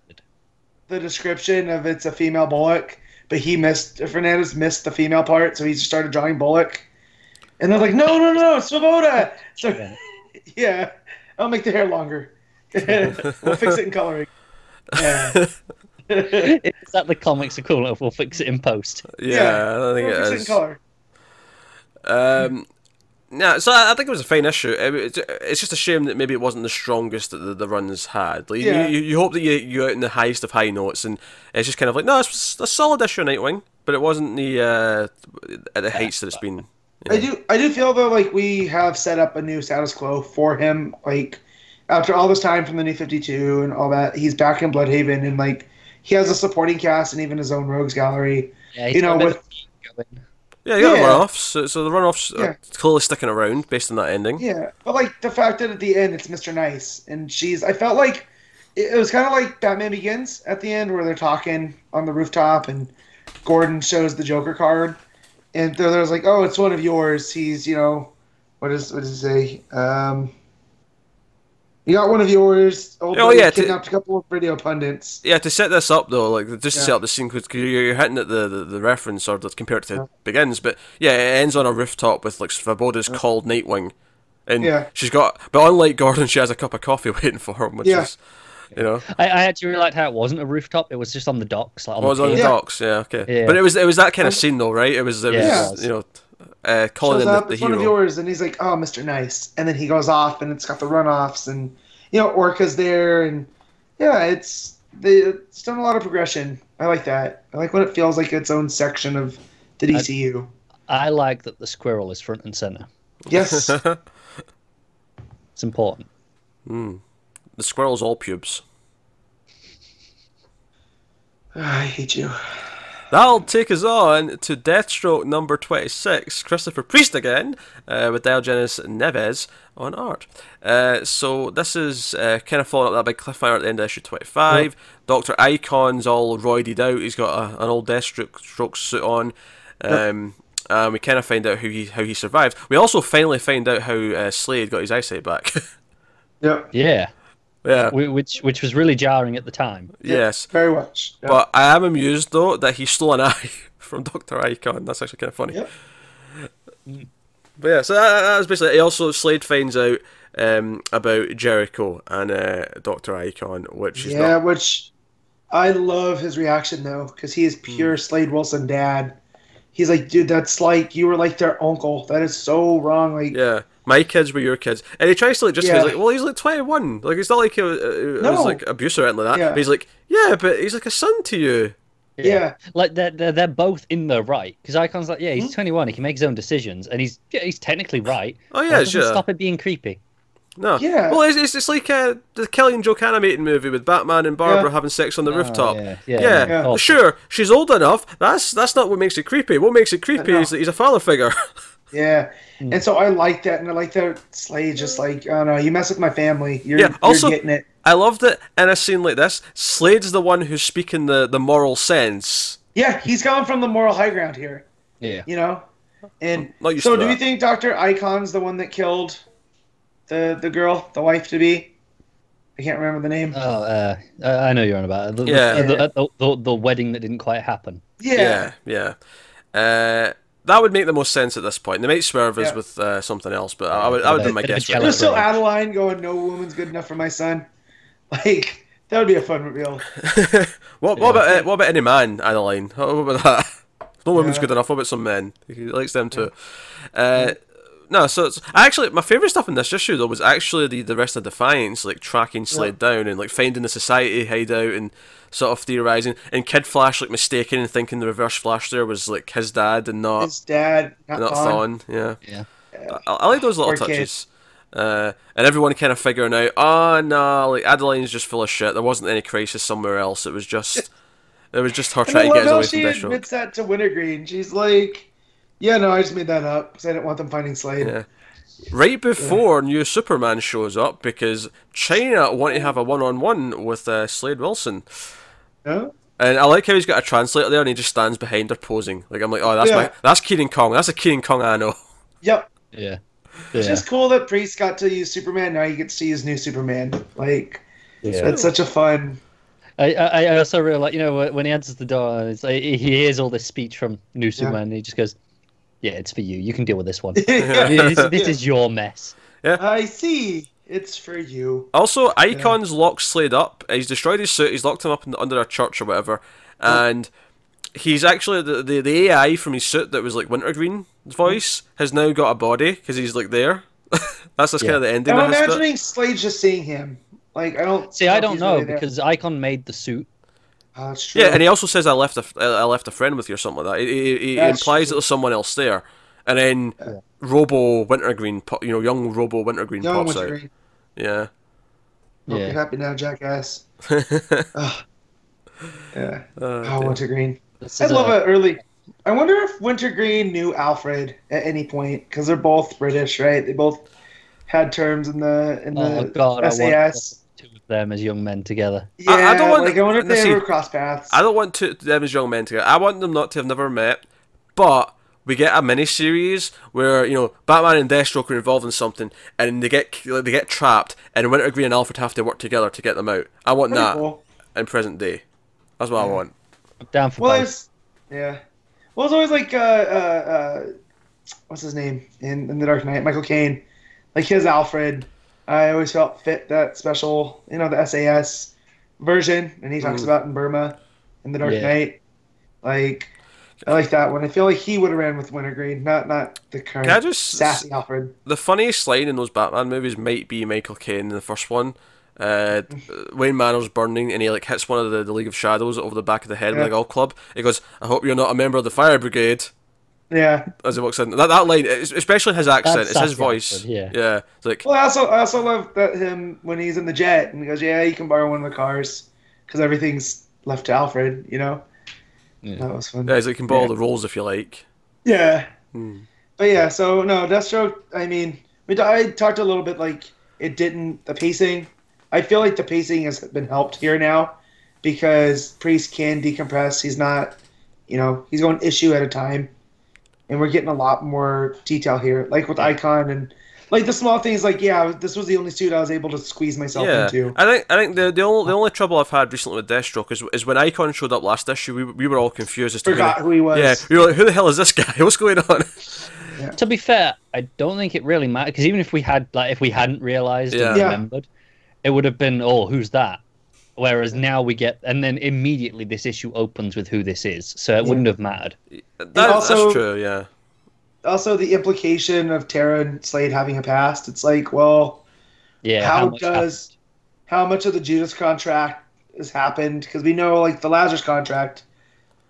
[SPEAKER 2] the description of it's a female Bullock, but he missed Fernandez missed the female part, so he just started drawing Bullock. And they're like, no, no, no, Svoboda. So
[SPEAKER 3] Yeah. [laughs]
[SPEAKER 2] yeah, I'll make the hair longer. [laughs] we'll fix it in coloring. Yeah. [laughs]
[SPEAKER 3] Is that the comics equivalent of "We'll fix it in post"?
[SPEAKER 1] Yeah, I don't think
[SPEAKER 2] we'll
[SPEAKER 1] it
[SPEAKER 2] fix it
[SPEAKER 1] is.
[SPEAKER 2] in color.
[SPEAKER 1] Um, yeah, so I I think it was a fine issue. I It's, it's just a shame that maybe it wasn't the strongest that the, the runs had. Like,
[SPEAKER 2] Yeah.
[SPEAKER 1] you, you, you hope that you you out in the highest of high notes, and it's just kind of like no, it's a solid issue of Nightwing, but it wasn't the uh, at the heights that it's been.
[SPEAKER 2] I do I do feel though like we have set up a new status quo for him. Like after all this time from the New Fifty Two and all that, he's back in Blüdhaven and like he has a supporting cast and even his own rogues gallery.
[SPEAKER 3] Yeah, he's
[SPEAKER 2] You know,
[SPEAKER 3] got a bit
[SPEAKER 2] with-
[SPEAKER 3] of heat going.
[SPEAKER 1] Yeah, you got
[SPEAKER 2] Yeah.
[SPEAKER 1] the runoffs. So, so the runoffs
[SPEAKER 2] Yeah.
[SPEAKER 1] are clearly sticking around based on that ending.
[SPEAKER 2] Yeah, but like the fact that at the end it's Mr. Nice and she's, I felt like it, it was kind of like Batman Begins at the end where they're talking on the rooftop and Gordon shows the Joker card and there, there's like, oh, it's one of yours. He's, you know, what is what does he say? Um, you got one of yours. Old
[SPEAKER 1] Oh, oh
[SPEAKER 2] buddy
[SPEAKER 1] yeah, to-
[SPEAKER 2] kidnapped a couple of radio pundits.
[SPEAKER 1] Yeah, to set this up though, like just to set up the scene, because you're, you're hitting at the, the, the reference or the, compared to
[SPEAKER 2] Yeah.
[SPEAKER 1] begins, but yeah, it ends on a rooftop with like Svoboda's called Nightwing, and
[SPEAKER 2] Yeah.
[SPEAKER 1] she's got, but unlike Gordon, she has a cup of coffee [laughs] waiting for him, which
[SPEAKER 2] Yeah.
[SPEAKER 1] is, you know,
[SPEAKER 3] I, I actually really liked how it wasn't a rooftop; it was just on the docks, like on
[SPEAKER 1] oh, it was
[SPEAKER 3] the
[SPEAKER 1] on the.
[SPEAKER 2] Yeah.
[SPEAKER 1] docks, yeah, okay,
[SPEAKER 3] Yeah.
[SPEAKER 1] but it was it was that kind of scene though, right? It was it
[SPEAKER 3] Yeah.
[SPEAKER 1] was you know, uh, calling
[SPEAKER 2] Shows
[SPEAKER 1] in the,
[SPEAKER 2] up,
[SPEAKER 1] the
[SPEAKER 2] it's one of yours, and he's like, "Oh, Mr. Nice," and then he goes off, and it's got the runoffs, and you know, Orca's there, and yeah, it's the it's done a lot of progression. I like that. I like when it feels like its own section of the DCU.
[SPEAKER 3] I like that the squirrel is front and center.
[SPEAKER 2] yes, [laughs]
[SPEAKER 3] It's important.
[SPEAKER 1] the squirrel's all pubes. [sighs]
[SPEAKER 2] I hate you.
[SPEAKER 1] That'll take us on to Deathstroke number 26, Christopher Priest again, uh, with Diogenes Neves on art. Uh, so this is uh, kind of following up that big cliffhanger at the end of issue 25. Dr. Icon's all roided out, he's got a, an old Deathstroke suit on. Um, and we kind of find out how he how he survived. We also finally find out how uh, Slade got his eyesight back. [laughs]
[SPEAKER 2] Yep.
[SPEAKER 3] Yeah,
[SPEAKER 1] yeah.
[SPEAKER 3] which which was really jarring at the time.
[SPEAKER 1] Yes.
[SPEAKER 2] Very much. Yep.
[SPEAKER 1] But I am amused though that he stole an [laughs] eye from Doctor Icon. That's actually kind of funny.
[SPEAKER 2] Yep.
[SPEAKER 1] But yeah, so that, that was basically. It also Slade finds out um, about Jericho and uh, Doctor Icon, which is
[SPEAKER 2] yeah,
[SPEAKER 1] not.
[SPEAKER 2] which I love his reaction though, because he is
[SPEAKER 1] Hmm.
[SPEAKER 2] pure Slade Wilson dad. He's like, dude, that's like you were like their uncle. That is so wrong. Like,
[SPEAKER 1] Yeah, my kids were your kids, and he tries to like just
[SPEAKER 2] Yeah.
[SPEAKER 1] he's like, well, he's like twenty one. Like it's not like he was, uh, it was like abuse or anything like that.
[SPEAKER 2] Yeah.
[SPEAKER 1] But he's like, yeah, but he's like a son to you.
[SPEAKER 2] yeah,
[SPEAKER 3] Like they're they're, they're both in the right because Icon's like, yeah,
[SPEAKER 2] Hmm?
[SPEAKER 3] he's 21, he can make his own decisions, and he's yeah, he's technically right.
[SPEAKER 1] Oh yeah, sure.
[SPEAKER 3] stop it being creepy.
[SPEAKER 1] No.
[SPEAKER 2] Yeah.
[SPEAKER 1] Well, it's, it's, it's like uh, the Killing Joke animated movie with Batman and Barbara
[SPEAKER 2] Yeah.
[SPEAKER 1] having sex on the rooftop.
[SPEAKER 3] Oh, yeah, yeah,
[SPEAKER 1] Yeah,
[SPEAKER 2] Yeah.
[SPEAKER 1] Sure. She's old enough. That's that's not what makes it creepy. What makes it creepy is that he's a father figure. [laughs]
[SPEAKER 2] yeah.
[SPEAKER 3] Hmm.
[SPEAKER 2] And so I like that, and I like that Slade just like, oh no, you mess with my family, you're,
[SPEAKER 1] Yeah,
[SPEAKER 2] you're
[SPEAKER 1] also-
[SPEAKER 2] getting it.
[SPEAKER 1] I loved it in a scene like this. Slade's the one who's speaking the, the moral sense.
[SPEAKER 2] Yeah, he's gone from the moral high ground here.
[SPEAKER 3] Yeah.
[SPEAKER 2] You know, and so do
[SPEAKER 1] that.
[SPEAKER 2] you think Doctor Icon's the one that killed the the girl, the wife to be? I can't remember the name.
[SPEAKER 3] Oh, uh, I I know you're on about it. The, the-
[SPEAKER 1] Yeah.
[SPEAKER 3] the, the, the, the wedding that didn't quite happen.
[SPEAKER 2] yeah.
[SPEAKER 1] Yeah, yeah. Uh, that would make the most sense at this point. They might swerve us
[SPEAKER 2] Yeah.
[SPEAKER 1] with uh, something else, but I would, I would
[SPEAKER 3] Bit
[SPEAKER 1] be my
[SPEAKER 3] a
[SPEAKER 1] guess.
[SPEAKER 3] jealous
[SPEAKER 2] There's still Adeline going, no woman's good enough for my son. [laughs] Like that would be a fun reveal. [laughs]
[SPEAKER 1] what, what about uh, what about any man, Adeline? What about that? [laughs] No woman's
[SPEAKER 2] Yeah.
[SPEAKER 1] good enough. What about some men? He likes them too. Uh, no, so it's, actually my favorite stuff in this issue though was actually the, the rest of Defiance, like tracking Slade down and like finding the society hideout and sort of theorizing, and Kid Flash like mistaken and thinking the Reverse Flash there was like his dad and not
[SPEAKER 2] His dad, not,
[SPEAKER 1] not
[SPEAKER 2] Thawne.
[SPEAKER 1] Thawne. Yeah.
[SPEAKER 3] Yeah.
[SPEAKER 1] I, I like those little
[SPEAKER 2] Poor kid.
[SPEAKER 1] touches. Uh, and everyone kind of figuring out, oh no, like Adeline's just full of shit. There wasn't any crisis somewhere else. It was just, [laughs] it was just her
[SPEAKER 2] And I
[SPEAKER 1] trying to get
[SPEAKER 2] love
[SPEAKER 1] us
[SPEAKER 2] how
[SPEAKER 1] away from
[SPEAKER 2] she
[SPEAKER 1] Deathstroke.
[SPEAKER 2] admits that to Wintergreen. She's like, "Yeah, no, I just made that up because I didn't want them finding Slade."
[SPEAKER 1] Yeah. Right before New Superman shows up, because China want to have a one-on-one with uh, Slade Wilson,
[SPEAKER 2] Yeah?
[SPEAKER 1] and I like how he's got a translator there, and he just stands behind her posing. Like I'm like, oh, that's
[SPEAKER 2] Yeah.
[SPEAKER 1] my, that's Kenan Kong. That's a Kenan Kong I know. [laughs]
[SPEAKER 2] Yep.
[SPEAKER 3] Yeah.
[SPEAKER 2] It's
[SPEAKER 3] Yeah.
[SPEAKER 2] just cool that Priest got to use Superman. Now he gets to use new Superman. Like
[SPEAKER 3] Yeah.
[SPEAKER 2] that's such a fun.
[SPEAKER 3] I, I I also really like you know when he answers the door, it's like, he hears all this speech from New Superman, and he just goes, "Yeah, it's for you. You can deal with this one. [laughs] [laughs] this, this is your mess."
[SPEAKER 2] I see. It's for you.
[SPEAKER 1] Also, Icon's locked Slade up. He's destroyed his suit. He's locked him up in, under a church or whatever, and he's actually the, the the AI from his suit that was like Wintergreen's voice has now got a body because he's like there. [laughs] that's just
[SPEAKER 3] Yeah.
[SPEAKER 1] kind of the ending.
[SPEAKER 2] I'm
[SPEAKER 1] of bit.
[SPEAKER 2] imagining Slade's just seeing him. Like I don't
[SPEAKER 3] See, I don't know
[SPEAKER 2] really there.
[SPEAKER 3] because Icon made the suit.
[SPEAKER 2] Ah, that's true.
[SPEAKER 1] Yeah, and he also says I left a I left a friend with you or something like that. He, he, he implies
[SPEAKER 2] true.
[SPEAKER 1] that there's someone else there, and then Robo Wintergreen, you know, young Robo Wintergreen
[SPEAKER 2] Young
[SPEAKER 1] pops out.
[SPEAKER 2] Wintergreen.
[SPEAKER 1] Yeah,
[SPEAKER 2] Hope
[SPEAKER 3] Yeah.
[SPEAKER 2] you're happy now, jackass. [laughs] Ugh. Yeah.
[SPEAKER 1] Oh,
[SPEAKER 2] Oh. Wintergreen. I love
[SPEAKER 3] a-
[SPEAKER 2] it early. I wonder if Wintergreen knew Alfred at any point because they're both British, right? They both had terms in the in
[SPEAKER 3] Oh
[SPEAKER 2] the
[SPEAKER 3] god,
[SPEAKER 2] SAS.
[SPEAKER 3] two of them as young men together.
[SPEAKER 2] Yeah,
[SPEAKER 1] I- I don't want-
[SPEAKER 2] like I wonder if they
[SPEAKER 1] see,
[SPEAKER 2] ever crossed paths.
[SPEAKER 1] I don't want to them as young men together. I want them not to have never met, but we get a mini series where you know Batman and Deathstroke are involved in something, and they get like, they get trapped, and Wintergreen and Alfred have to work together to get them out. I want
[SPEAKER 2] Pretty
[SPEAKER 1] that
[SPEAKER 2] cool.
[SPEAKER 1] in present day. That's what I want.
[SPEAKER 3] I'm down for
[SPEAKER 2] Well,
[SPEAKER 3] both.
[SPEAKER 2] there's yeah. Well, it's always like uh, uh, uh, what's his name in, in the Dark Knight, Michael Caine, like his Alfred. I always felt fit that special, you know, the SAS version, and he talks
[SPEAKER 1] Mm.
[SPEAKER 2] about in Burma in the Dark
[SPEAKER 3] Yeah.
[SPEAKER 2] Knight. Like, I like that one. I feel like he would have ran with Wintergreen, not not the current
[SPEAKER 1] Can I just
[SPEAKER 2] sassy Alfred.
[SPEAKER 1] the funniest line in those Batman movies might be Michael Caine in the first one. Uh, [laughs] Wayne Manor's burning and he like hits one of the, the League of Shadows over the back of the head with
[SPEAKER 2] Yeah.
[SPEAKER 1] a golf club. He goes, "I hope you're not a member of the fire brigade."
[SPEAKER 2] Yeah.
[SPEAKER 1] As he walks in, that that line, especially his accent,
[SPEAKER 3] That's
[SPEAKER 1] it's his voice.
[SPEAKER 3] Alfred, yeah.
[SPEAKER 1] yeah. It's like
[SPEAKER 2] Well, I also I also love that him when he's in the jet and he goes, "Yeah, you can borrow one of the cars because everything's left to Alfred." You know,
[SPEAKER 3] Yeah.
[SPEAKER 2] that was fun.
[SPEAKER 1] yeah, he's like, you can borrow
[SPEAKER 2] Yeah.
[SPEAKER 1] the roles if you like.
[SPEAKER 2] Yeah.
[SPEAKER 1] Hmm.
[SPEAKER 2] But yeah, so no, Deathstroke. I mean, we t- I talked a little bit like it didn't the pacing. I feel like the pacing has been helped here now because Priest can decompress. He's not, you know, he's going issue at a time, and we're getting a lot more detail here, like with Icon and like the small things. Like yeah, this was the only suit I was able to squeeze myself
[SPEAKER 1] Yeah,
[SPEAKER 2] into.
[SPEAKER 1] I think I think the the only the only trouble I've had recently with Deathstroke is is when Icon showed up last issue, we, we were all confused as to who
[SPEAKER 2] Forgot
[SPEAKER 1] the-
[SPEAKER 2] who he was.
[SPEAKER 1] yeah, we were like, who the hell is this guy? [laughs] What's going on?
[SPEAKER 3] To be fair, I don't think it really mattered because even if we had like if we hadn't realized
[SPEAKER 1] Yeah.
[SPEAKER 3] and
[SPEAKER 2] Yeah.
[SPEAKER 3] remembered, it would have been oh who's that. Whereas now we get and then immediately this issue opens with who this is, so it wouldn't have mattered.
[SPEAKER 1] That,
[SPEAKER 2] also-
[SPEAKER 1] that's true. Yeah.
[SPEAKER 2] Also, the implication of Tara and Slade having a past. It's like, well,
[SPEAKER 3] Yeah.
[SPEAKER 2] how,
[SPEAKER 3] much
[SPEAKER 2] does how much of the Judas contract has happened? Because we know like the Lazarus contract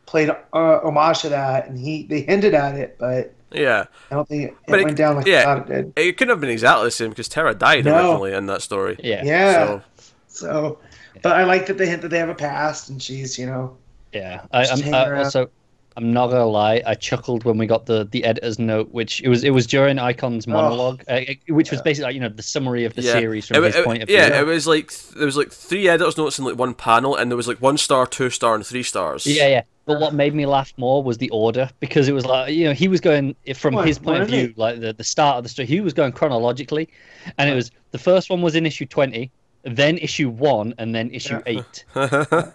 [SPEAKER 2] played uh, homage to that, and he they hinted at it, but
[SPEAKER 1] Yeah.
[SPEAKER 2] I don't think it,
[SPEAKER 1] But it-
[SPEAKER 2] went down like
[SPEAKER 1] yeah.
[SPEAKER 2] Thought it did.
[SPEAKER 1] It couldn't have been exactly the same because Tara died
[SPEAKER 2] No.
[SPEAKER 1] originally in that story.
[SPEAKER 3] Yeah.
[SPEAKER 2] Yeah.
[SPEAKER 1] So,
[SPEAKER 2] So, but I like that they hint that they have a past, and she's you know
[SPEAKER 3] Yeah, I,
[SPEAKER 2] Just
[SPEAKER 3] I'm
[SPEAKER 2] hanging
[SPEAKER 3] I,
[SPEAKER 2] around.
[SPEAKER 3] also. I'm not gonna lie. I chuckled when we got the, the editor's note, which it was it was during Icon's monologue, uh, which was basically like, you know the summary of the
[SPEAKER 1] yeah.
[SPEAKER 3] series from
[SPEAKER 1] It
[SPEAKER 3] his
[SPEAKER 1] it-
[SPEAKER 3] point of view.
[SPEAKER 1] yeah, it was like there was like three editors notes in like one panel, and there was like one star, two star, and three stars.
[SPEAKER 3] Yeah, yeah. But what made me laugh more was the order because it was like you know he was going from
[SPEAKER 2] What?
[SPEAKER 3] his point of view,
[SPEAKER 2] it?
[SPEAKER 3] like the, the start of the story. He was going chronologically, and it was the first one was in issue twenty, then issue one, and then issue
[SPEAKER 2] Yeah.
[SPEAKER 3] eight. [laughs]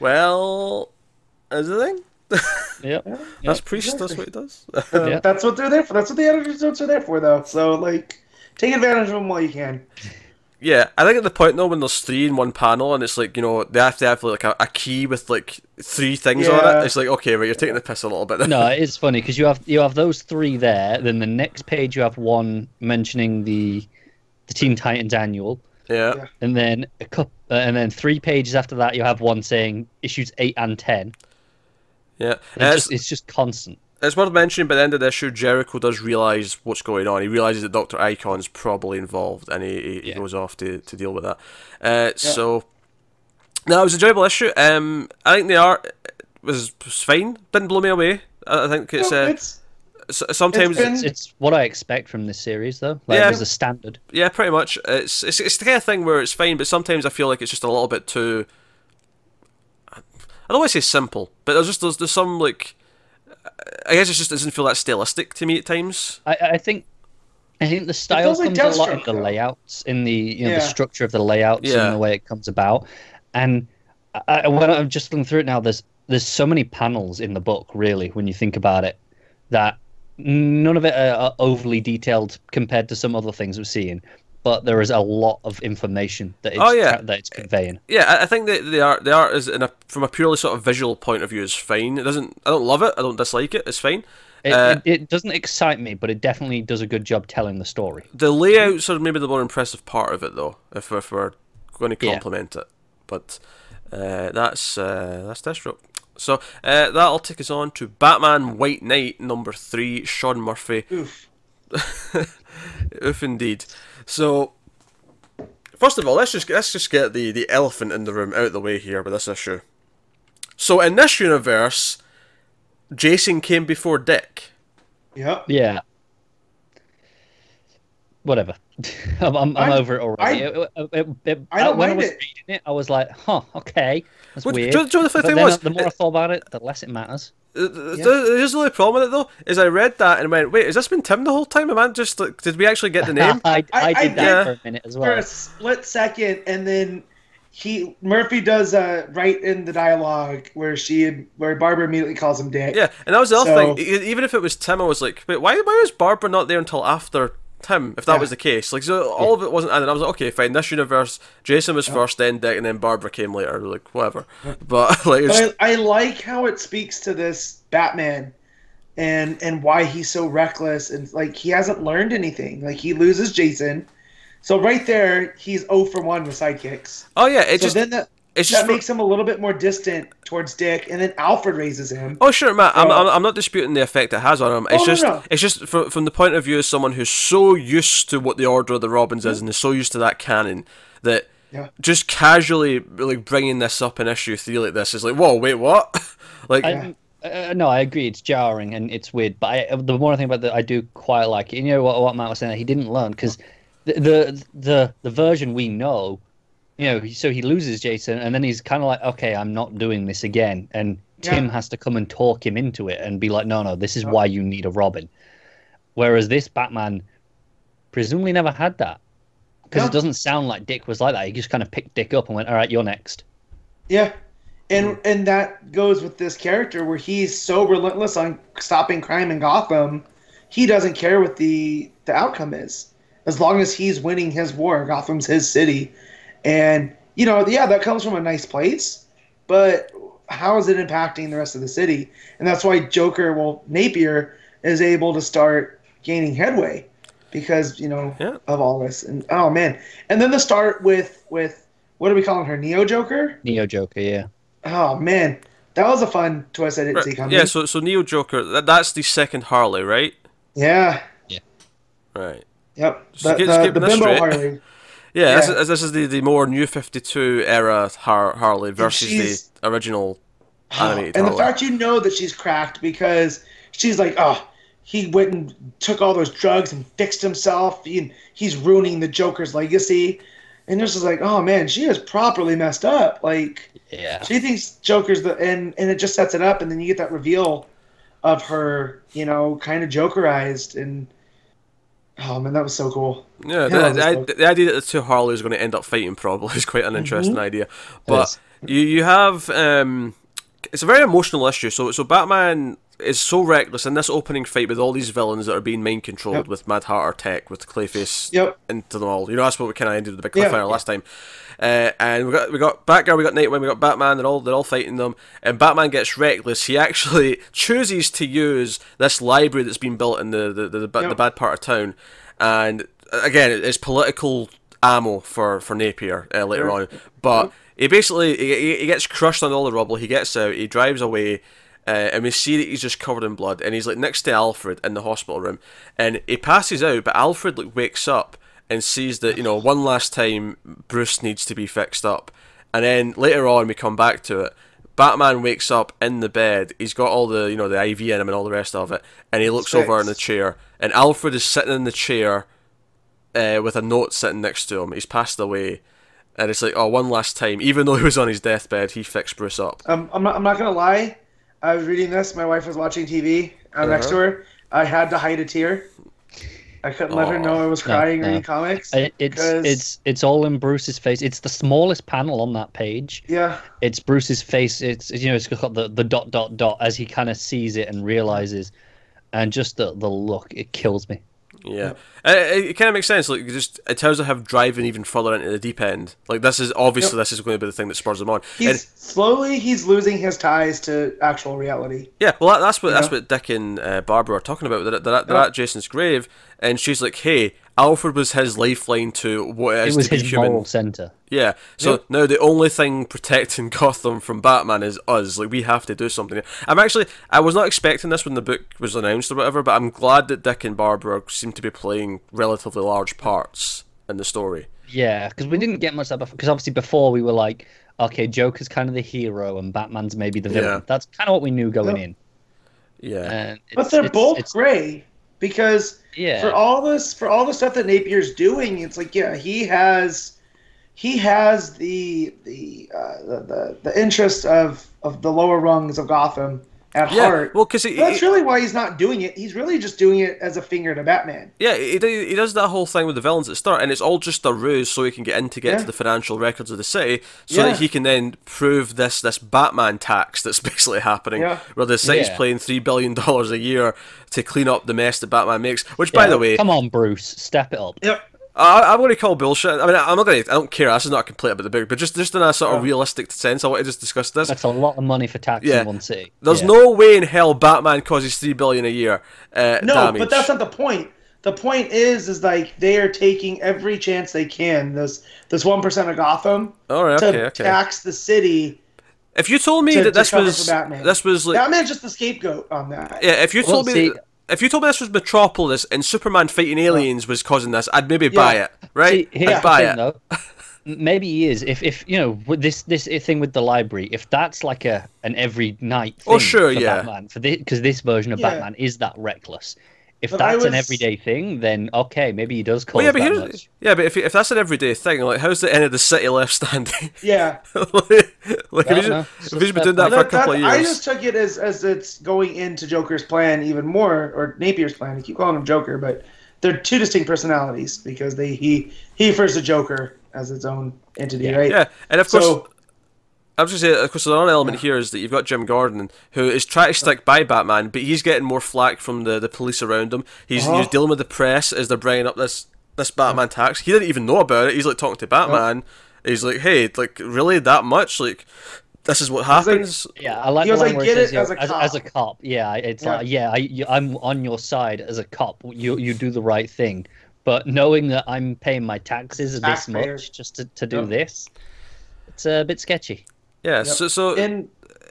[SPEAKER 1] well, is the thing?
[SPEAKER 3] Yep.
[SPEAKER 1] That's priest. That's what it does. [laughs]
[SPEAKER 3] Yeah.
[SPEAKER 2] that's what they're there for. That's what the editor's notes are there for, though. So like, take advantage of them while you can.
[SPEAKER 1] yeah, I think at the point though when there's three in one panel, and it's like you know they have to have like a, a key with like three things on it. It's like okay, right, you're taking the piss a little bit.
[SPEAKER 3] No, [laughs] it is funny because you have you have those three there. Then the next page you have one mentioning the the Teen Titans annual,
[SPEAKER 1] yeah.
[SPEAKER 2] Yeah.
[SPEAKER 3] and then a couple, uh, and then three pages after that you have one saying issues eight and ten.
[SPEAKER 1] Yeah,
[SPEAKER 3] It's
[SPEAKER 1] it's,
[SPEAKER 3] just it's just constant.
[SPEAKER 1] it's worth mentioning. By the end of the issue, Jericho does realize what's going on. He realizes that Doctor Icon's probably involved, and he, he, he
[SPEAKER 3] Yeah.
[SPEAKER 1] goes off to, to deal with that. Uh, So, no, it was an enjoyable issue. Um, I think the art was, was fine. Didn't blow me away. I, I think it's,
[SPEAKER 2] No,
[SPEAKER 1] uh,
[SPEAKER 2] it's
[SPEAKER 1] s- sometimes
[SPEAKER 2] been-
[SPEAKER 3] It's, it's what I expect from this series, though. Like,
[SPEAKER 1] Yeah.
[SPEAKER 3] it was a standard.
[SPEAKER 1] Yeah, pretty much. It's, it's it's the kind of thing where it's fine, but sometimes I feel like it's just a little bit too. I don't want to say simple, but there's just there's, there's some like. I guess it just doesn't feel that stylistic to me at times.
[SPEAKER 3] I, I think I think the style
[SPEAKER 2] feels like
[SPEAKER 3] comes a lot in the layouts, in the you know
[SPEAKER 2] Yeah.
[SPEAKER 3] the structure of the layouts
[SPEAKER 1] Yeah.
[SPEAKER 3] and the way it comes about. And I, I- when I'm just looking through it now, there's there's so many panels in the book, really, when you think about it, that none of it are, are overly detailed compared to some other things we're seeing. But there is a lot of information that it's
[SPEAKER 1] Oh, yeah.
[SPEAKER 3] tra- that it's conveying.
[SPEAKER 1] Yeah, I, I think that the art the art is in a from a purely sort of visual point of view is fine. It doesn't. I don't love it. I don't dislike it. It's fine.
[SPEAKER 3] It,
[SPEAKER 1] Uh,
[SPEAKER 3] it, it doesn't excite me, but it definitely does a good job telling the story.
[SPEAKER 1] The layouts are maybe the more impressive part of it, though. If, if we're going to
[SPEAKER 3] Yeah.
[SPEAKER 1] compliment it, but uh, that's uh, that's Deathstroke. So uh, that'll take us on to Batman White Knight number three, Sean Murphy.
[SPEAKER 2] oof. [laughs]
[SPEAKER 1] Oof, indeed. So First of all, let's just let's just get the the elephant in the room out of the way here with this issue. So in this universe, Jason came before Dick.
[SPEAKER 2] Yeah.
[SPEAKER 3] Yeah. Whatever. [laughs] I'm, I'm, I'm over it already.
[SPEAKER 2] I-
[SPEAKER 3] It- it- it- it-
[SPEAKER 2] I don't
[SPEAKER 3] when I was
[SPEAKER 2] it.
[SPEAKER 3] reading it, I was like, huh, okay, that's
[SPEAKER 1] Well, do
[SPEAKER 3] weird.
[SPEAKER 1] you know- do you know the funny thing
[SPEAKER 3] then
[SPEAKER 1] was?
[SPEAKER 3] the more I thought about it, the less it matters.
[SPEAKER 1] Uh, There's the only problem with it though is I read that and went, wait, has this been Tim the whole time? Am I just like, did we actually get the [laughs] name?
[SPEAKER 3] I, I,
[SPEAKER 2] I- I
[SPEAKER 3] did that
[SPEAKER 1] did-
[SPEAKER 3] for a minute as
[SPEAKER 2] For
[SPEAKER 3] well.
[SPEAKER 2] a split second, and then he Murphy does uh, right in the dialogue where she where Barbara immediately calls him Dick.
[SPEAKER 1] Yeah, and that was the other
[SPEAKER 2] So-
[SPEAKER 1] thing. Even if it was Tim, I was like, wait, why, why was Barbara not there until after Tim? If that
[SPEAKER 2] Yeah.
[SPEAKER 1] was the case, like, so all of it wasn't. And I was like, okay, fine. This universe, Jason was first, then Dick, and then Barbara came later. Like, whatever. But [laughs] like,
[SPEAKER 2] But I, I like how it speaks to this Batman and and why he's so reckless and like he hasn't learned anything. Like he loses Jason. So right there, he's 0 for 1 with sidekicks.
[SPEAKER 1] oh yeah, it
[SPEAKER 2] So
[SPEAKER 1] just
[SPEAKER 2] then that,
[SPEAKER 1] it's
[SPEAKER 2] that
[SPEAKER 1] just for-
[SPEAKER 2] makes him a little bit more distant towards Dick, and then Alfred raises him.
[SPEAKER 1] Oh sure, Matt. I'm,
[SPEAKER 2] Uh,
[SPEAKER 1] I'm, I'm not disputing the effect it has on him. It's
[SPEAKER 2] Oh,
[SPEAKER 1] just
[SPEAKER 2] no.
[SPEAKER 1] it's just from, from the point of view of someone who's so used to what the Order of the Robins is and is so used to that canon that
[SPEAKER 2] Yeah.
[SPEAKER 1] just casually like bringing this up in issue three like this is like, whoa, wait, what? [laughs] like,
[SPEAKER 3] I, uh, no, I agree. It's jarring and it's weird. But I, the one thing about that, I do quite like it. You know what, what Matt was saying? That he didn't learn because the, the the the version we know, you know, so he loses Jason, and then he's kind of like, okay, I'm not doing this again, and Tim
[SPEAKER 2] Yeah.
[SPEAKER 3] has to come and talk him into it and be like, no, no, this is why you need a Robin. Whereas this Batman presumably never had that because
[SPEAKER 2] No.
[SPEAKER 3] it doesn't sound like Dick was like that. He just kind of picked Dick up and went, all right, you're next.
[SPEAKER 2] Yeah. And and that goes with this character where he's so relentless on stopping crime in Gotham, he doesn't care what the the outcome is. As long as he's winning his war, Gotham's his city. And you know, yeah, that comes from a nice place, but how is it impacting the rest of the city? And that's why Joker, well, Napier is able to start gaining headway because, you know,
[SPEAKER 1] Yeah.
[SPEAKER 2] of all this. And oh man. And then the start with with what are we calling her? Neo Joker?
[SPEAKER 3] Neo Joker, yeah.
[SPEAKER 2] Oh man, that was a fun twist I didn't see
[SPEAKER 1] right,
[SPEAKER 2] coming.
[SPEAKER 1] yeah. So so Neo Joker, that, that's the second Harley, right?
[SPEAKER 2] yeah, Yeah.
[SPEAKER 1] Right.
[SPEAKER 2] yep.
[SPEAKER 1] So
[SPEAKER 2] The,
[SPEAKER 1] keep-
[SPEAKER 2] the, the bimbo
[SPEAKER 1] straight.
[SPEAKER 2] Harley. [laughs]
[SPEAKER 1] Yeah, This, is, this is the, the more new 52 era Har- Harley versus the original animated [gasps]
[SPEAKER 2] and the fact you know that she's cracked because she's like, oh, he went and took all those drugs and fixed himself. He, he's ruining the Joker's legacy. And this is like, oh man, she is properly messed up. Like
[SPEAKER 3] Yeah.
[SPEAKER 2] she thinks Joker's the and and it just sets it up, and then you get that reveal of her, you know, kind of Jokerized, and oh man, that was so cool.
[SPEAKER 1] Yeah,
[SPEAKER 2] Yeah,
[SPEAKER 1] the, the, the idea that the two Harleys are going to end up fighting probably is quite an interesting
[SPEAKER 2] Mm-hmm.
[SPEAKER 1] idea. But you you have um, it's a very emotional issue. So so Batman is so reckless in this opening fight with all these villains that are being mind controlled
[SPEAKER 2] Yep.
[SPEAKER 1] with Mad Hatter Tech with Clayface
[SPEAKER 2] Yep.
[SPEAKER 1] into them all. You know that's what we kind of ended with the big
[SPEAKER 2] Yeah.
[SPEAKER 1] cliffhanger last time. Uh, and we got we got Batgirl, we got Nightwing, we got Batman. They're all they're all fighting them, and Batman gets reckless. He actually [laughs] chooses to use this library that's been built in the the, the, the,
[SPEAKER 2] Yep.
[SPEAKER 1] the bad part of town, and uh, again, it's political ammo for for Napier uh, later on. But he basically he, he- he gets crushed on all the rubble. He gets out. He drives away. Uh, and we see that he's just covered in blood, and he's like next to Alfred in the hospital room, and he passes out. But Alfred like wakes up and sees that you know one last time Bruce needs to be fixed up, and then later on we come back to it. Batman wakes up in the bed. He's got all the you know the IV in him and all the rest of it, and he looks over in the chair, and Alfred is sitting in the chair uh, with a note sitting next to him. He's passed away, and it's like, oh, one last time. Even though he was on his deathbed, he fixed Bruce up.
[SPEAKER 2] Um, I'm not. I'm not gonna lie. I was reading this. My wife was watching TV uh, next to her. I had to hide a tear. I couldn't let her know I was crying
[SPEAKER 3] no.
[SPEAKER 2] reading comics.
[SPEAKER 3] It, it's
[SPEAKER 2] 'cause-
[SPEAKER 3] it's it's all in Bruce's face. It's the smallest panel on that page.
[SPEAKER 2] yeah.
[SPEAKER 3] It's Bruce's face. It's you know it's got the, the dot dot dot as he kind of sees it and realizes, and just the the look it kills me.
[SPEAKER 1] Yeah, Uh, it, it kind of makes sense. Like, just terms of him driving even further into the deep end. Like, this is obviously this is going to be the thing that spurs him on.
[SPEAKER 2] He's
[SPEAKER 1] And-
[SPEAKER 2] slowly he's losing his ties to actual reality.
[SPEAKER 1] Yeah, well, that, that's what that's
[SPEAKER 2] Yeah.
[SPEAKER 1] what Dick and uh, Barbara are talking about. They're, they're, at- they're
[SPEAKER 2] Yeah.
[SPEAKER 1] at Jason's grave, and she's like, "Hey, Alfred was his lifeline to what it
[SPEAKER 3] It
[SPEAKER 1] is
[SPEAKER 3] was
[SPEAKER 1] to be
[SPEAKER 3] his
[SPEAKER 1] human."
[SPEAKER 3] moral center.
[SPEAKER 1] Yeah. So
[SPEAKER 2] Yep.
[SPEAKER 1] now the only thing protecting [laughs] Gotham from Batman is us. Like we have to do something. I'm actually I was not expecting this when the book was announced or whatever, but I'm glad that Dick and Barbara seem to be playing relatively large parts in the story.
[SPEAKER 3] Yeah, because we didn't get much of that because obviously before we were like, okay, Joker's kind of the hero and Batman's maybe the villain.
[SPEAKER 1] Yeah.
[SPEAKER 3] That's kind of what we knew going
[SPEAKER 2] Yep.
[SPEAKER 3] in.
[SPEAKER 1] Yeah.
[SPEAKER 3] And
[SPEAKER 2] But they're
[SPEAKER 3] it's-
[SPEAKER 2] both
[SPEAKER 3] it's-
[SPEAKER 2] gray because
[SPEAKER 3] Yeah.
[SPEAKER 2] for all this for all the stuff that Napier's doing, it's like yeah, he has he has the the uh, the, the the interest of of the lower rungs of Gotham at
[SPEAKER 1] Yeah,
[SPEAKER 2] heart.
[SPEAKER 1] well, because
[SPEAKER 2] That's really why he's not doing it. He's really just doing it as a finger to Batman.
[SPEAKER 1] Yeah, he, he does that whole thing with the villains at the start, and it's all just a ruse so he can get in to get
[SPEAKER 2] Yeah.
[SPEAKER 1] to the financial records of the city, so
[SPEAKER 2] Yeah.
[SPEAKER 1] that he can then prove this this Batman tax that's [laughs] basically happening,
[SPEAKER 2] Yeah.
[SPEAKER 1] where the city's
[SPEAKER 3] Yeah.
[SPEAKER 1] paying three billion dollars a year to clean up the mess that Batman makes. Which, by the way,
[SPEAKER 3] come on, Bruce, step it up.
[SPEAKER 2] Yep.
[SPEAKER 1] I, I'm going to call bullshit. I mean, I'm not going to. I don't care. This is not a complaint about the book, but just just in a sort of
[SPEAKER 2] Yeah.
[SPEAKER 1] realistic sense, I want to just discuss this.
[SPEAKER 3] That's a lot of money for tax
[SPEAKER 1] Yeah.
[SPEAKER 3] in one city.
[SPEAKER 1] There's
[SPEAKER 3] Yeah.
[SPEAKER 1] no way in hell Batman causes three billion a year. Uh,
[SPEAKER 2] No,
[SPEAKER 1] damage.
[SPEAKER 2] but that's not the point. The point is, is like they are taking every chance they can. This this one percent of Gotham
[SPEAKER 1] All right,
[SPEAKER 2] to
[SPEAKER 1] okay, okay.
[SPEAKER 2] tax the city.
[SPEAKER 1] If you told me
[SPEAKER 2] to-
[SPEAKER 1] that this
[SPEAKER 2] cover
[SPEAKER 1] was
[SPEAKER 2] Batman.
[SPEAKER 1] this was like
[SPEAKER 2] Batman's just the scapegoat on that.
[SPEAKER 1] Yeah, if you
[SPEAKER 3] Well,
[SPEAKER 1] told me
[SPEAKER 3] see-
[SPEAKER 1] if you told me this was Metropolis and Superman fighting aliens was causing this, I'd maybe buy
[SPEAKER 2] Yeah.
[SPEAKER 1] it, right?
[SPEAKER 3] See, here's
[SPEAKER 1] I'd buy it.
[SPEAKER 3] though. [laughs] Maybe he is. If if you know with this this thing with the library, if that's like a an every night oh, thing
[SPEAKER 1] Oh, sure,
[SPEAKER 3] for
[SPEAKER 1] yeah.
[SPEAKER 3] Batman for this because this version of
[SPEAKER 2] Yeah.
[SPEAKER 3] Batman is that reckless. If
[SPEAKER 2] But I
[SPEAKER 3] that's an everyday thing, then okay, maybe he does call.
[SPEAKER 1] Well, yeah, but
[SPEAKER 3] that much.
[SPEAKER 1] yeah, but if, if that's an everyday thing, like how's the end of the city left standing?
[SPEAKER 2] Yeah, [laughs]
[SPEAKER 1] like, if,
[SPEAKER 3] Well,
[SPEAKER 1] he's,
[SPEAKER 3] no,
[SPEAKER 1] if
[SPEAKER 3] it's
[SPEAKER 1] he's
[SPEAKER 3] just
[SPEAKER 1] been doing that
[SPEAKER 3] that-
[SPEAKER 1] for a
[SPEAKER 2] That-
[SPEAKER 1] couple of
[SPEAKER 2] that- I just took it as as it's going into Joker's plan even more, or Napier's plan. I keep calling him Joker, but they're two distinct personalities because they he he refers to Joker as its own entity,
[SPEAKER 3] Yeah.
[SPEAKER 2] right?
[SPEAKER 1] yeah, and of course.
[SPEAKER 2] So
[SPEAKER 1] I was going to say, of course, another element here is that you've got Jim Gordon, who is trying to stick by Batman, but he's getting more flack from the, the police around him. He's,
[SPEAKER 2] Uh-huh.
[SPEAKER 1] he's dealing with the press as they're bringing up this this Batman tax. He didn't even know about it. He's like talking to Batman. He's like, "Hey, like really that much? Like, this is what
[SPEAKER 2] like-
[SPEAKER 1] happens."
[SPEAKER 3] Yeah, I like
[SPEAKER 2] He
[SPEAKER 3] the
[SPEAKER 2] was
[SPEAKER 3] line
[SPEAKER 2] like,
[SPEAKER 3] where
[SPEAKER 2] "Get
[SPEAKER 3] it says,
[SPEAKER 2] it
[SPEAKER 3] you know,
[SPEAKER 2] as a
[SPEAKER 3] as,
[SPEAKER 2] cop."
[SPEAKER 3] as a cop. Yeah, it's
[SPEAKER 2] Yeah.
[SPEAKER 3] like yeah, I, I'm on your side as a cop. You you do the right thing, but knowing that I'm paying my taxes this
[SPEAKER 2] Taxpayers.
[SPEAKER 3] much just to, to do
[SPEAKER 2] Yep.
[SPEAKER 3] this, it's a bit sketchy.
[SPEAKER 1] Yeah.
[SPEAKER 2] Yep.
[SPEAKER 1] So so
[SPEAKER 2] and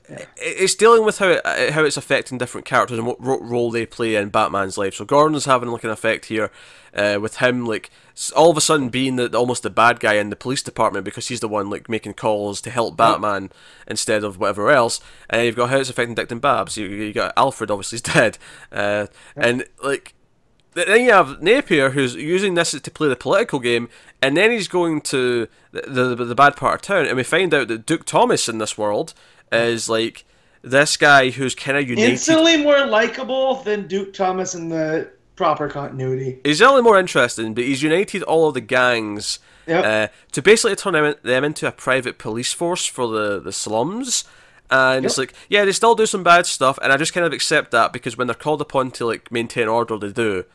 [SPEAKER 1] it- it's dealing with how it, uh, how it's affecting different characters and what ro- role they play in Batman's life. So Gordon's having like an effect here, uh, with him like all of a sudden being the almost the bad guy in the police department because he's the one like making calls to help Batman instead of whatever else. And you've got how it's affecting Dick and Babs. You you got Alfred obviously is [laughs] dead, uh, and like. Then you have Napier, who's using this to play the political game, and then he's going to the the, the bad part of town, and we find out that Duke Thomas in this world is like this guy who's kind of united.
[SPEAKER 2] instantly more likable than Duke Thomas in the proper continuity.
[SPEAKER 1] He's only more interesting, but he's united all of the gangs
[SPEAKER 2] Yep.
[SPEAKER 1] uh, to basically turn them, them into a private police force for the, the slums. And it's like, yeah, they still do some bad stuff, and I just kind of accept that because when they're called upon to like maintain order, they do.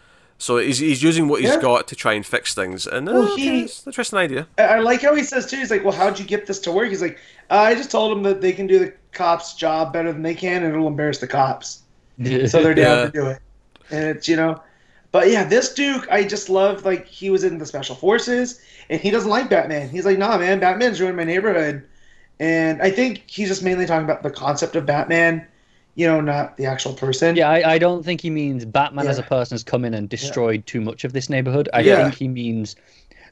[SPEAKER 1] So he's, he's using what he's
[SPEAKER 2] Yeah.
[SPEAKER 1] got to try and fix things, and uh,
[SPEAKER 2] Well, he-
[SPEAKER 1] interesting idea.
[SPEAKER 2] I, I like how he says too. He's like, "Well, how'd you get this to work?" He's like, uh, "I just told them that they can do the cops' job better than they can, and it'll embarrass the cops, so they're down
[SPEAKER 1] Yeah.
[SPEAKER 2] to do it." And it's you know, but yeah, this Duke, I just love. Like he was in the special forces, and he doesn't like Batman. He's like, "Nah, man, Batman's ruined my neighborhood," and I think he's just mainly talking about the concept of Batman, you know, not the actual person.
[SPEAKER 3] Yeah, I, I don't think he means Batman as a person has come in and destroyed too much of this neighborhood. I
[SPEAKER 2] Yeah.
[SPEAKER 3] think he means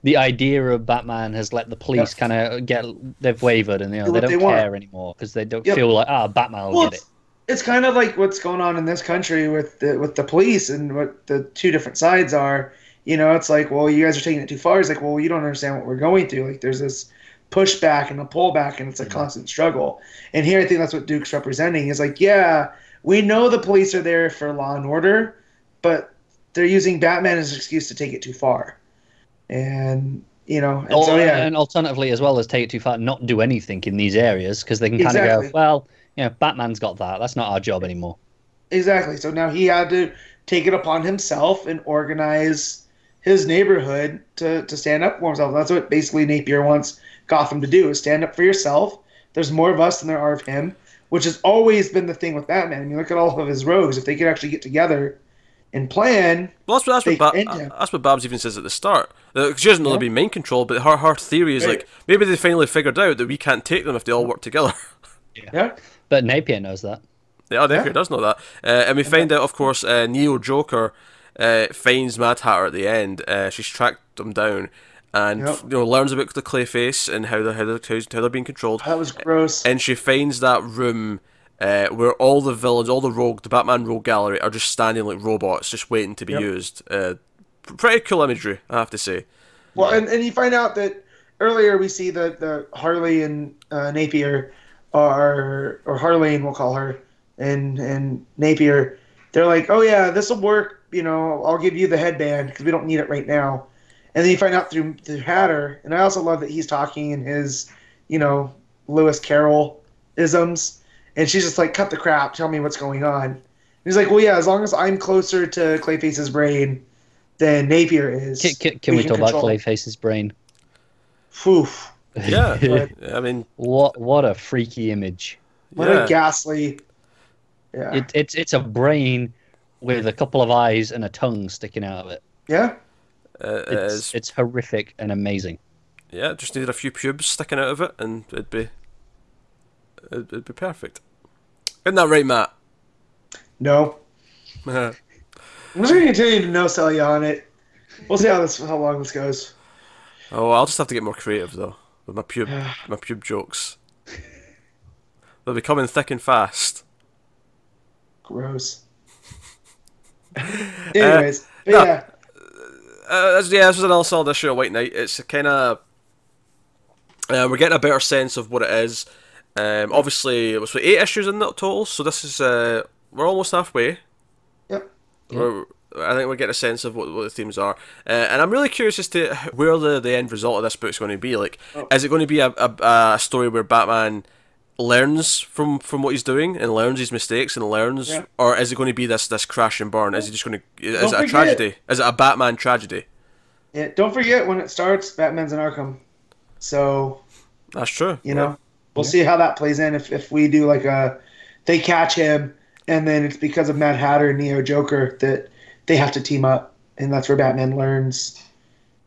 [SPEAKER 3] the idea of Batman has let the police
[SPEAKER 2] Yeah.
[SPEAKER 3] kind of get they've wavered and you know they don't
[SPEAKER 2] they want.
[SPEAKER 3] care anymore because they don't
[SPEAKER 2] Yep.
[SPEAKER 3] feel like ah Batman will
[SPEAKER 2] Well,
[SPEAKER 3] get it.
[SPEAKER 2] it's, it's kind of like what's going on in this country with the with the police and what the two different sides are. You know, it's like, well, you guys are taking it too far. It's like, well, you don't understand what we're going through. Like, there's this pushback and a pullback, and it's a constant struggle. And here, I think that's what Duke's representing. Is like, yeah, we know the police are there for law and order, but they're using Batman as an excuse to take it too far. And you know, and so yeah,
[SPEAKER 3] And alternatively, as well as take it too far, not do anything in these areas because they can kind of go, well, you know, Batman's got that. That's not our job anymore.
[SPEAKER 2] Exactly. So now he had to take it upon himself and organize his neighborhood to, to stand up for himself. That's what basically Napier wants Gotham to do is stand up for yourself. There's more of us than there are of him, which has always been the thing with Batman. I mean, look at all of his rogues. If they could actually get together and plan,
[SPEAKER 1] Well, that's what that's
[SPEAKER 2] They
[SPEAKER 1] what, ba-
[SPEAKER 2] end him.
[SPEAKER 1] that's what Babs even says at the start. Uh, she doesn't know they're
[SPEAKER 2] Yeah.
[SPEAKER 1] being mind control, but her her theory is
[SPEAKER 2] Right.
[SPEAKER 1] like maybe they finally figured out that we can't take them if they all work together. [laughs]
[SPEAKER 2] yeah,
[SPEAKER 3] But Napier knows that.
[SPEAKER 1] Yeah, Napier
[SPEAKER 2] Yeah.
[SPEAKER 1] does know that. Uh, and we find out, of course, uh, Neo Joker uh, finds Mad Hatter at the end. Uh, she's tracked him down. And
[SPEAKER 2] Yep.
[SPEAKER 1] you know learns about the Clayface and how they're how they're, how they're being controlled.
[SPEAKER 2] That was gross.
[SPEAKER 1] and she finds that room uh, where all the villains, all the rogue, the Batman rogue gallery are just standing like robots, just waiting to be
[SPEAKER 2] Yep.
[SPEAKER 1] used. Uh, pretty cool imagery, I have to say.
[SPEAKER 2] Well, and, and you find out that earlier we see that the Harley and uh, Napier are, or Harleen, we'll call her, and and Napier, they're like, oh yeah, this will work. You know, I'll give you the headband because we don't need it right now. And then you find out through through Hatter, and I also love that he's talking in his, you know, Lewis Carroll isms, and she's just like, cut the crap, tell me what's going on. And he's like, well, yeah, as long as I'm closer to Clayface's brain than Napier is.
[SPEAKER 3] Can, can, can we,
[SPEAKER 2] can
[SPEAKER 3] talk about
[SPEAKER 2] control-
[SPEAKER 3] Clayface's brain?
[SPEAKER 2] Phew.
[SPEAKER 1] Yeah, [laughs]
[SPEAKER 2] Right.
[SPEAKER 1] I mean,
[SPEAKER 3] what what a freaky image!
[SPEAKER 2] What
[SPEAKER 1] yeah.
[SPEAKER 2] a ghastly. Yeah.
[SPEAKER 3] It, it's it's a brain with a couple of eyes and a tongue sticking out of it.
[SPEAKER 2] yeah.
[SPEAKER 1] Uh, it
[SPEAKER 3] It's
[SPEAKER 1] is-
[SPEAKER 3] it's horrific and amazing.
[SPEAKER 1] yeah, just needed a few pubes sticking out of it, and it'd be it'd, it'd be perfect. Isn't that right, Matt?
[SPEAKER 2] No. I'm just gonna continue to no sell you on it. We'll see how this how long this goes.
[SPEAKER 1] oh, I'll just have to get more creative though with my pub [sighs] my pube jokes. They'll be coming thick and fast.
[SPEAKER 2] Gross. [laughs] Anyways, but
[SPEAKER 1] no.
[SPEAKER 2] Yeah.
[SPEAKER 1] uh, this- yeah, this was another solid issue of White Knight. It's kind of uh, we're getting a better sense of what it is. Um, obviously, it was eight issues in that total, so this is uh, we're almost halfway.
[SPEAKER 2] Yep.
[SPEAKER 1] I think we're getting a sense of what, what the themes are, uh, and I'm really curious as to where the, the end result of this book's going to be. Like,
[SPEAKER 2] Oh.
[SPEAKER 1] is it going to be a, a, a story where Batman learns from, from what he's doing and learns his mistakes and learns,
[SPEAKER 2] Yeah.
[SPEAKER 1] or is it going to be this this crash and burn? Is he just going to? Is
[SPEAKER 2] Don't
[SPEAKER 1] it a
[SPEAKER 2] forget-
[SPEAKER 1] tragedy? Is it a Batman tragedy?
[SPEAKER 2] yeah. Don't forget when it starts, Batman's in Arkham. So,
[SPEAKER 1] That's true.
[SPEAKER 2] you know, we'll see how that plays in if, if we do like a they catch him and then it's because of Mad Hatter and Neo Joker that they have to team up and that's where Batman learns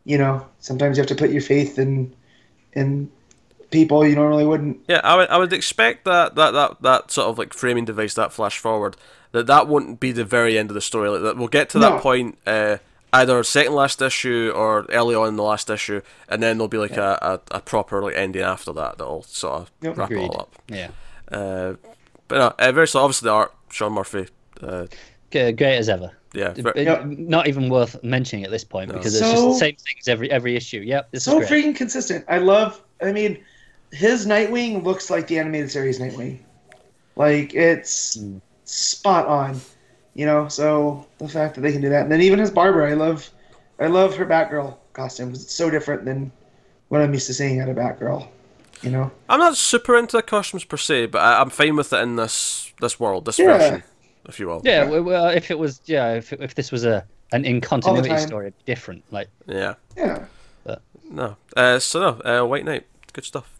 [SPEAKER 2] you know, sometimes you have to put your faith in in people you normally wouldn't.
[SPEAKER 1] Yeah, I would I would expect that, that, that, that sort of like framing device, that flash forward, that that won't be the very end of the story. Like that, we'll get to
[SPEAKER 2] No.
[SPEAKER 1] that point uh, either second last issue or early on in the last issue, and then there'll be like a, a, a proper like ending after that that'll sort of
[SPEAKER 2] Yep.
[SPEAKER 1] wrap it all up.
[SPEAKER 3] Yeah.
[SPEAKER 1] Uh, but no, uh, very so obviously the art, Sean Murphy. Uh,
[SPEAKER 3] G- Great as ever.
[SPEAKER 1] yeah,
[SPEAKER 3] It-
[SPEAKER 1] ver-
[SPEAKER 2] Yep.
[SPEAKER 3] Not even worth mentioning at this point
[SPEAKER 1] No.
[SPEAKER 3] because it's just the same thing as every every issue. Yep, this
[SPEAKER 2] So
[SPEAKER 3] is great.
[SPEAKER 2] freaking consistent. I love. I mean, his Nightwing looks like the animated series Nightwing. Like it's
[SPEAKER 3] Mm.
[SPEAKER 2] spot on. You know, so the fact that they can do that, and then even his Barbara, I love. I love her Batgirl costume 'cause it's so different than what I'm used to seeing out of Batgirl. You know.
[SPEAKER 1] I'm not super into the costumes per se, but I, I'm fine with it in this this world, this
[SPEAKER 2] Yeah.
[SPEAKER 1] version, if you will.
[SPEAKER 3] Yeah, well, well, if it was, yeah, if, if this was a an in continuity story, it'd be different. Like,
[SPEAKER 1] Yeah.
[SPEAKER 2] Yeah.
[SPEAKER 1] No. Uh, so no, uh, White Knight, good stuff.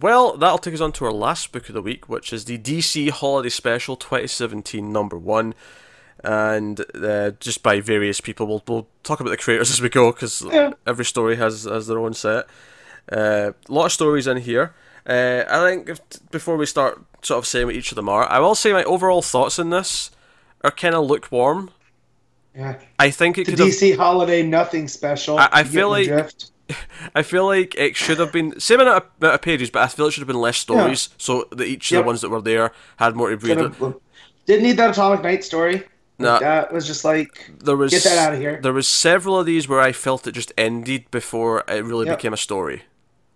[SPEAKER 1] Well, that'll take us on to our last book of the week, which is the DC Holiday Special 2017 number one. And uh, just by various people, we'll, we'll talk about the creators [laughs] as we go because
[SPEAKER 2] Yeah.
[SPEAKER 1] every story has has their own set. A lot of stories in here. Uh, I think if, before we start sort of saying what each of them are, I will say my overall thoughts on this are kind of lukewarm.
[SPEAKER 2] Yeah.
[SPEAKER 1] I think it
[SPEAKER 2] The
[SPEAKER 1] could have
[SPEAKER 2] DC holiday nothing special.
[SPEAKER 1] I- I feel like-
[SPEAKER 2] drift.
[SPEAKER 1] I feel like it should have been same amount of, amount of pages, but I feel it should have been less stories, so that each of the ones that were there had more to breathe.
[SPEAKER 2] Didn't need that Atomic Knight story.
[SPEAKER 1] No.
[SPEAKER 2] Like, that was just like
[SPEAKER 1] There was
[SPEAKER 2] Get that out of here.
[SPEAKER 1] There was several of these where I felt it just ended before it really
[SPEAKER 2] Yep.
[SPEAKER 1] became a story,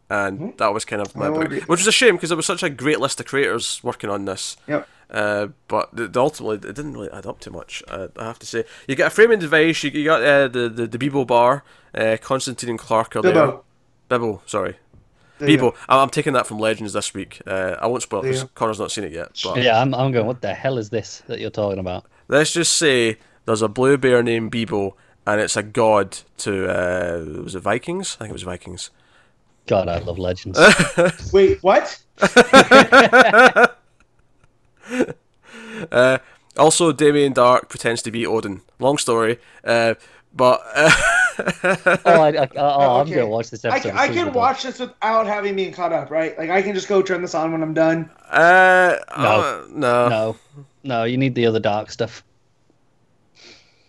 [SPEAKER 1] and mm-hmm. that was kind of my which was a shame because there was such a great list of creators working on this.
[SPEAKER 2] Yep.
[SPEAKER 1] Uh, but the, the ultimately it didn't really add up too much. Uh, I have to say, you get a framing device. You, you got uh, the the the Beebo bar. Uh, Constantine and Clark are there.
[SPEAKER 2] Bibbo.
[SPEAKER 1] Bibbo, sorry.
[SPEAKER 2] There
[SPEAKER 1] Bebo. I- I'm taking that from Legends this week. Uh, I won't spoil
[SPEAKER 2] There
[SPEAKER 1] because
[SPEAKER 2] you go.
[SPEAKER 1] Connor's not seen it yet. But
[SPEAKER 3] yeah, I'm, I'm going. What the hell is this that you're talking about?
[SPEAKER 1] let's just say there's a blue bear named Beebo, and it's a god to uh, was it Vikings? I think it was Vikings.
[SPEAKER 3] God, I love Legends. [laughs]
[SPEAKER 2] Wait, what? [laughs]
[SPEAKER 1] Uh, also, Damien Darhk pretends to be Odin. Long story, uh, but uh, [laughs]
[SPEAKER 3] oh, I, I, oh, [laughs] I'm
[SPEAKER 2] Okay.
[SPEAKER 3] going to watch this
[SPEAKER 2] I,
[SPEAKER 3] episode.
[SPEAKER 2] can, I
[SPEAKER 3] as soon as
[SPEAKER 2] can watch this without having being caught up, right? Like I can just go turn this on when I'm done.
[SPEAKER 1] uh, uh, no,
[SPEAKER 3] No, no, you need the other dark stuff.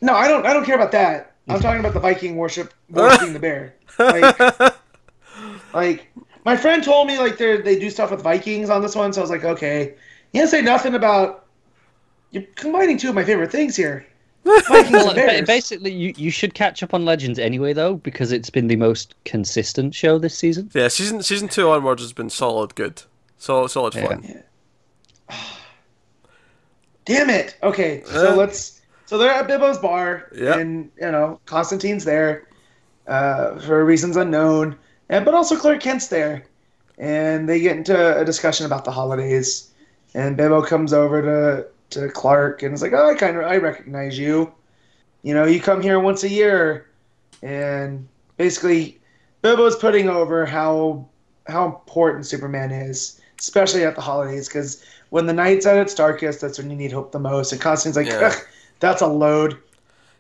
[SPEAKER 2] No, I don't. I don't care about that. I'm talking about the Viking worship worshiping the [laughs] bear. Like, like my friend told me like they they do stuff with Vikings on this one, so I was like, okay. He didn't say nothing about you're combining two of my favorite things here. [laughs]
[SPEAKER 3] Well,
[SPEAKER 2] and
[SPEAKER 3] ba-
[SPEAKER 2] bears.
[SPEAKER 3] basically, you, you should catch up on Legends anyway, though, because it's been the most consistent show this season.
[SPEAKER 1] Yeah, season season two onwards has been solid, good, solid, solid
[SPEAKER 3] Yeah.
[SPEAKER 1] fun. [sighs]
[SPEAKER 2] Damn it. Okay, so
[SPEAKER 1] Uh.
[SPEAKER 2] let's. So they're at Bibbo's bar,
[SPEAKER 1] Yep.
[SPEAKER 2] and you know Constantine's there, uh, for reasons unknown, and but also Clark Kent's there, and they get into a discussion about the holidays, and Bibbo comes over to to Clark and is like, "Oh, I kind of I recognize you, you know, you come here once a year," and basically, Bibbo's putting over how how important Superman is, especially at the holidays, because when the night's at its darkest, that's when you need hope the most. And Constantine's like,
[SPEAKER 1] Yeah.
[SPEAKER 2] That's a load.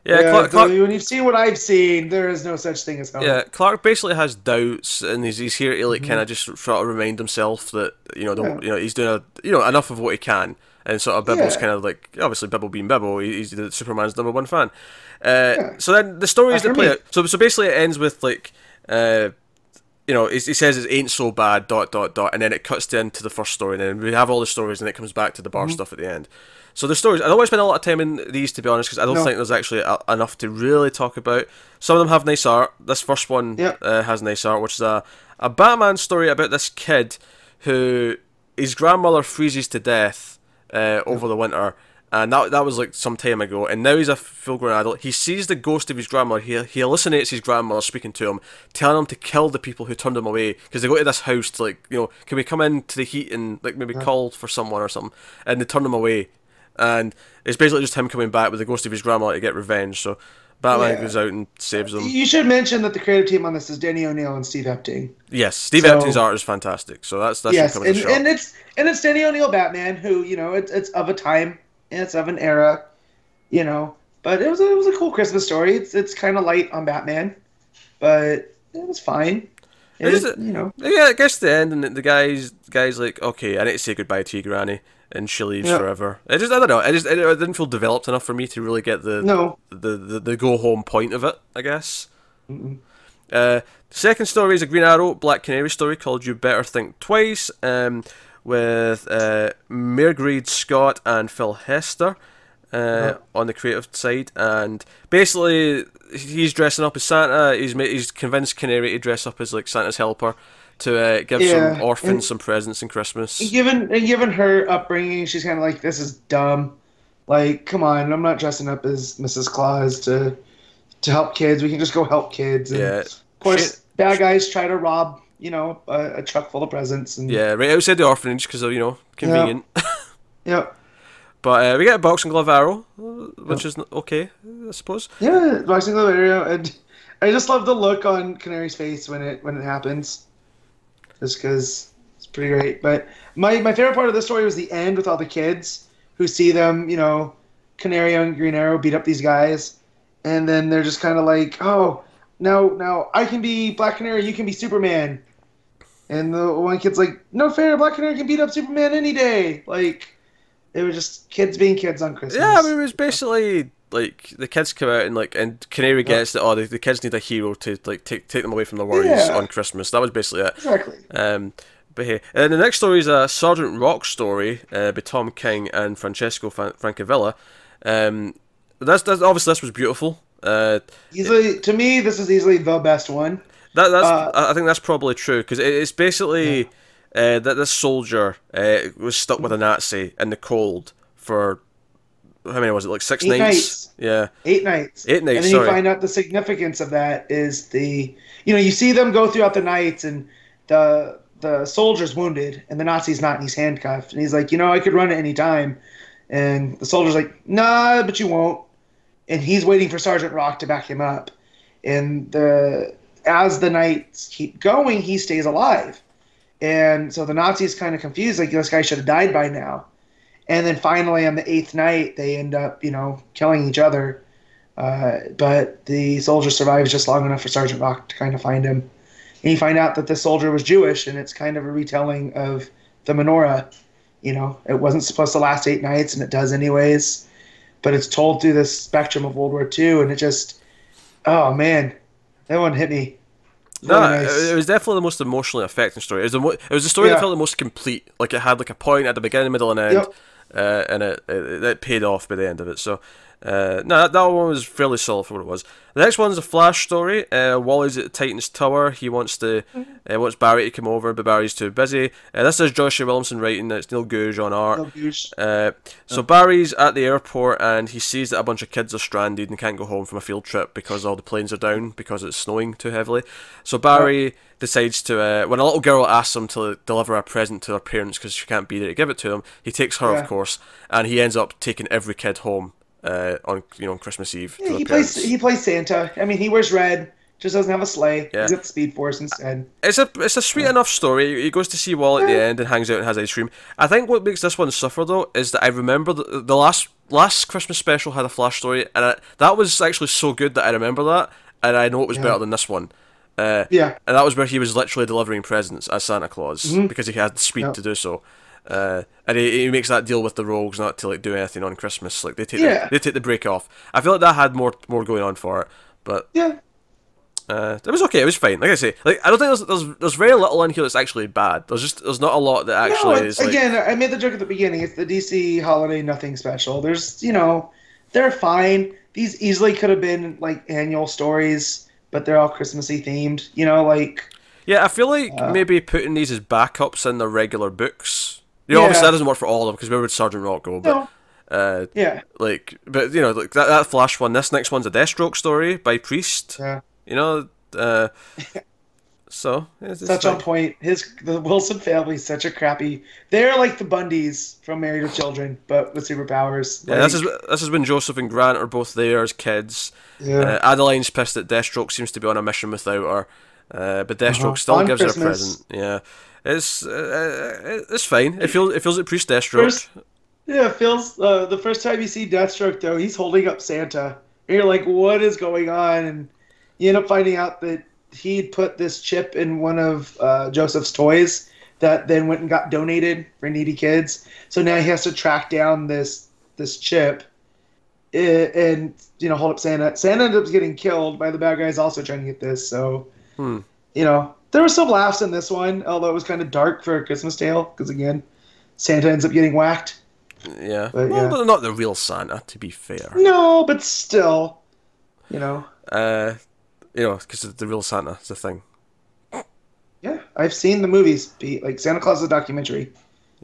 [SPEAKER 1] Yeah, Clark, Clark,
[SPEAKER 2] when you've seen what I've seen, there is no such thing as hope.
[SPEAKER 1] yeah, Clark basically has doubts, and he's, he's here to like kind of just sort of remind himself that you know, don't,
[SPEAKER 2] Mm-hmm. Yeah.
[SPEAKER 1] you know, he's doing a, you know enough of what he can, and sort of Bibbo's
[SPEAKER 2] Yeah.
[SPEAKER 1] kind of like obviously Bibbo being Bibbo, he's the Superman's number one fan. Uh, So then the stories that play out. So so basically it ends with like. Uh, you know, he, says it ain't so bad, dot, dot, dot, and then it cuts to into the first story, and then we have all the stories, and it comes back to the bar
[SPEAKER 2] Mm-hmm.
[SPEAKER 1] stuff at the end. So the stories, I don't want to spend a lot of time in these, to be honest, because I don't
[SPEAKER 2] No.
[SPEAKER 1] think there's actually a, enough to really talk about. Some of them have nice art. This first one
[SPEAKER 2] Yep.
[SPEAKER 1] uh, has nice art, which is a, a Batman story about this kid who his grandmother freezes to death uh, over the winter, and that that was like some time ago. And now he's a full grown adult. He sees the ghost of his grandmother. He he hallucinates his grandmother speaking to him, telling him to kill the people who turned him away because they go to this house to like you know can we come into the heat and like maybe call for someone or something, and they turn him away. And it's basically just him coming back with the ghost of his grandmother to get revenge. So Batman
[SPEAKER 2] Yeah.
[SPEAKER 1] goes out and saves them.
[SPEAKER 2] You should mention that the creative team on this is Denny O'Neil and Steve Epting.
[SPEAKER 1] Yes, Steve
[SPEAKER 2] So-
[SPEAKER 1] Epting's art is fantastic. So that's that's
[SPEAKER 2] yes,
[SPEAKER 1] coming
[SPEAKER 2] and, and it's and it's Denny O'Neil Batman, who you know it's it's of a time and it's of an era, you know. But it was a, it was a cool Christmas story. It's it's kind of light on Batman, but it was fine.
[SPEAKER 1] It
[SPEAKER 2] It,
[SPEAKER 1] is
[SPEAKER 2] you know,
[SPEAKER 1] Yeah, it gets to the end, and the- the guy's the guy's like, okay, I need to say goodbye to you, Granny, and she leaves
[SPEAKER 2] Yeah.
[SPEAKER 1] forever. It just, I don't know, it just, it, it didn't feel developed enough for me to really get the
[SPEAKER 2] no,
[SPEAKER 1] the, the, the go home point of it. I guess. Uh, the second story is a Green Arrow Black Canary story called "You Better Think Twice," um, with uh, Marguerite Scott and Phil Hester. Uh, on the creative side, and basically he's dressing up as Santa. He's he's convinced Canary to dress up as like Santa's helper to uh, give
[SPEAKER 2] Yeah,
[SPEAKER 1] some orphans
[SPEAKER 2] and-
[SPEAKER 1] some presents in Christmas.
[SPEAKER 2] And given and given her upbringing, she's kind of like, this is dumb. Like, come on, I'm not dressing up as Mrs. Claus to to help kids. We can just go help kids. And
[SPEAKER 1] Yeah,
[SPEAKER 2] Of course,
[SPEAKER 1] she-
[SPEAKER 2] bad guys try to rob, you know, a, a truck full of presents. And
[SPEAKER 1] Yeah, right outside the orphanage because of you know convenient. [laughs]
[SPEAKER 2] Yep.
[SPEAKER 1] but uh, we get a boxing glove arrow, which is okay, I suppose.
[SPEAKER 2] Yeah, boxing glove arrow, and I just love the look on Canary's face when it when it happens, just because it's pretty great. But my my favorite part of the story was the end with all the kids who see them, you know, Canary and Green Arrow beat up these guys, and then they're just kind of like, oh, now now I can be Black Canary, you can be Superman, and the one kid's like, no fair, Black Canary can beat up Superman any day, like. It was just kids being kids on Christmas.
[SPEAKER 1] Yeah, I mean, it was basically like the kids come out and like and Canary gets that oh the, the kids need a hero to like take take them away from their worries
[SPEAKER 2] Yeah.
[SPEAKER 1] on Christmas. That was basically it.
[SPEAKER 2] exactly.
[SPEAKER 1] Um, but hey, and the next story is a Sergeant Rock story uh, by Tom King and Francesco Fan- Francavilla. Um, that's, that's obviously this was beautiful. Uh,
[SPEAKER 2] Easily, to me, this is easily the best one.
[SPEAKER 1] That that's
[SPEAKER 2] Uh,
[SPEAKER 1] I think that's probably true because it, it's basically uh, that this soldier uh, was stuck with a Nazi in the cold for how many was it like six
[SPEAKER 2] Eight nights.
[SPEAKER 1] Yeah,
[SPEAKER 2] Eight nights.
[SPEAKER 1] Eight nights,
[SPEAKER 2] And then
[SPEAKER 1] sorry.
[SPEAKER 2] you find out the significance of that is the, you know, you see them go throughout the nights, and the the soldier's wounded, and the Nazi's not, and he's handcuffed, and he's like, you know, I could run at any time, and the soldier's like, nah, but you won't, and he's waiting for Sergeant Rock to back him up, and the as the nights keep going, he stays alive, and so the Nazis kind of confused, like this guy should have died by now. And then finally, on the eighth night, they end up, you know, killing each other. Uh, but the soldier survives just long enough for Sergeant Rock to kind of find him. And you find out that the soldier was Jewish, and it's kind of a retelling of the menorah. You know, it wasn't supposed to last eight nights, and it does anyways. But it's told through this spectrum of World War II, and it just Oh man, that one hit me.
[SPEAKER 1] No,
[SPEAKER 2] nice.
[SPEAKER 1] it was definitely the most emotionally affecting story. It was the, mo- it was the story that felt the most complete. Like it had like a point at the beginning, middle, and end,
[SPEAKER 2] Yep.
[SPEAKER 1] Uh, and it, it it paid off by the end of it. So, uh, no, that, that one was fairly solid for what it was. The next one's a Flash story. Uh, Wally's at the Titan's Tower. He wants to uh, wants Barry to come over, but Barry's too busy. Uh, this is Joshua Williamson writing. It's Neil Googe on art. Uh, so Barry's at the airport and he sees that a bunch of kids are stranded and can't go home from a field trip because all the planes are down because it's snowing too heavily. So Barry decides to, uh, when a little girl asks him to deliver a present to her parents because she can't be there to give it to them, he takes her,
[SPEAKER 2] Yeah.
[SPEAKER 1] of course, and he ends up taking every kid home uh, on you know on Christmas Eve
[SPEAKER 2] Yeah, he
[SPEAKER 1] parents.
[SPEAKER 2] plays he plays Santa. I mean, he wears red. Just doesn't have a sleigh.
[SPEAKER 1] Yeah.
[SPEAKER 2] He's got the Speed Force instead.
[SPEAKER 1] It's a it's a sweet enough story. He goes to see Wall at the end and hangs out and has ice cream. I think what makes this one suffer though is that I remember the, the last last Christmas special had a flash story and I, that was actually so good that I remember that and I know it was
[SPEAKER 2] Yeah.
[SPEAKER 1] better than this one. Uh,
[SPEAKER 2] Yeah.
[SPEAKER 1] and that was where he was literally delivering presents as Santa Claus because he had the speed
[SPEAKER 2] Mm-hmm. Yeah.
[SPEAKER 1] to do so. Uh, and he, he makes that deal with the rogues not to like do anything on Christmas. Like they take
[SPEAKER 2] Yeah.
[SPEAKER 1] the, they take the break off. I feel like that had more more going on for it, but
[SPEAKER 2] Yeah.
[SPEAKER 1] uh, it was okay. It was fine. Like I say, like I don't think there's, there's there's very little in here that's actually bad. There's just there's not a lot that actually
[SPEAKER 2] it's,
[SPEAKER 1] is like
[SPEAKER 2] again, I made the joke at the beginning. It's the DC holiday nothing special. There's, you know, they're fine. These easily could have been like annual stories, but they're all Christmassy themed. You know, like
[SPEAKER 1] yeah. I feel like
[SPEAKER 2] Uh,
[SPEAKER 1] maybe putting these as backups in the regular books. You know,
[SPEAKER 2] Yeah.
[SPEAKER 1] obviously that doesn't work for all of them because where would Sergeant Rock go? But
[SPEAKER 2] no,
[SPEAKER 1] uh,
[SPEAKER 2] yeah,
[SPEAKER 1] like, but you know, like that that Flash one. This next one's a Deathstroke story by Priest.
[SPEAKER 2] yeah.
[SPEAKER 1] You know, uh, [laughs] so it's,
[SPEAKER 2] Such on point. His the Wilson family's such a crappy. They're like the Bundys from Married with Children, but with superpowers.
[SPEAKER 1] Yeah,
[SPEAKER 2] Like,
[SPEAKER 1] this is this is when Joseph and Grant are both there as kids.
[SPEAKER 2] Yeah.
[SPEAKER 1] Uh, Adeline's pissed that Deathstroke seems to be on a mission without her, uh, but Deathstroke
[SPEAKER 2] Uh-huh.
[SPEAKER 1] still
[SPEAKER 2] On
[SPEAKER 1] gives her a present. Yeah, it's uh, it's fine. It feels it feels like Priest Deathstroke.
[SPEAKER 2] First- Yeah, feels uh, the first time you see Deathstroke though, he's holding up Santa. And you're like, what is going on? And you end up finding out that he'd put this chip in one of uh, Joseph's toys that then went and got donated for needy kids. So now he has to track down this this chip and you know hold up Santa. Santa ends up getting killed by the bad guys also trying to get this. So
[SPEAKER 1] Hmm.
[SPEAKER 2] you know there were some laughs in this one, although it was kind of dark for a Christmas tale because again, Santa ends up getting whacked.
[SPEAKER 1] Yeah,
[SPEAKER 2] But,
[SPEAKER 1] well,
[SPEAKER 2] yeah.
[SPEAKER 1] but not the real Santa, to be fair.
[SPEAKER 2] No, but still, you know.
[SPEAKER 1] Uh, you know, because the real Santa is the thing.
[SPEAKER 2] Yeah, I've seen the movies. Pete. Like Santa Claus is a documentary.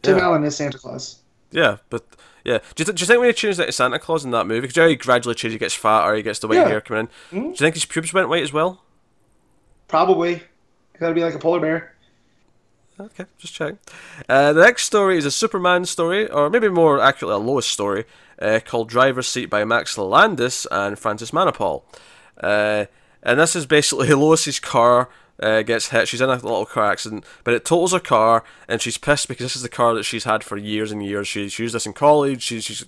[SPEAKER 2] Tim
[SPEAKER 1] Yeah.
[SPEAKER 2] Allen is Santa Claus.
[SPEAKER 1] Yeah, but yeah, do you, th- do you think when he changed that to Santa Claus in that movie, because Jerry gradually changes, he gets fatter, he gets the white
[SPEAKER 2] Yeah.
[SPEAKER 1] hair coming in.
[SPEAKER 2] Mhm.
[SPEAKER 1] Do you think his pubes went white as well?
[SPEAKER 2] Probably. Gotta be like a polar bear.
[SPEAKER 1] Okay, just checking. Uh, the next story is a Superman story, or maybe more accurately, a Lois story, uh, called Driver's Seat by Max Landis and Francis Manapul. Uh, and this is basically [laughs] Lois's car uh, gets hit. She's in a little car accident, but it totals her car, and she's pissed because this is the car that she's had for years and years. She's used this in college. She's, she's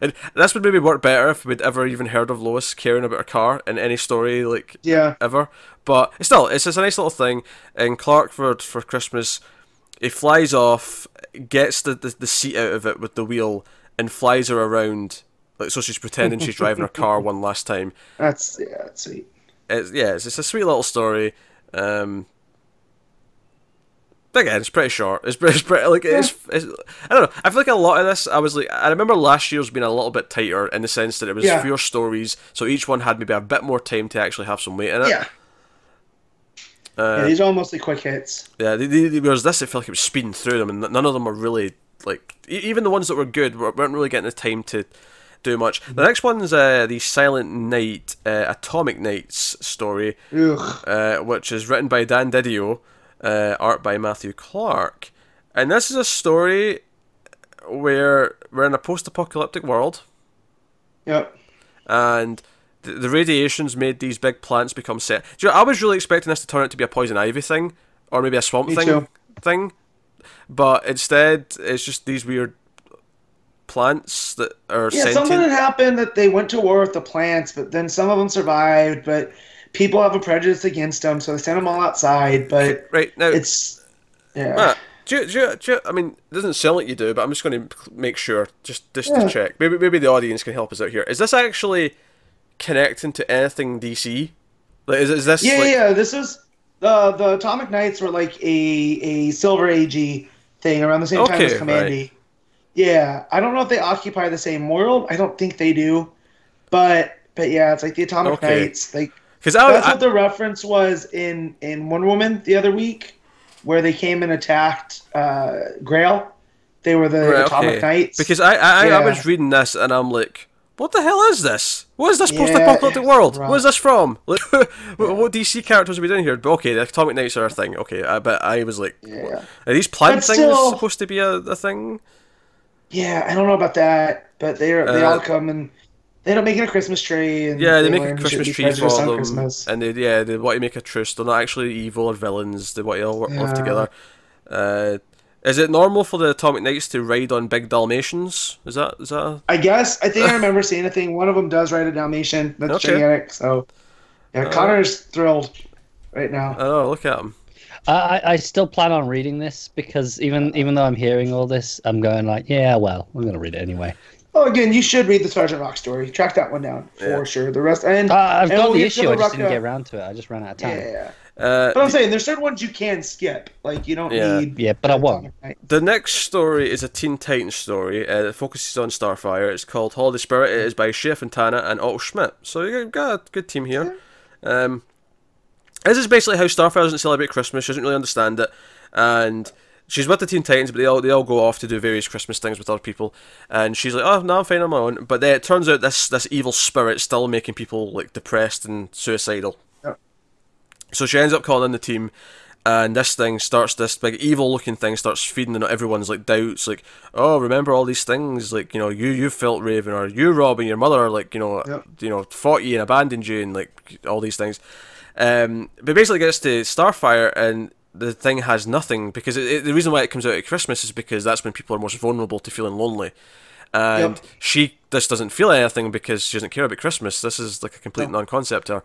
[SPEAKER 1] and this would maybe work better if we'd ever even heard of Lois caring about her car in any story like
[SPEAKER 2] Yeah.
[SPEAKER 1] ever. But still, it's just a nice little thing. And Clark for for Christmas, he flies off, gets the, the, the seat out of it with the wheel, and flies her around. Like so, she's pretending she's driving her car [laughs] one last time.
[SPEAKER 2] That's yeah, that's sweet.
[SPEAKER 1] It's, yeah, it's, it's a sweet little story. Um, again, it's pretty short. It's pretty, it's pretty like it's, it's. I don't know. I feel like a lot of this. I was like, I remember last year's being a little bit tighter in the sense that it was
[SPEAKER 2] Yeah.
[SPEAKER 1] fewer stories, so each one had maybe a bit more time to actually have some weight in it.
[SPEAKER 2] Yeah.
[SPEAKER 1] Uh,
[SPEAKER 2] yeah, these are all mostly quick hits.
[SPEAKER 1] Yeah, the, the, the- whereas this, I feel like it was speeding through them, and none of them were really like. E- even the ones that were good weren't really getting the time to do much. The next one's uh, the Silent Night, uh, Atomic Knights story, uh, which is written by Dan DiDio, uh, art by Matthew Clark, and this is a story where we're in a post-apocalyptic world,
[SPEAKER 2] Yep.
[SPEAKER 1] and the, the radiations made these big plants become set. Do you know, I was really expecting this to turn out to be a poison ivy thing, or maybe a swamp
[SPEAKER 2] Me
[SPEAKER 1] thing
[SPEAKER 2] too.
[SPEAKER 1] thing, but instead it's just these weird plants that are
[SPEAKER 2] Yeah,
[SPEAKER 1] sentient.
[SPEAKER 2] something happened that they went to war with the plants, but then some of them survived. But people have a prejudice against them, so they sent them all outside. But [laughs]
[SPEAKER 1] Right now,
[SPEAKER 2] it's yeah.
[SPEAKER 1] Matt, do you, do you, do you, I mean, it doesn't sound like you do, but I'm just going to make sure, just just
[SPEAKER 2] Yeah.
[SPEAKER 1] to check. Maybe maybe the audience can help us out here. Is this actually connecting to anything DC? Like, is, is this
[SPEAKER 2] Yeah,
[SPEAKER 1] like,
[SPEAKER 2] yeah. This is the the Atomic Knights were like a a Silver Agey thing around the same time as
[SPEAKER 1] Okay,
[SPEAKER 2] Kamandi. Yeah, I don't know if they occupy the same world. I don't think they do, but but yeah, it's like the Atomic
[SPEAKER 1] Okay.
[SPEAKER 2] Knights. Like
[SPEAKER 1] Because
[SPEAKER 2] that's
[SPEAKER 1] I,
[SPEAKER 2] what the reference was in in Wonder Woman the other week, where they came and attacked uh, Grail. They were the
[SPEAKER 1] Right,
[SPEAKER 2] Atomic
[SPEAKER 1] okay.
[SPEAKER 2] Knights.
[SPEAKER 1] because I, I, I was reading this and I'm like, what the hell is this? What is this
[SPEAKER 2] Yeah,
[SPEAKER 1] post-apocalyptic world? What is this from? Like, [laughs] what, what DC characters are we doing here? But okay, the Atomic Knights are a thing. Okay, I, but I was like,
[SPEAKER 2] Yeah.
[SPEAKER 1] are these plant
[SPEAKER 2] But
[SPEAKER 1] things
[SPEAKER 2] still-
[SPEAKER 1] supposed to be a, a thing?
[SPEAKER 2] Yeah, I don't know about that, but they are they
[SPEAKER 1] Uh,
[SPEAKER 2] all come and they end up making a Christmas tree. And
[SPEAKER 1] Yeah, they make a Christmas tree for them,
[SPEAKER 2] Christmas.
[SPEAKER 1] and they yeah they want to make a truce. They're not actually evil or villains. They want to all work
[SPEAKER 2] Yeah.
[SPEAKER 1] together. Uh, is it normal for the Atomic Knights to ride on big Dalmatians? Is that is that? A...
[SPEAKER 2] I guess I think I [laughs] remember seeing a thing. One of them does ride a Dalmatian. That's
[SPEAKER 1] Okay.
[SPEAKER 2] gigantic. So yeah,
[SPEAKER 1] Uh,
[SPEAKER 2] Connor's thrilled right now.
[SPEAKER 1] Oh, look at him.
[SPEAKER 3] I, I I still plan on reading this because even even though I'm hearing all this, I'm going like, yeah, well, I'm gonna read it anyway.
[SPEAKER 2] Oh, again, you should read the Sergeant Rock story. Track that one down for
[SPEAKER 1] Yeah.
[SPEAKER 2] sure. The rest and
[SPEAKER 3] Uh, I've
[SPEAKER 2] and
[SPEAKER 3] got
[SPEAKER 2] we'll
[SPEAKER 3] the
[SPEAKER 2] get to
[SPEAKER 3] issue. I just
[SPEAKER 2] Rock-
[SPEAKER 3] didn't get around to it. I just ran out of time.
[SPEAKER 2] yeah, yeah.
[SPEAKER 1] Uh,
[SPEAKER 2] But I'm saying there's certain ones you can skip. Like you don't
[SPEAKER 1] Yeah.
[SPEAKER 2] need.
[SPEAKER 3] Yeah, but I won't.
[SPEAKER 1] The next story is a Teen Titans story. Uh, it focuses on Starfire. It's called Holiday Spirit. It is by Shea Fontana and Otto Schmidt. So you've got a good team here. Um, this is basically how Starfire doesn't celebrate Christmas. She doesn't really understand it, and she's with the Teen Titans, but they all they all go off to do various Christmas things with other people. And she's like, "Oh, no, I'm fine on my own." But then it turns out this this evil spirit's still making people like depressed and suicidal.
[SPEAKER 2] Yep.
[SPEAKER 1] So she ends up calling in the team, and this thing starts this big evil looking thing starts feeding into everyone's like doubts, like, oh, remember all these things, like you know, you you felt Raven, or you Robin, your mother, like you know, you know, fought you and abandoned you, and like all these things. Um, but basically gets to Starfire, and the thing has nothing because it, it- the reason why it comes out at Christmas is because that's when people are most vulnerable to feeling lonely. And
[SPEAKER 2] Yep.
[SPEAKER 1] she just doesn't feel anything because she doesn't care about Christmas. This is like a complete non-concept to her.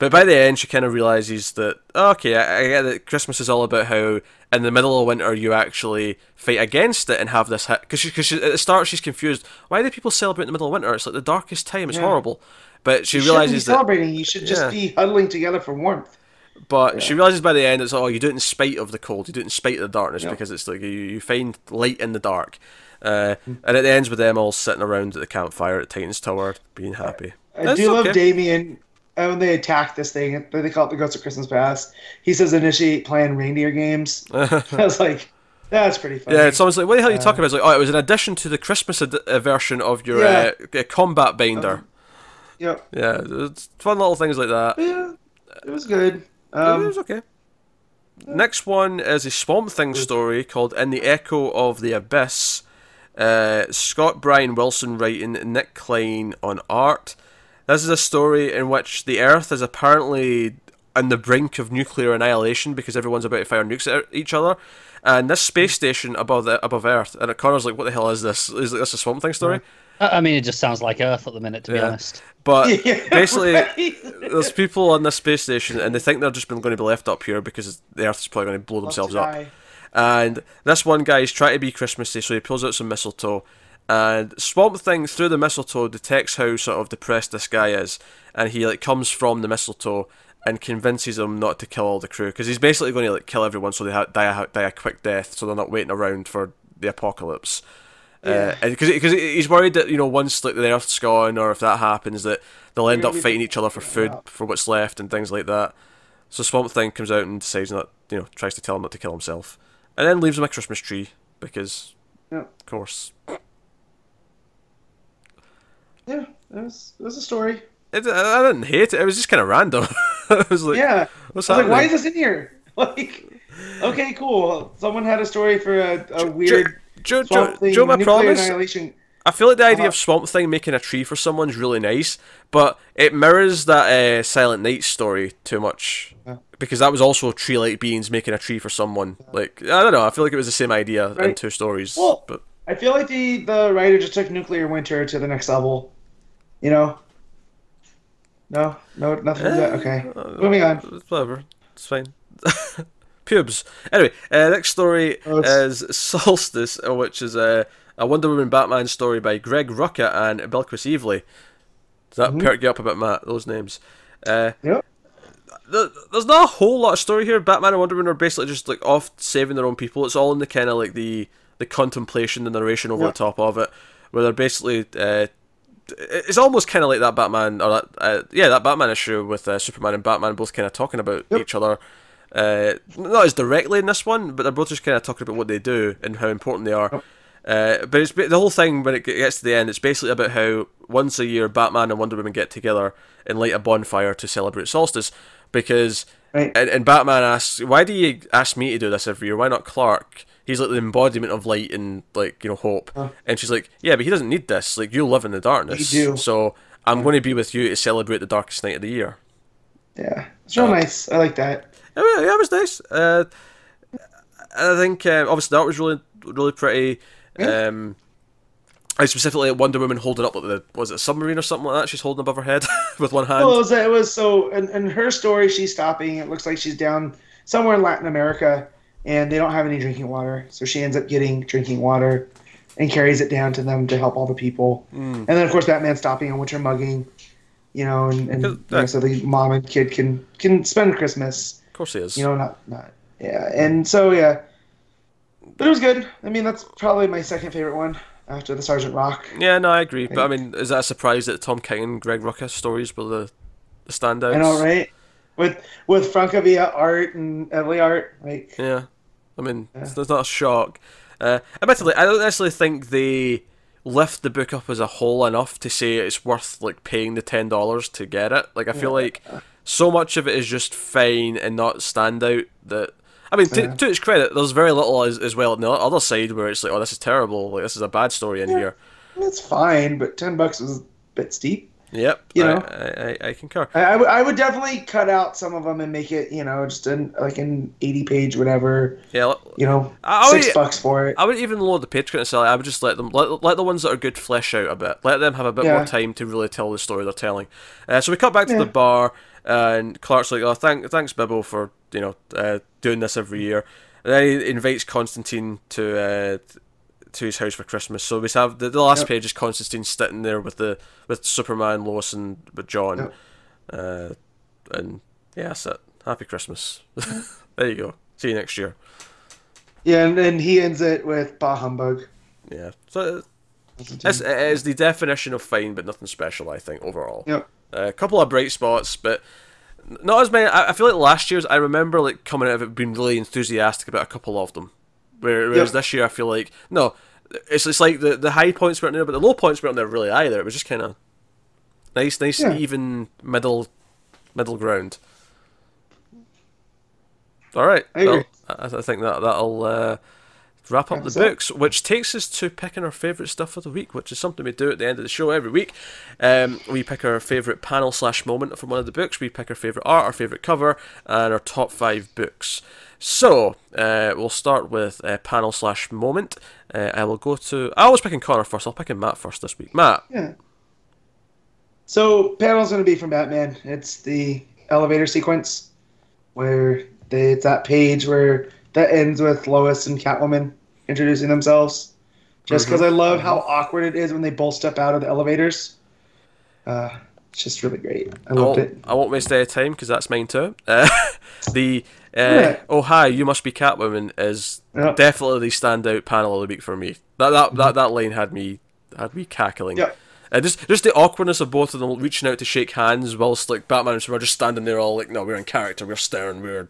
[SPEAKER 1] But by the end, she kind of realizes that oh, okay, I, I get that Christmas is all about how in the middle of winter you actually fight against it and have this because she, cause she, at the start she's confused. Why do people celebrate in the middle of winter? It's like the darkest time. It's
[SPEAKER 2] Yeah.
[SPEAKER 1] horrible. But she
[SPEAKER 2] You shouldn't be
[SPEAKER 1] realizes that
[SPEAKER 2] celebrating. You should just
[SPEAKER 1] Yeah.
[SPEAKER 2] be huddling together for warmth.
[SPEAKER 1] but she realizes by the end it's oh you do it in spite of the cold, you do it in spite of the darkness
[SPEAKER 2] Yeah.
[SPEAKER 1] because it's like you, you find light in the dark. Uh, and it ends with them all sitting around at the campfire at Titan's Tower, being happy.
[SPEAKER 2] I
[SPEAKER 1] That's
[SPEAKER 2] do love. Damian. uh, When they attack this thing, they call it the Ghost of Christmas Past. He says initiate playing reindeer games. [laughs] [laughs] I was like, that's pretty funny.
[SPEAKER 1] Yeah, it's almost like what the hell are you talking about? It's like oh, it was an addition to the Christmas ed- uh, version of your
[SPEAKER 2] Yeah.
[SPEAKER 1] uh, uh, combat binder.
[SPEAKER 2] Yep.
[SPEAKER 1] Yeah, it's fun little things like that.
[SPEAKER 2] Yeah, it was good.
[SPEAKER 1] it
[SPEAKER 2] Um,
[SPEAKER 1] was okay. Next one is a Swamp Thing story called "In the Echo of the Abyss." Uh, Scott Bryan Wilson writing, Nic Klein on art. This is a story in which the Earth is apparently on the brink of nuclear annihilation because everyone's about to fire nukes at each other. And this space station above the, above Earth, and Connor's like, "What the hell is this? Is this a Swamp Thing story?"
[SPEAKER 3] I I mean, it just sounds like Earth at the minute, to be
[SPEAKER 1] Yeah.
[SPEAKER 3] honest.
[SPEAKER 1] But [laughs]
[SPEAKER 2] yeah,
[SPEAKER 1] basically,
[SPEAKER 2] right.
[SPEAKER 1] there's people on this space station, and they think they're just been going to be left up here because the Earth is probably going to blow themselves
[SPEAKER 2] to
[SPEAKER 1] up. And this one guy is trying to be Christmassy, so he pulls out some mistletoe. And Swamp Thing through the mistletoe detects how sort of depressed this guy is, and he like comes from the mistletoe and convinces him not to kill all the crew because he's basically going to like kill everyone so they ha- die a, die a quick death, so they're not waiting around for the apocalypse. Uh,
[SPEAKER 2] Yeah.
[SPEAKER 1] and because because he's worried that you know once like the Earth's gone or if that happens that they'll end up fighting each other for food
[SPEAKER 2] Yeah.
[SPEAKER 1] for what's left and things like that. So Swamp Thing comes out and decides not, you know, tries to tell him not to kill himself, and then leaves him a Christmas tree because,
[SPEAKER 2] Yeah.
[SPEAKER 1] of course,
[SPEAKER 2] Yeah, it was, it was a story.
[SPEAKER 1] it, I didn't hate it. It was just kind of random. [laughs] I was like,
[SPEAKER 2] yeah.
[SPEAKER 1] what's
[SPEAKER 2] I was like, why is this in here? [laughs] Like, okay, cool. Someone had a story for a, a weird
[SPEAKER 1] Joe, Joe, my promise. I feel like the idea
[SPEAKER 2] Uh-huh.
[SPEAKER 1] of Swamp Thing making a tree for someone's really nice, but it mirrors that uh, Silent Night story too much.
[SPEAKER 2] Yeah.
[SPEAKER 1] Because that was also tree like beings making a tree for someone. Like I don't know, I feel like it was the same idea in two stories.
[SPEAKER 2] Well-
[SPEAKER 1] but
[SPEAKER 2] I feel like the the writer just took nuclear winter to the next level. You know. No, no, nothing. like. Okay,
[SPEAKER 1] uh,
[SPEAKER 2] moving on.
[SPEAKER 1] whatever, it's fine. [laughs] Pubes. Anyway, uh, next story
[SPEAKER 2] Oh,
[SPEAKER 1] is Solstice, uh, which is a, a Wonder Woman Batman story by Greg Rucka and Bilquis Evely. Does that perk you up a bit, Matt? Those names. Uh,
[SPEAKER 2] Yep.
[SPEAKER 1] th- there's not a whole lot of story here. Batman and Wonder Woman are basically just like off saving their own people. It's all in the kind of like the the contemplation, the narration over
[SPEAKER 2] Yeah.
[SPEAKER 1] the top of it, where they're basically. Uh, it's almost kind of like that Batman, or that uh, yeah, that Batman issue with uh, Superman and Batman both kind of talking about
[SPEAKER 2] Yep.
[SPEAKER 1] each other. Uh, not as directly in this one, but they're both just kind of talking about what they do and how important they are. Uh, but it's the whole thing when it gets to the end. It's basically about how once a year Batman and Wonder Woman get together and light a bonfire to celebrate solstice. Because
[SPEAKER 2] Right.
[SPEAKER 1] and, and Batman asks, "Why do you ask me to do this every year? Why not Clark? He's like the embodiment of light and like you know hope." And she's like, "Yeah, but he doesn't need this. Like you live in the darkness,
[SPEAKER 2] do.
[SPEAKER 1] so I'm going to be with you to celebrate the darkest night of the year."
[SPEAKER 2] Yeah, it's real nice. I like that.
[SPEAKER 1] Yeah, yeah, it was nice. Uh, I think uh, obviously that was really really pretty.
[SPEAKER 2] Yeah.
[SPEAKER 1] Um, I specifically Wonder Woman holding up like the was it a submarine or something like that? She's holding above her head [laughs] with one hand.
[SPEAKER 2] Well, it was, it was so in, in her story, she's stopping. It looks like she's down somewhere in Latin America, and they don't have any drinking water. So she ends up getting drinking water and carries it down to them to help all the people. And then, of course, Batman stopping on winter mugging, you know, and, and you know, so the mom and kid can can spend Christmas.
[SPEAKER 1] Of course he is.
[SPEAKER 2] You know, not not yeah. And so yeah, but it was good. I mean, that's probably my second favorite one after the Sergeant Rock.
[SPEAKER 1] yeah, no, I agree. But I mean, is that a surprise that Tom King and Greg Rucka stories were the the standouts?
[SPEAKER 2] I know, right? With with Francavilla art and Evely art, like
[SPEAKER 1] Yeah, I mean, it's, it's not a shock. Uh, admittedly, I don't necessarily think they lift the book up as a whole enough to say it's worth like paying the ten dollars to get it. Like, I feel like so much of it is just fine and not standout. That I mean, to, to its credit, there's very little as, as well on the other side where it's like, oh, this is terrible. Like, this is a bad story in here.
[SPEAKER 2] it's fine, but ten bucks is a bit steep.
[SPEAKER 1] Yep,
[SPEAKER 2] You
[SPEAKER 1] I,
[SPEAKER 2] know.
[SPEAKER 1] I, I, I concur.
[SPEAKER 2] I, I would I would definitely cut out some of them and make it, you know, just an like an eighty page whatever,
[SPEAKER 1] Yeah,
[SPEAKER 2] you know,
[SPEAKER 1] I-
[SPEAKER 2] six
[SPEAKER 1] would-
[SPEAKER 2] bucks for it.
[SPEAKER 1] I wouldn't even load the Patreon necessarily. I would just let them let, let the ones that are good flesh out a bit. Let them have a bit
[SPEAKER 2] Yeah.
[SPEAKER 1] more time to really tell the story they're telling. Uh, so we cut back to
[SPEAKER 2] Yeah.
[SPEAKER 1] the bar, and Clark's like, "Oh, thank, thanks, Bibbo, for you know uh, doing this every year." And then he invites Constantine to uh, to his house for Christmas. So we have the, the last
[SPEAKER 2] Yep.
[SPEAKER 1] page is Constantine sitting there with the with Superman, Lois, and with John,
[SPEAKER 2] Yep.
[SPEAKER 1] uh, and yeah, that's it. Happy Christmas. [laughs] there you go. See you next year.
[SPEAKER 2] Yeah, and then he ends it with bah humbug.
[SPEAKER 1] Yeah. So It's, it is the definition of fine, but nothing special. I think overall.
[SPEAKER 2] Yep.
[SPEAKER 1] a couple of bright spots, but not as many. I, I feel like last year's. I remember like coming out of it being really enthusiastic about a couple of them. Whereas
[SPEAKER 2] Yep.
[SPEAKER 1] this year, I feel like no, it's it's like the the high points weren't there, but the low points weren't there really either. It was just kind of nice, nice,
[SPEAKER 2] Yeah.
[SPEAKER 1] even middle middle ground. All right,
[SPEAKER 2] I
[SPEAKER 1] well, I, I think that that'll uh, wrap up the
[SPEAKER 2] That's it.
[SPEAKER 1] books, which takes us to picking our favourite stuff of the week, which is something we do at the end of the show every week. Um, we pick our favourite panel slash moment from one of the books. We pick our favourite art, our favourite cover, and our top five books. So uh, we'll start with uh, panel slash moment. Uh, I will go to. I was picking Connor first. I'll pick in Matt first this week. Matt.
[SPEAKER 2] Yeah. So panel's going to be from Batman. It's the elevator sequence where they, it's that page where that ends with Lois and Catwoman introducing themselves. Just because I love how awkward it is when they both step out of the elevators. Uh, it's just really great. I
[SPEAKER 1] I
[SPEAKER 2] loved
[SPEAKER 1] won't,
[SPEAKER 2] it.
[SPEAKER 1] I won't waste any time because that's mine too. [laughs] Uh, the uh,
[SPEAKER 2] Yeah.
[SPEAKER 1] oh hi, you must be Catwoman is
[SPEAKER 2] Yeah.
[SPEAKER 1] definitely the standout panel of the week for me. That that that, that line had me had me cackling.
[SPEAKER 2] Yeah.
[SPEAKER 1] Uh, just just the awkwardness of both of them reaching out to shake hands whilst like Batman and Superman just standing there all like no we're in character we're stern we're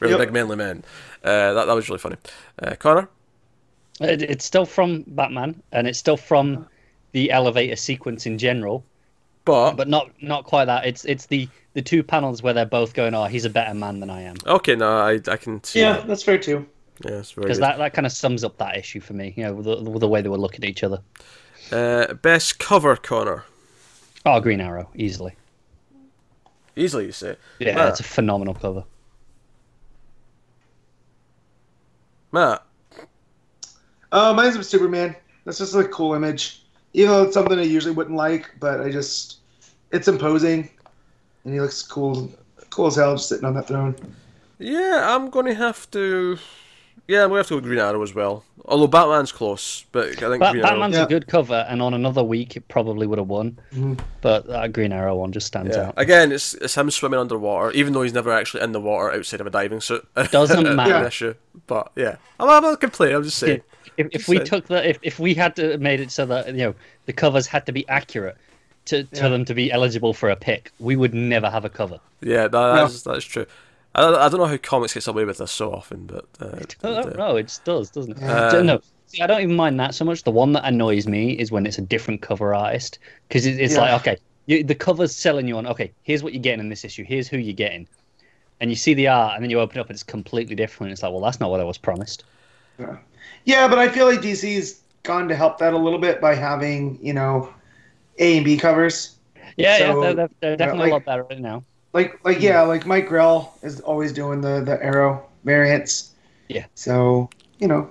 [SPEAKER 1] we're
[SPEAKER 2] Yep.
[SPEAKER 1] big manly men. Uh, that that was really funny. Uh, Connor.
[SPEAKER 3] It, it's still from Batman, and it's still from the elevator sequence in general,
[SPEAKER 1] But,
[SPEAKER 3] but not not quite that. It's it's the the two panels where they're both going, "Oh, he's a better man than I am,"
[SPEAKER 1] okay, no, I I can see.
[SPEAKER 2] Yeah,
[SPEAKER 1] that.
[SPEAKER 2] that's fair too.
[SPEAKER 1] yeah, it's very
[SPEAKER 3] because that, that kind of sums up that issue for me. You know, the, the way they were looking at each other.
[SPEAKER 1] Uh, best cover, Connor.
[SPEAKER 3] Oh, Green Arrow, easily.
[SPEAKER 1] Easily, you say.
[SPEAKER 3] Yeah,
[SPEAKER 1] Matt.
[SPEAKER 3] it's a phenomenal cover.
[SPEAKER 1] Matt.
[SPEAKER 2] Uh, mine's with Superman. That's just a cool image. Even though it's something I usually wouldn't like, but I just it's imposing, and he looks cool, cool as hell, just sitting on that throne.
[SPEAKER 1] Yeah, I'm going to have to. Yeah, I'm going to have to go with Green Arrow as well. Although Batman's close, but I think
[SPEAKER 3] Ba-
[SPEAKER 1] Green Arrow-
[SPEAKER 3] Batman's
[SPEAKER 2] Yeah.
[SPEAKER 3] a good cover, and on another week it probably would have won.
[SPEAKER 2] Mhm.
[SPEAKER 3] But that Green Arrow one just stands
[SPEAKER 1] Yeah.
[SPEAKER 3] out.
[SPEAKER 1] Again, it's it's him swimming underwater, even though he's never actually in the water outside of a diving suit.
[SPEAKER 3] Doesn't [laughs]
[SPEAKER 1] An
[SPEAKER 3] matter.
[SPEAKER 1] issue. But yeah, I'm, I'm not complaining. I'm just saying.
[SPEAKER 3] If, if
[SPEAKER 1] Just
[SPEAKER 3] we
[SPEAKER 1] saying.
[SPEAKER 3] took the if, if we had to made it so that you know the covers had to be accurate to, to
[SPEAKER 2] Yeah.
[SPEAKER 3] them to be eligible for a pick, we would never have a cover.
[SPEAKER 1] Yeah, that, that's that's true. I, I don't know how comics gets away with this so often, but uh,
[SPEAKER 3] I don't know, it just does, doesn't it?
[SPEAKER 2] Yeah.
[SPEAKER 1] Um,
[SPEAKER 3] no, see, I don't even mind that so much. The one that annoys me is when it's a different cover artist because it, it's
[SPEAKER 2] Yeah.
[SPEAKER 3] like okay, you, the cover's selling you on okay, here's what you're getting in this issue, here's who you're getting, and you see the art, and then you open it up and it's completely different. It's like, well, that's not what I was promised.
[SPEAKER 2] Yeah, but I feel like DC's gone to help that a little bit by having you know A and B covers.
[SPEAKER 3] Yeah,
[SPEAKER 2] So,
[SPEAKER 3] yeah, they're, they're, they're definitely
[SPEAKER 2] like-
[SPEAKER 3] a lot better right now.
[SPEAKER 2] Like like yeah, like Mike Grell is always doing the the Arrow variants.
[SPEAKER 3] Yeah.
[SPEAKER 2] So you know,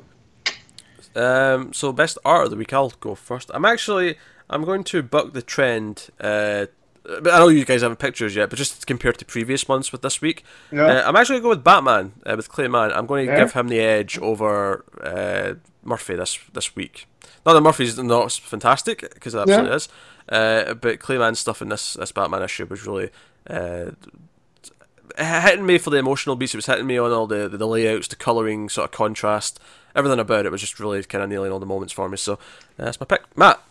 [SPEAKER 1] Um, so best art of the week. I'll go first. I'm actually I'm going to buck the trend. Uh, but I know you guys haven't pictures yet, but just compared to previous months with this week,
[SPEAKER 2] yeah.
[SPEAKER 1] uh, I'm actually going to go with Batman uh, with Clay Mann. I'm going to
[SPEAKER 2] Yeah.
[SPEAKER 1] give him the edge over uh, Murphy this this week. Not that Murphy's not fantastic because it absolutely
[SPEAKER 2] Yeah.
[SPEAKER 1] is, uh, but Clay Mann's stuff in this this Batman issue was really. Uh, hitting me for the emotional beats. It was hitting me on all the, the layouts, the colouring, sort of contrast, everything about it was just really kind of nailing all the moments for me. So uh, that's my pick, Matt.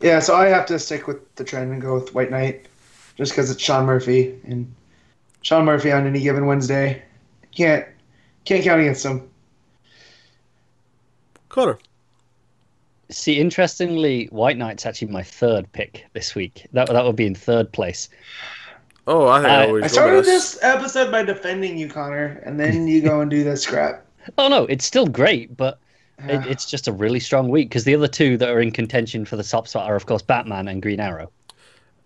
[SPEAKER 2] Yeah, so I have to stick with the trend and go with White Knight, just because it's Sean Murphy and Sean Murphy on any given Wednesday. Can't can't count against him.
[SPEAKER 1] Connor.
[SPEAKER 3] See, interestingly, White Knight's actually my third pick this week. That that would be in third place.
[SPEAKER 1] Oh, I think I,
[SPEAKER 3] I-
[SPEAKER 1] always
[SPEAKER 2] I started
[SPEAKER 1] this.
[SPEAKER 2] this episode by defending you, Connor, and then you go and do this crap. [laughs]
[SPEAKER 3] Oh no, it's still great, but [sighs] it,
[SPEAKER 2] Uh,
[SPEAKER 3] it's just a really strong week because the other two that are in contention for the top spot are, of course, Batman and Green Arrow.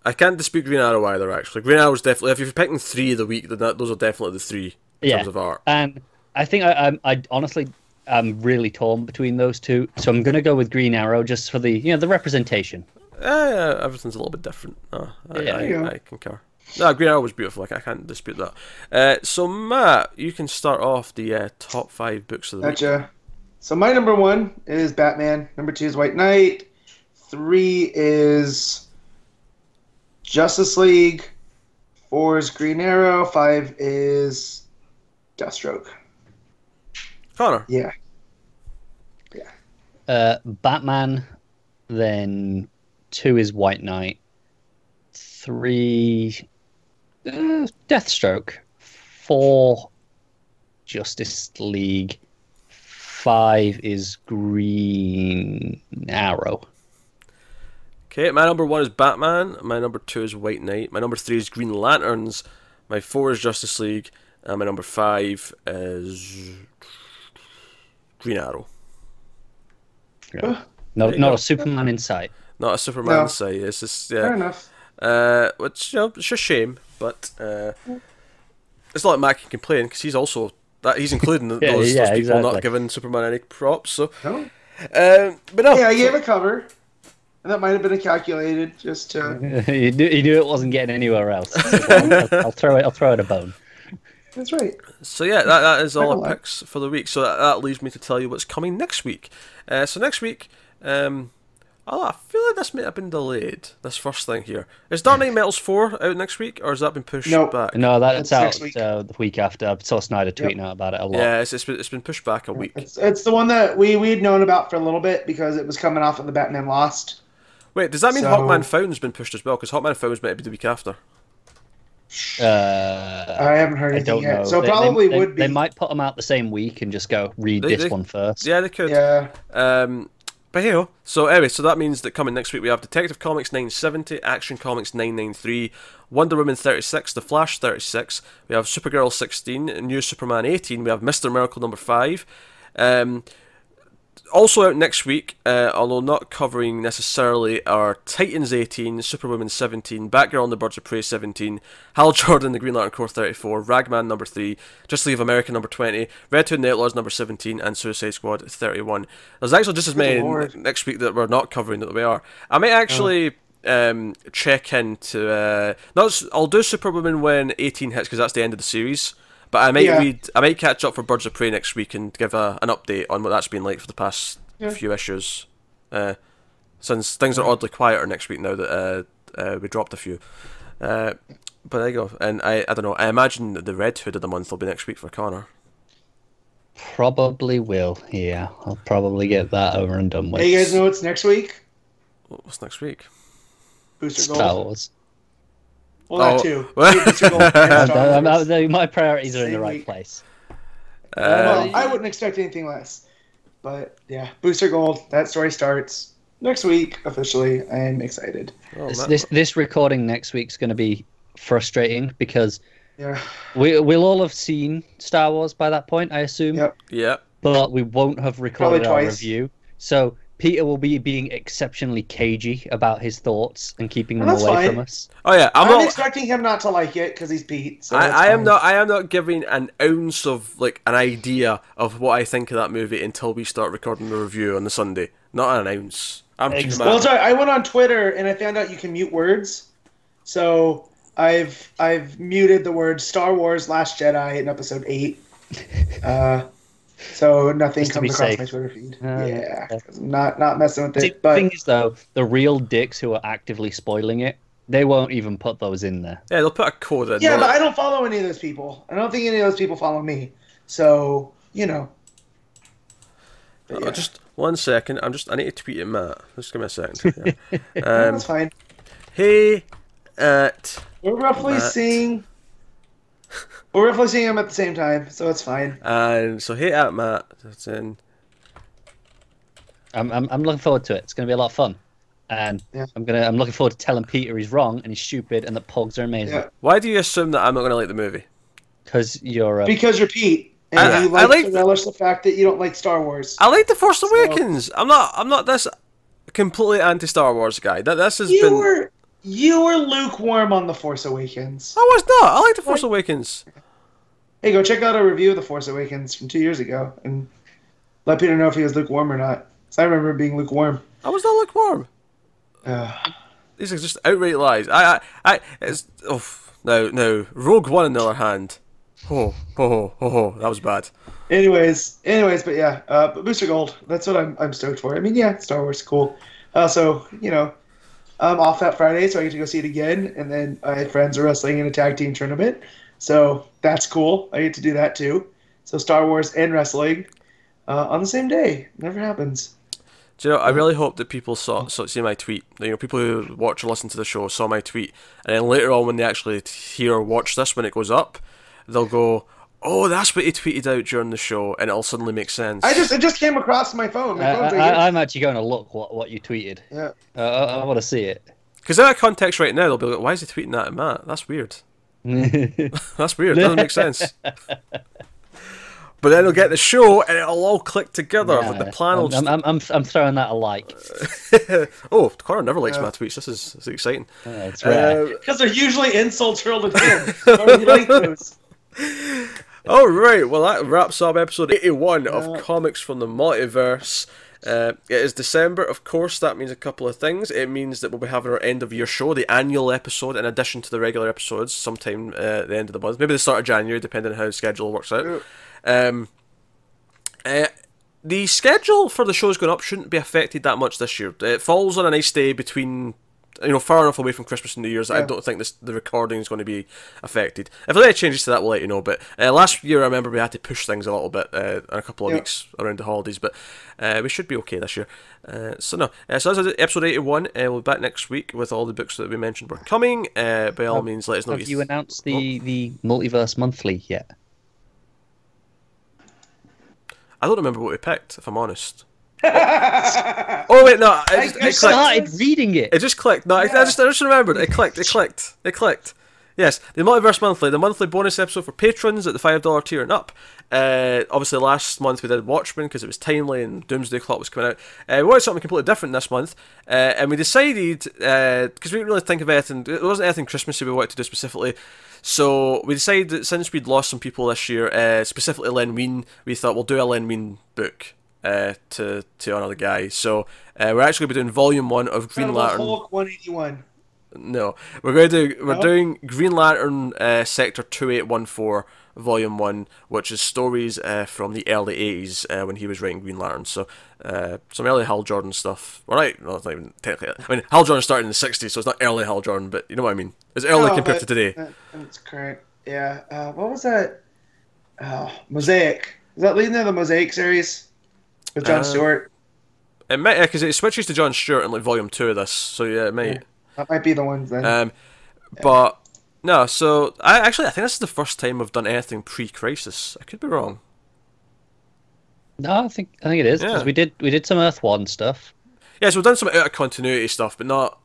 [SPEAKER 1] I can't dispute Green Arrow either. Actually, Green Arrow's definitely. If you're picking three of the week, then that, those are definitely the three in
[SPEAKER 3] Yeah.
[SPEAKER 1] terms of art.
[SPEAKER 3] And I think I, I, I honestly am really torn between those two, so I'm going to go with Green Arrow just for the you know the representation.
[SPEAKER 1] Uh, yeah, everything's a little bit different. No, I,
[SPEAKER 3] Yeah.
[SPEAKER 1] I,
[SPEAKER 2] There you go.
[SPEAKER 1] I concur. No, Green Arrow was beautiful. Like, I can't dispute that. Uh, so Matt, you can start off the uh, top five books of the week.
[SPEAKER 2] Gotcha. So my number one is Batman. Number two is White Knight. Three is Justice League. Four is Green Arrow. Five is Deathstroke.
[SPEAKER 1] Connor.
[SPEAKER 2] Yeah.
[SPEAKER 3] Uh, Batman, then two is White Knight, three uh, Deathstroke, four Justice League, five is Green Arrow.
[SPEAKER 1] Okay, my number one is Batman. My number two is White Knight. My number three is Green Lanterns. My four is Justice League. And my number five is Green Arrow.
[SPEAKER 3] No,
[SPEAKER 1] There
[SPEAKER 3] not
[SPEAKER 1] go.
[SPEAKER 3] a Superman in sight.
[SPEAKER 1] Not a Superman
[SPEAKER 2] No.
[SPEAKER 1] sight. It's just yeah.
[SPEAKER 2] Fair enough.
[SPEAKER 1] Uh, which you know, it's a shame, but uh, it's not like Matt can complain because he's also that he's including th- [laughs]
[SPEAKER 3] Yeah,
[SPEAKER 1] those,
[SPEAKER 3] yeah,
[SPEAKER 1] those people not giving Superman any props. So,
[SPEAKER 2] No.
[SPEAKER 1] um, but no,
[SPEAKER 2] Yeah, I gave a cover. And that might have been a calculated just [laughs] to.
[SPEAKER 3] you, knew, you knew it wasn't getting anywhere else. [laughs] I'll, I'll throw it. I'll throw it a bone.
[SPEAKER 2] That's right.
[SPEAKER 1] So yeah, that, that is all
[SPEAKER 2] Quite
[SPEAKER 1] our picks for the week. So that, that leaves me to tell you what's coming next week. Uh, so next week, um, I feel like this may have been delayed. This first thing here is Dark Nights Metal four out next week, or has that been pushed
[SPEAKER 2] Nope.
[SPEAKER 1] back?
[SPEAKER 3] No, that's
[SPEAKER 2] That's
[SPEAKER 3] out
[SPEAKER 2] next week.
[SPEAKER 3] Uh, the week after. I saw Snyder tweeting out about it a lot.
[SPEAKER 1] Yeah, it's, it's been it's been pushed back a week.
[SPEAKER 2] It's, it's the one that we we'd known about for a little bit because it was coming off of the Batman Lost.
[SPEAKER 1] Wait, does that mean
[SPEAKER 2] So-
[SPEAKER 1] Hawkman Found's been pushed as well? Because Hawkman Found's meant to be the week after.
[SPEAKER 3] Uh,
[SPEAKER 2] I haven't heard
[SPEAKER 3] I
[SPEAKER 2] anything yet,
[SPEAKER 3] know.
[SPEAKER 2] so
[SPEAKER 3] They-
[SPEAKER 2] probably
[SPEAKER 3] they,
[SPEAKER 2] would be.
[SPEAKER 3] They might put them out the same week and just go read
[SPEAKER 1] They-
[SPEAKER 3] this
[SPEAKER 1] they-
[SPEAKER 3] one first.
[SPEAKER 1] Yeah, they could.
[SPEAKER 2] Yeah.
[SPEAKER 1] Um, but hey, so anyway, so that means that coming next week we have Detective Comics 970, Action Comics 993, Wonder Woman 36, The Flash 36, we have Supergirl 16, New Superman 18, we have Mr. Miracle number 5. Um, also out next week, uh, although not covering necessarily, are Titans 18, Superwoman 17, Batgirl and the Birds of Prey 17, Hal Jordan, The Green Lantern Corps 34, Ragman number 3, Justice League America number 20, Red Hood and the Outlaws number 17, and Suicide Squad 31. There's actually just as many
[SPEAKER 2] Lord.
[SPEAKER 1] next week that we're not covering that we are. I may actually. Um, check into uh, not. I'll do Superwoman when 18 hits because that's the end of the series. But but I might
[SPEAKER 2] Yeah.
[SPEAKER 1] read. I might catch up for Birds of Prey next week and give a, an update on what that's been like for the past
[SPEAKER 2] Yeah.
[SPEAKER 1] few issues. Uh, since things are oddly quieter next week now that uh, uh, we dropped a few. Uh, but there you go. And I, I don't know. I imagine the Red Hood of the month will be next week for Connor.
[SPEAKER 3] Probably will. Yeah, I'll probably get that over and done with.
[SPEAKER 2] Hey, you guys know what's next week?
[SPEAKER 1] What's next week?
[SPEAKER 2] Booster
[SPEAKER 3] Star
[SPEAKER 2] Gold.
[SPEAKER 3] Wars.
[SPEAKER 2] Well, that
[SPEAKER 1] Oh.
[SPEAKER 2] too. Booster Gold and Star
[SPEAKER 3] uh, uh, my priorities are in the right
[SPEAKER 2] week.
[SPEAKER 3] place.
[SPEAKER 1] Uh,
[SPEAKER 2] well, I wouldn't expect anything less. But yeah, Booster Gold. That story starts next week officially. I'm excited.
[SPEAKER 1] oh,
[SPEAKER 3] This, this this recording next week's going to be frustrating because
[SPEAKER 2] Yeah.
[SPEAKER 3] we we'll all have seen Star Wars by that point, I assume.
[SPEAKER 2] Yep.
[SPEAKER 1] yeah.
[SPEAKER 3] But we won't have recorded
[SPEAKER 2] Probably
[SPEAKER 3] our review. So Peter will be being exceptionally cagey about his thoughts and keeping them
[SPEAKER 2] That's
[SPEAKER 3] away
[SPEAKER 2] fine.
[SPEAKER 3] from us.
[SPEAKER 1] Oh yeah. I'm,
[SPEAKER 2] I'm,
[SPEAKER 1] not.
[SPEAKER 2] expecting him not to like it because he's Pete. So
[SPEAKER 1] I, I am not. I am not giving an ounce of like an idea of what I think of that movie until we start recording the review on the Sunday. Not an ounce. I'm keeping
[SPEAKER 3] Exactly.
[SPEAKER 1] my-
[SPEAKER 2] Well, sorry. I went on Twitter and I found out you can mute words. So I've I've muted the word Star Wars Last Jedi in episode eight. [laughs] Uh, so nothing
[SPEAKER 3] Just
[SPEAKER 2] comes across
[SPEAKER 3] safe.
[SPEAKER 2] my Twitter feed.
[SPEAKER 3] Oh,
[SPEAKER 2] yeah,
[SPEAKER 3] yeah.
[SPEAKER 2] 'cause not not messing with
[SPEAKER 3] See,
[SPEAKER 2] it.
[SPEAKER 3] the
[SPEAKER 2] But
[SPEAKER 3] thing is, though, the real dicks who are actively spoiling it, they won't even put those in there.
[SPEAKER 1] Yeah, they'll put a code in.
[SPEAKER 2] yeah, but I don't follow any of those people. I don't think any of those people follow me. So you know. But
[SPEAKER 1] Oh, just one second. I'm just. I need to tweet at Matt. Just give me a second. [laughs] Yeah.
[SPEAKER 2] No,
[SPEAKER 1] um,
[SPEAKER 2] that's fine.
[SPEAKER 1] hey, at
[SPEAKER 2] We're roughly
[SPEAKER 1] Matt.
[SPEAKER 2] seeing. We're roughly seeing them at the same time, so it's fine.
[SPEAKER 1] and so hey at uh, Matt. That's in.
[SPEAKER 3] I'm, I'm, I'm looking forward to it. It's going to be a lot of fun. And
[SPEAKER 2] Yeah.
[SPEAKER 3] I'm gonna I'm looking forward to telling Peter he's wrong and he's stupid and the Porgs are amazing.
[SPEAKER 2] Yeah.
[SPEAKER 1] Why do you assume that I'm not going to like the movie?
[SPEAKER 3] Because you're a
[SPEAKER 2] Because you're Pete, and
[SPEAKER 1] I-
[SPEAKER 2] you
[SPEAKER 1] I
[SPEAKER 2] like,
[SPEAKER 1] like
[SPEAKER 2] to
[SPEAKER 1] the-
[SPEAKER 2] relish the fact that you don't like Star Wars.
[SPEAKER 1] I like the Force Awakens. I'm not. I'm not this completely anti Star Wars guy. That this has
[SPEAKER 2] You
[SPEAKER 1] been.
[SPEAKER 2] were you were lukewarm on the Force Awakens.
[SPEAKER 1] I was not. I like the Force Awakens.
[SPEAKER 2] Hey, go check out a review of the Force Awakens from two years ago, and let Peter know if he was lukewarm or not. 'Cause I remember being lukewarm.
[SPEAKER 1] I was not lukewarm.
[SPEAKER 2] Uh,
[SPEAKER 1] These are just outright lies. I, I, I it's oh no, no. Rogue One, on the other hand, oh, oh, oh, oh, that was bad.
[SPEAKER 2] anyways, anyways, but yeah, uh, but Booster Gold. That's what I'm I'm stoked for. I mean, yeah, Star Wars, cool. Uh, so you know, I'm off that Friday, so I get to go see it again, and then my friends are wrestling in a tag team tournament, so that's cool. I get to do that too. So Star Wars and wrestling uh, on the same day. Never happens.
[SPEAKER 1] Do you know? I really hope that people saw, saw see my tweet. You know, people who watch or listen to the show saw my tweet, and then later on, when they actually hear or watch this when it goes up, they'll go, "Oh, that's what he tweeted out during the show," and it'll suddenly make sense.
[SPEAKER 2] I just it just came across my phone. My
[SPEAKER 3] I,
[SPEAKER 2] phone's right here.
[SPEAKER 3] I, I'm actually going to look what, what you tweeted.
[SPEAKER 2] yeah.
[SPEAKER 3] Uh, I, I want to see it.
[SPEAKER 1] because out of context right now, they'll be like, "Why is he tweeting that at Matt? That's weird. [laughs] That's weird. Doesn't make sense." But then they'll get the show, and it'll all click together. Like the plan will
[SPEAKER 3] I'm,
[SPEAKER 1] just
[SPEAKER 3] I'm, I'm, I'm throwing that a like. [laughs]
[SPEAKER 1] oh, Connor never likes
[SPEAKER 2] Yeah.
[SPEAKER 1] my tweets. This is, this is exciting.
[SPEAKER 3] Uh, it's.
[SPEAKER 1] Uh, [laughs]
[SPEAKER 2] Because they're usually insults hurled at him. You like those?
[SPEAKER 1] All right, well that wraps up episode eighty-one of Comics from the Multiverse. Uh, it is December, of course. That means a couple of things. It means that we'll be having our end of year show, the annual episode, in addition to the regular episodes, sometime uh, at the end of the month, maybe the start of January, depending on how the schedule works out. Um, uh, the schedule for the shows going up shouldn't be affected that much this year. It falls on a nice day between, you know, far enough away from Christmas and New Year's. that I don't think this the recording is going to be affected. If there are any changes to that, we'll let you know. But uh, last year, I remember we had to push things a little bit uh, in a couple of
[SPEAKER 2] Yeah.
[SPEAKER 1] weeks around the holidays, but uh, we should be okay this year. Uh, so no, uh, so that's episode eighty-one. Uh, we'll be back next week with all the books that we mentioned were coming. Uh, by all
[SPEAKER 3] Have-
[SPEAKER 1] means, let us know.
[SPEAKER 3] Have you
[SPEAKER 1] th-
[SPEAKER 3] announced the, the Multiverse Monthly yet?
[SPEAKER 1] I don't remember what we picked, if I'm honest. [laughs] oh wait, no, I just,
[SPEAKER 3] I started reading it.
[SPEAKER 1] It just clicked. No, I, I just I just remembered. It clicked. It clicked. It clicked. Yes, the Multiverse Monthly, the monthly bonus episode for patrons at the five dollar tier and up. Uh, obviously, last month we did Watchmen because it was timely and Doomsday Clock was coming out. Uh, we wanted something completely different this month, uh, and we decided because we didn't really think of anything. It wasn't anything Christmassy we wanted to do specifically. So we decided that since we'd lost some people this year, uh, specifically Len Wein, we thought we'll do a Len Wein book uh, to to the guy. So uh, we're actually going to be doing Volume One of Green Lantern.
[SPEAKER 2] Hulk 181.
[SPEAKER 1] No, we're going to do. We're
[SPEAKER 2] No?
[SPEAKER 1] doing Green Lantern uh, Sector two eight one four, Volume one, which is stories uh, from the early eighties uh, when he was writing Green Lantern. So uh, some early Hal Jordan stuff. All right, well, it's not even technically. I mean, Hal Jordan started in the sixties, so it's not early Hal Jordan, but you know what I mean. It's early
[SPEAKER 2] No,
[SPEAKER 1] compared
[SPEAKER 2] but-
[SPEAKER 1] to today.
[SPEAKER 2] It's current. Yeah. Uh, what was that? Oh, Mosaic. Is that leading to the Mosaic series with John
[SPEAKER 1] Uh,
[SPEAKER 2] Stewart?
[SPEAKER 1] It might because it switches to John Stewart in like Volume two of this. So yeah, it might.
[SPEAKER 2] That might be the ones then.
[SPEAKER 1] Um, but no, so I actually I think this is the first time we've done anything pre-crisis. I could be wrong.
[SPEAKER 3] No, I think I think it is because
[SPEAKER 1] Yeah.
[SPEAKER 3] we did we did some Earth One stuff.
[SPEAKER 1] Yeah, so we've done some out of continuity stuff, but not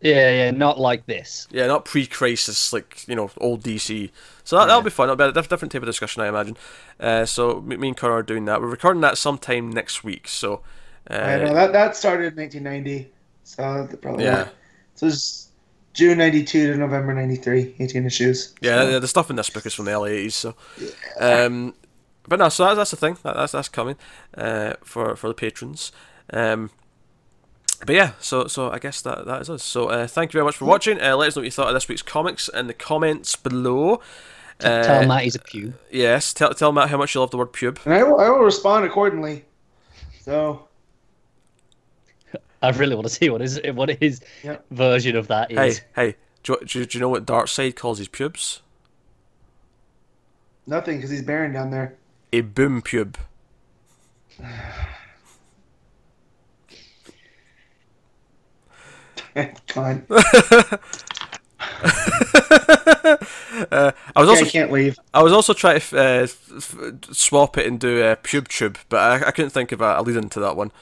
[SPEAKER 3] Yeah, yeah, not like this.
[SPEAKER 1] yeah, not pre-crisis like you know old DC. So that, that'll be fun. It'll be a different type of discussion, I imagine. Uh, so me me and Connor are doing that. We're recording that sometime next week. So
[SPEAKER 2] I know
[SPEAKER 1] uh,
[SPEAKER 2] that that started in 1990, so probably
[SPEAKER 1] yeah,
[SPEAKER 2] So it's June 92 to November 93, 18 issues.
[SPEAKER 1] yeah,
[SPEAKER 2] So-
[SPEAKER 1] the, the stuff in this book is from the early eighties. So, um, but no, so that, that's the thing. That, that's that's coming uh, for for the patrons. Um, but yeah, so so I guess that that is us. So uh, thank you very much for watching. Uh, let us know what you thought of this week's comics in the comments below. Uh,
[SPEAKER 3] Tell Matt he's a pew.
[SPEAKER 1] Yes, tell tell Matt how much you love the word pube.
[SPEAKER 2] And I will, I will respond accordingly. So, [laughs]
[SPEAKER 3] I really want to see what his what his
[SPEAKER 2] Yep.
[SPEAKER 3] version of that
[SPEAKER 1] Hey, hey, do, you- do, you- do you know what Darkseid calls his pubes?
[SPEAKER 2] nothing because he's barren down there.
[SPEAKER 1] A boom pube. [sighs] [sighs] [sighs] [laughs]
[SPEAKER 2] Fine. [laughs]
[SPEAKER 1] Uh, I was
[SPEAKER 2] I
[SPEAKER 1] also
[SPEAKER 2] can't leave.
[SPEAKER 1] I was also trying to uh, f- swap it and do uh, pube tube, but I, I couldn't think of a, a lead into that one.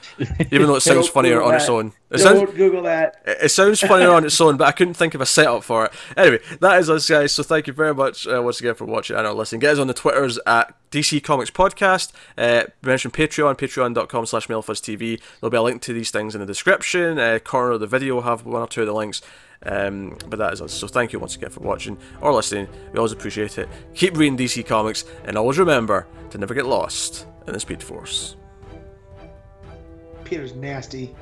[SPEAKER 1] Even though it [laughs] sounds funnier on its own. It
[SPEAKER 2] Don't
[SPEAKER 1] sounds
[SPEAKER 2] Google that.
[SPEAKER 1] It it sounds funnier on its own, but I couldn't think of a setup for it. Anyway, that is us, guys. So thank you very much uh, once again for watching and listening. Get us on the Twitters at DC Comics Podcast. Uh, mention Patreon, patreon.com slash TV. There'll be a link to these things in the description. Uh, corner of the video will have one or two of the links. Um, but that is us. So thank you once again for watching or listening. We always appreciate it. Keep reading DC Comics, and always remember to never get lost in the Speed Force.
[SPEAKER 2] Peter's nasty.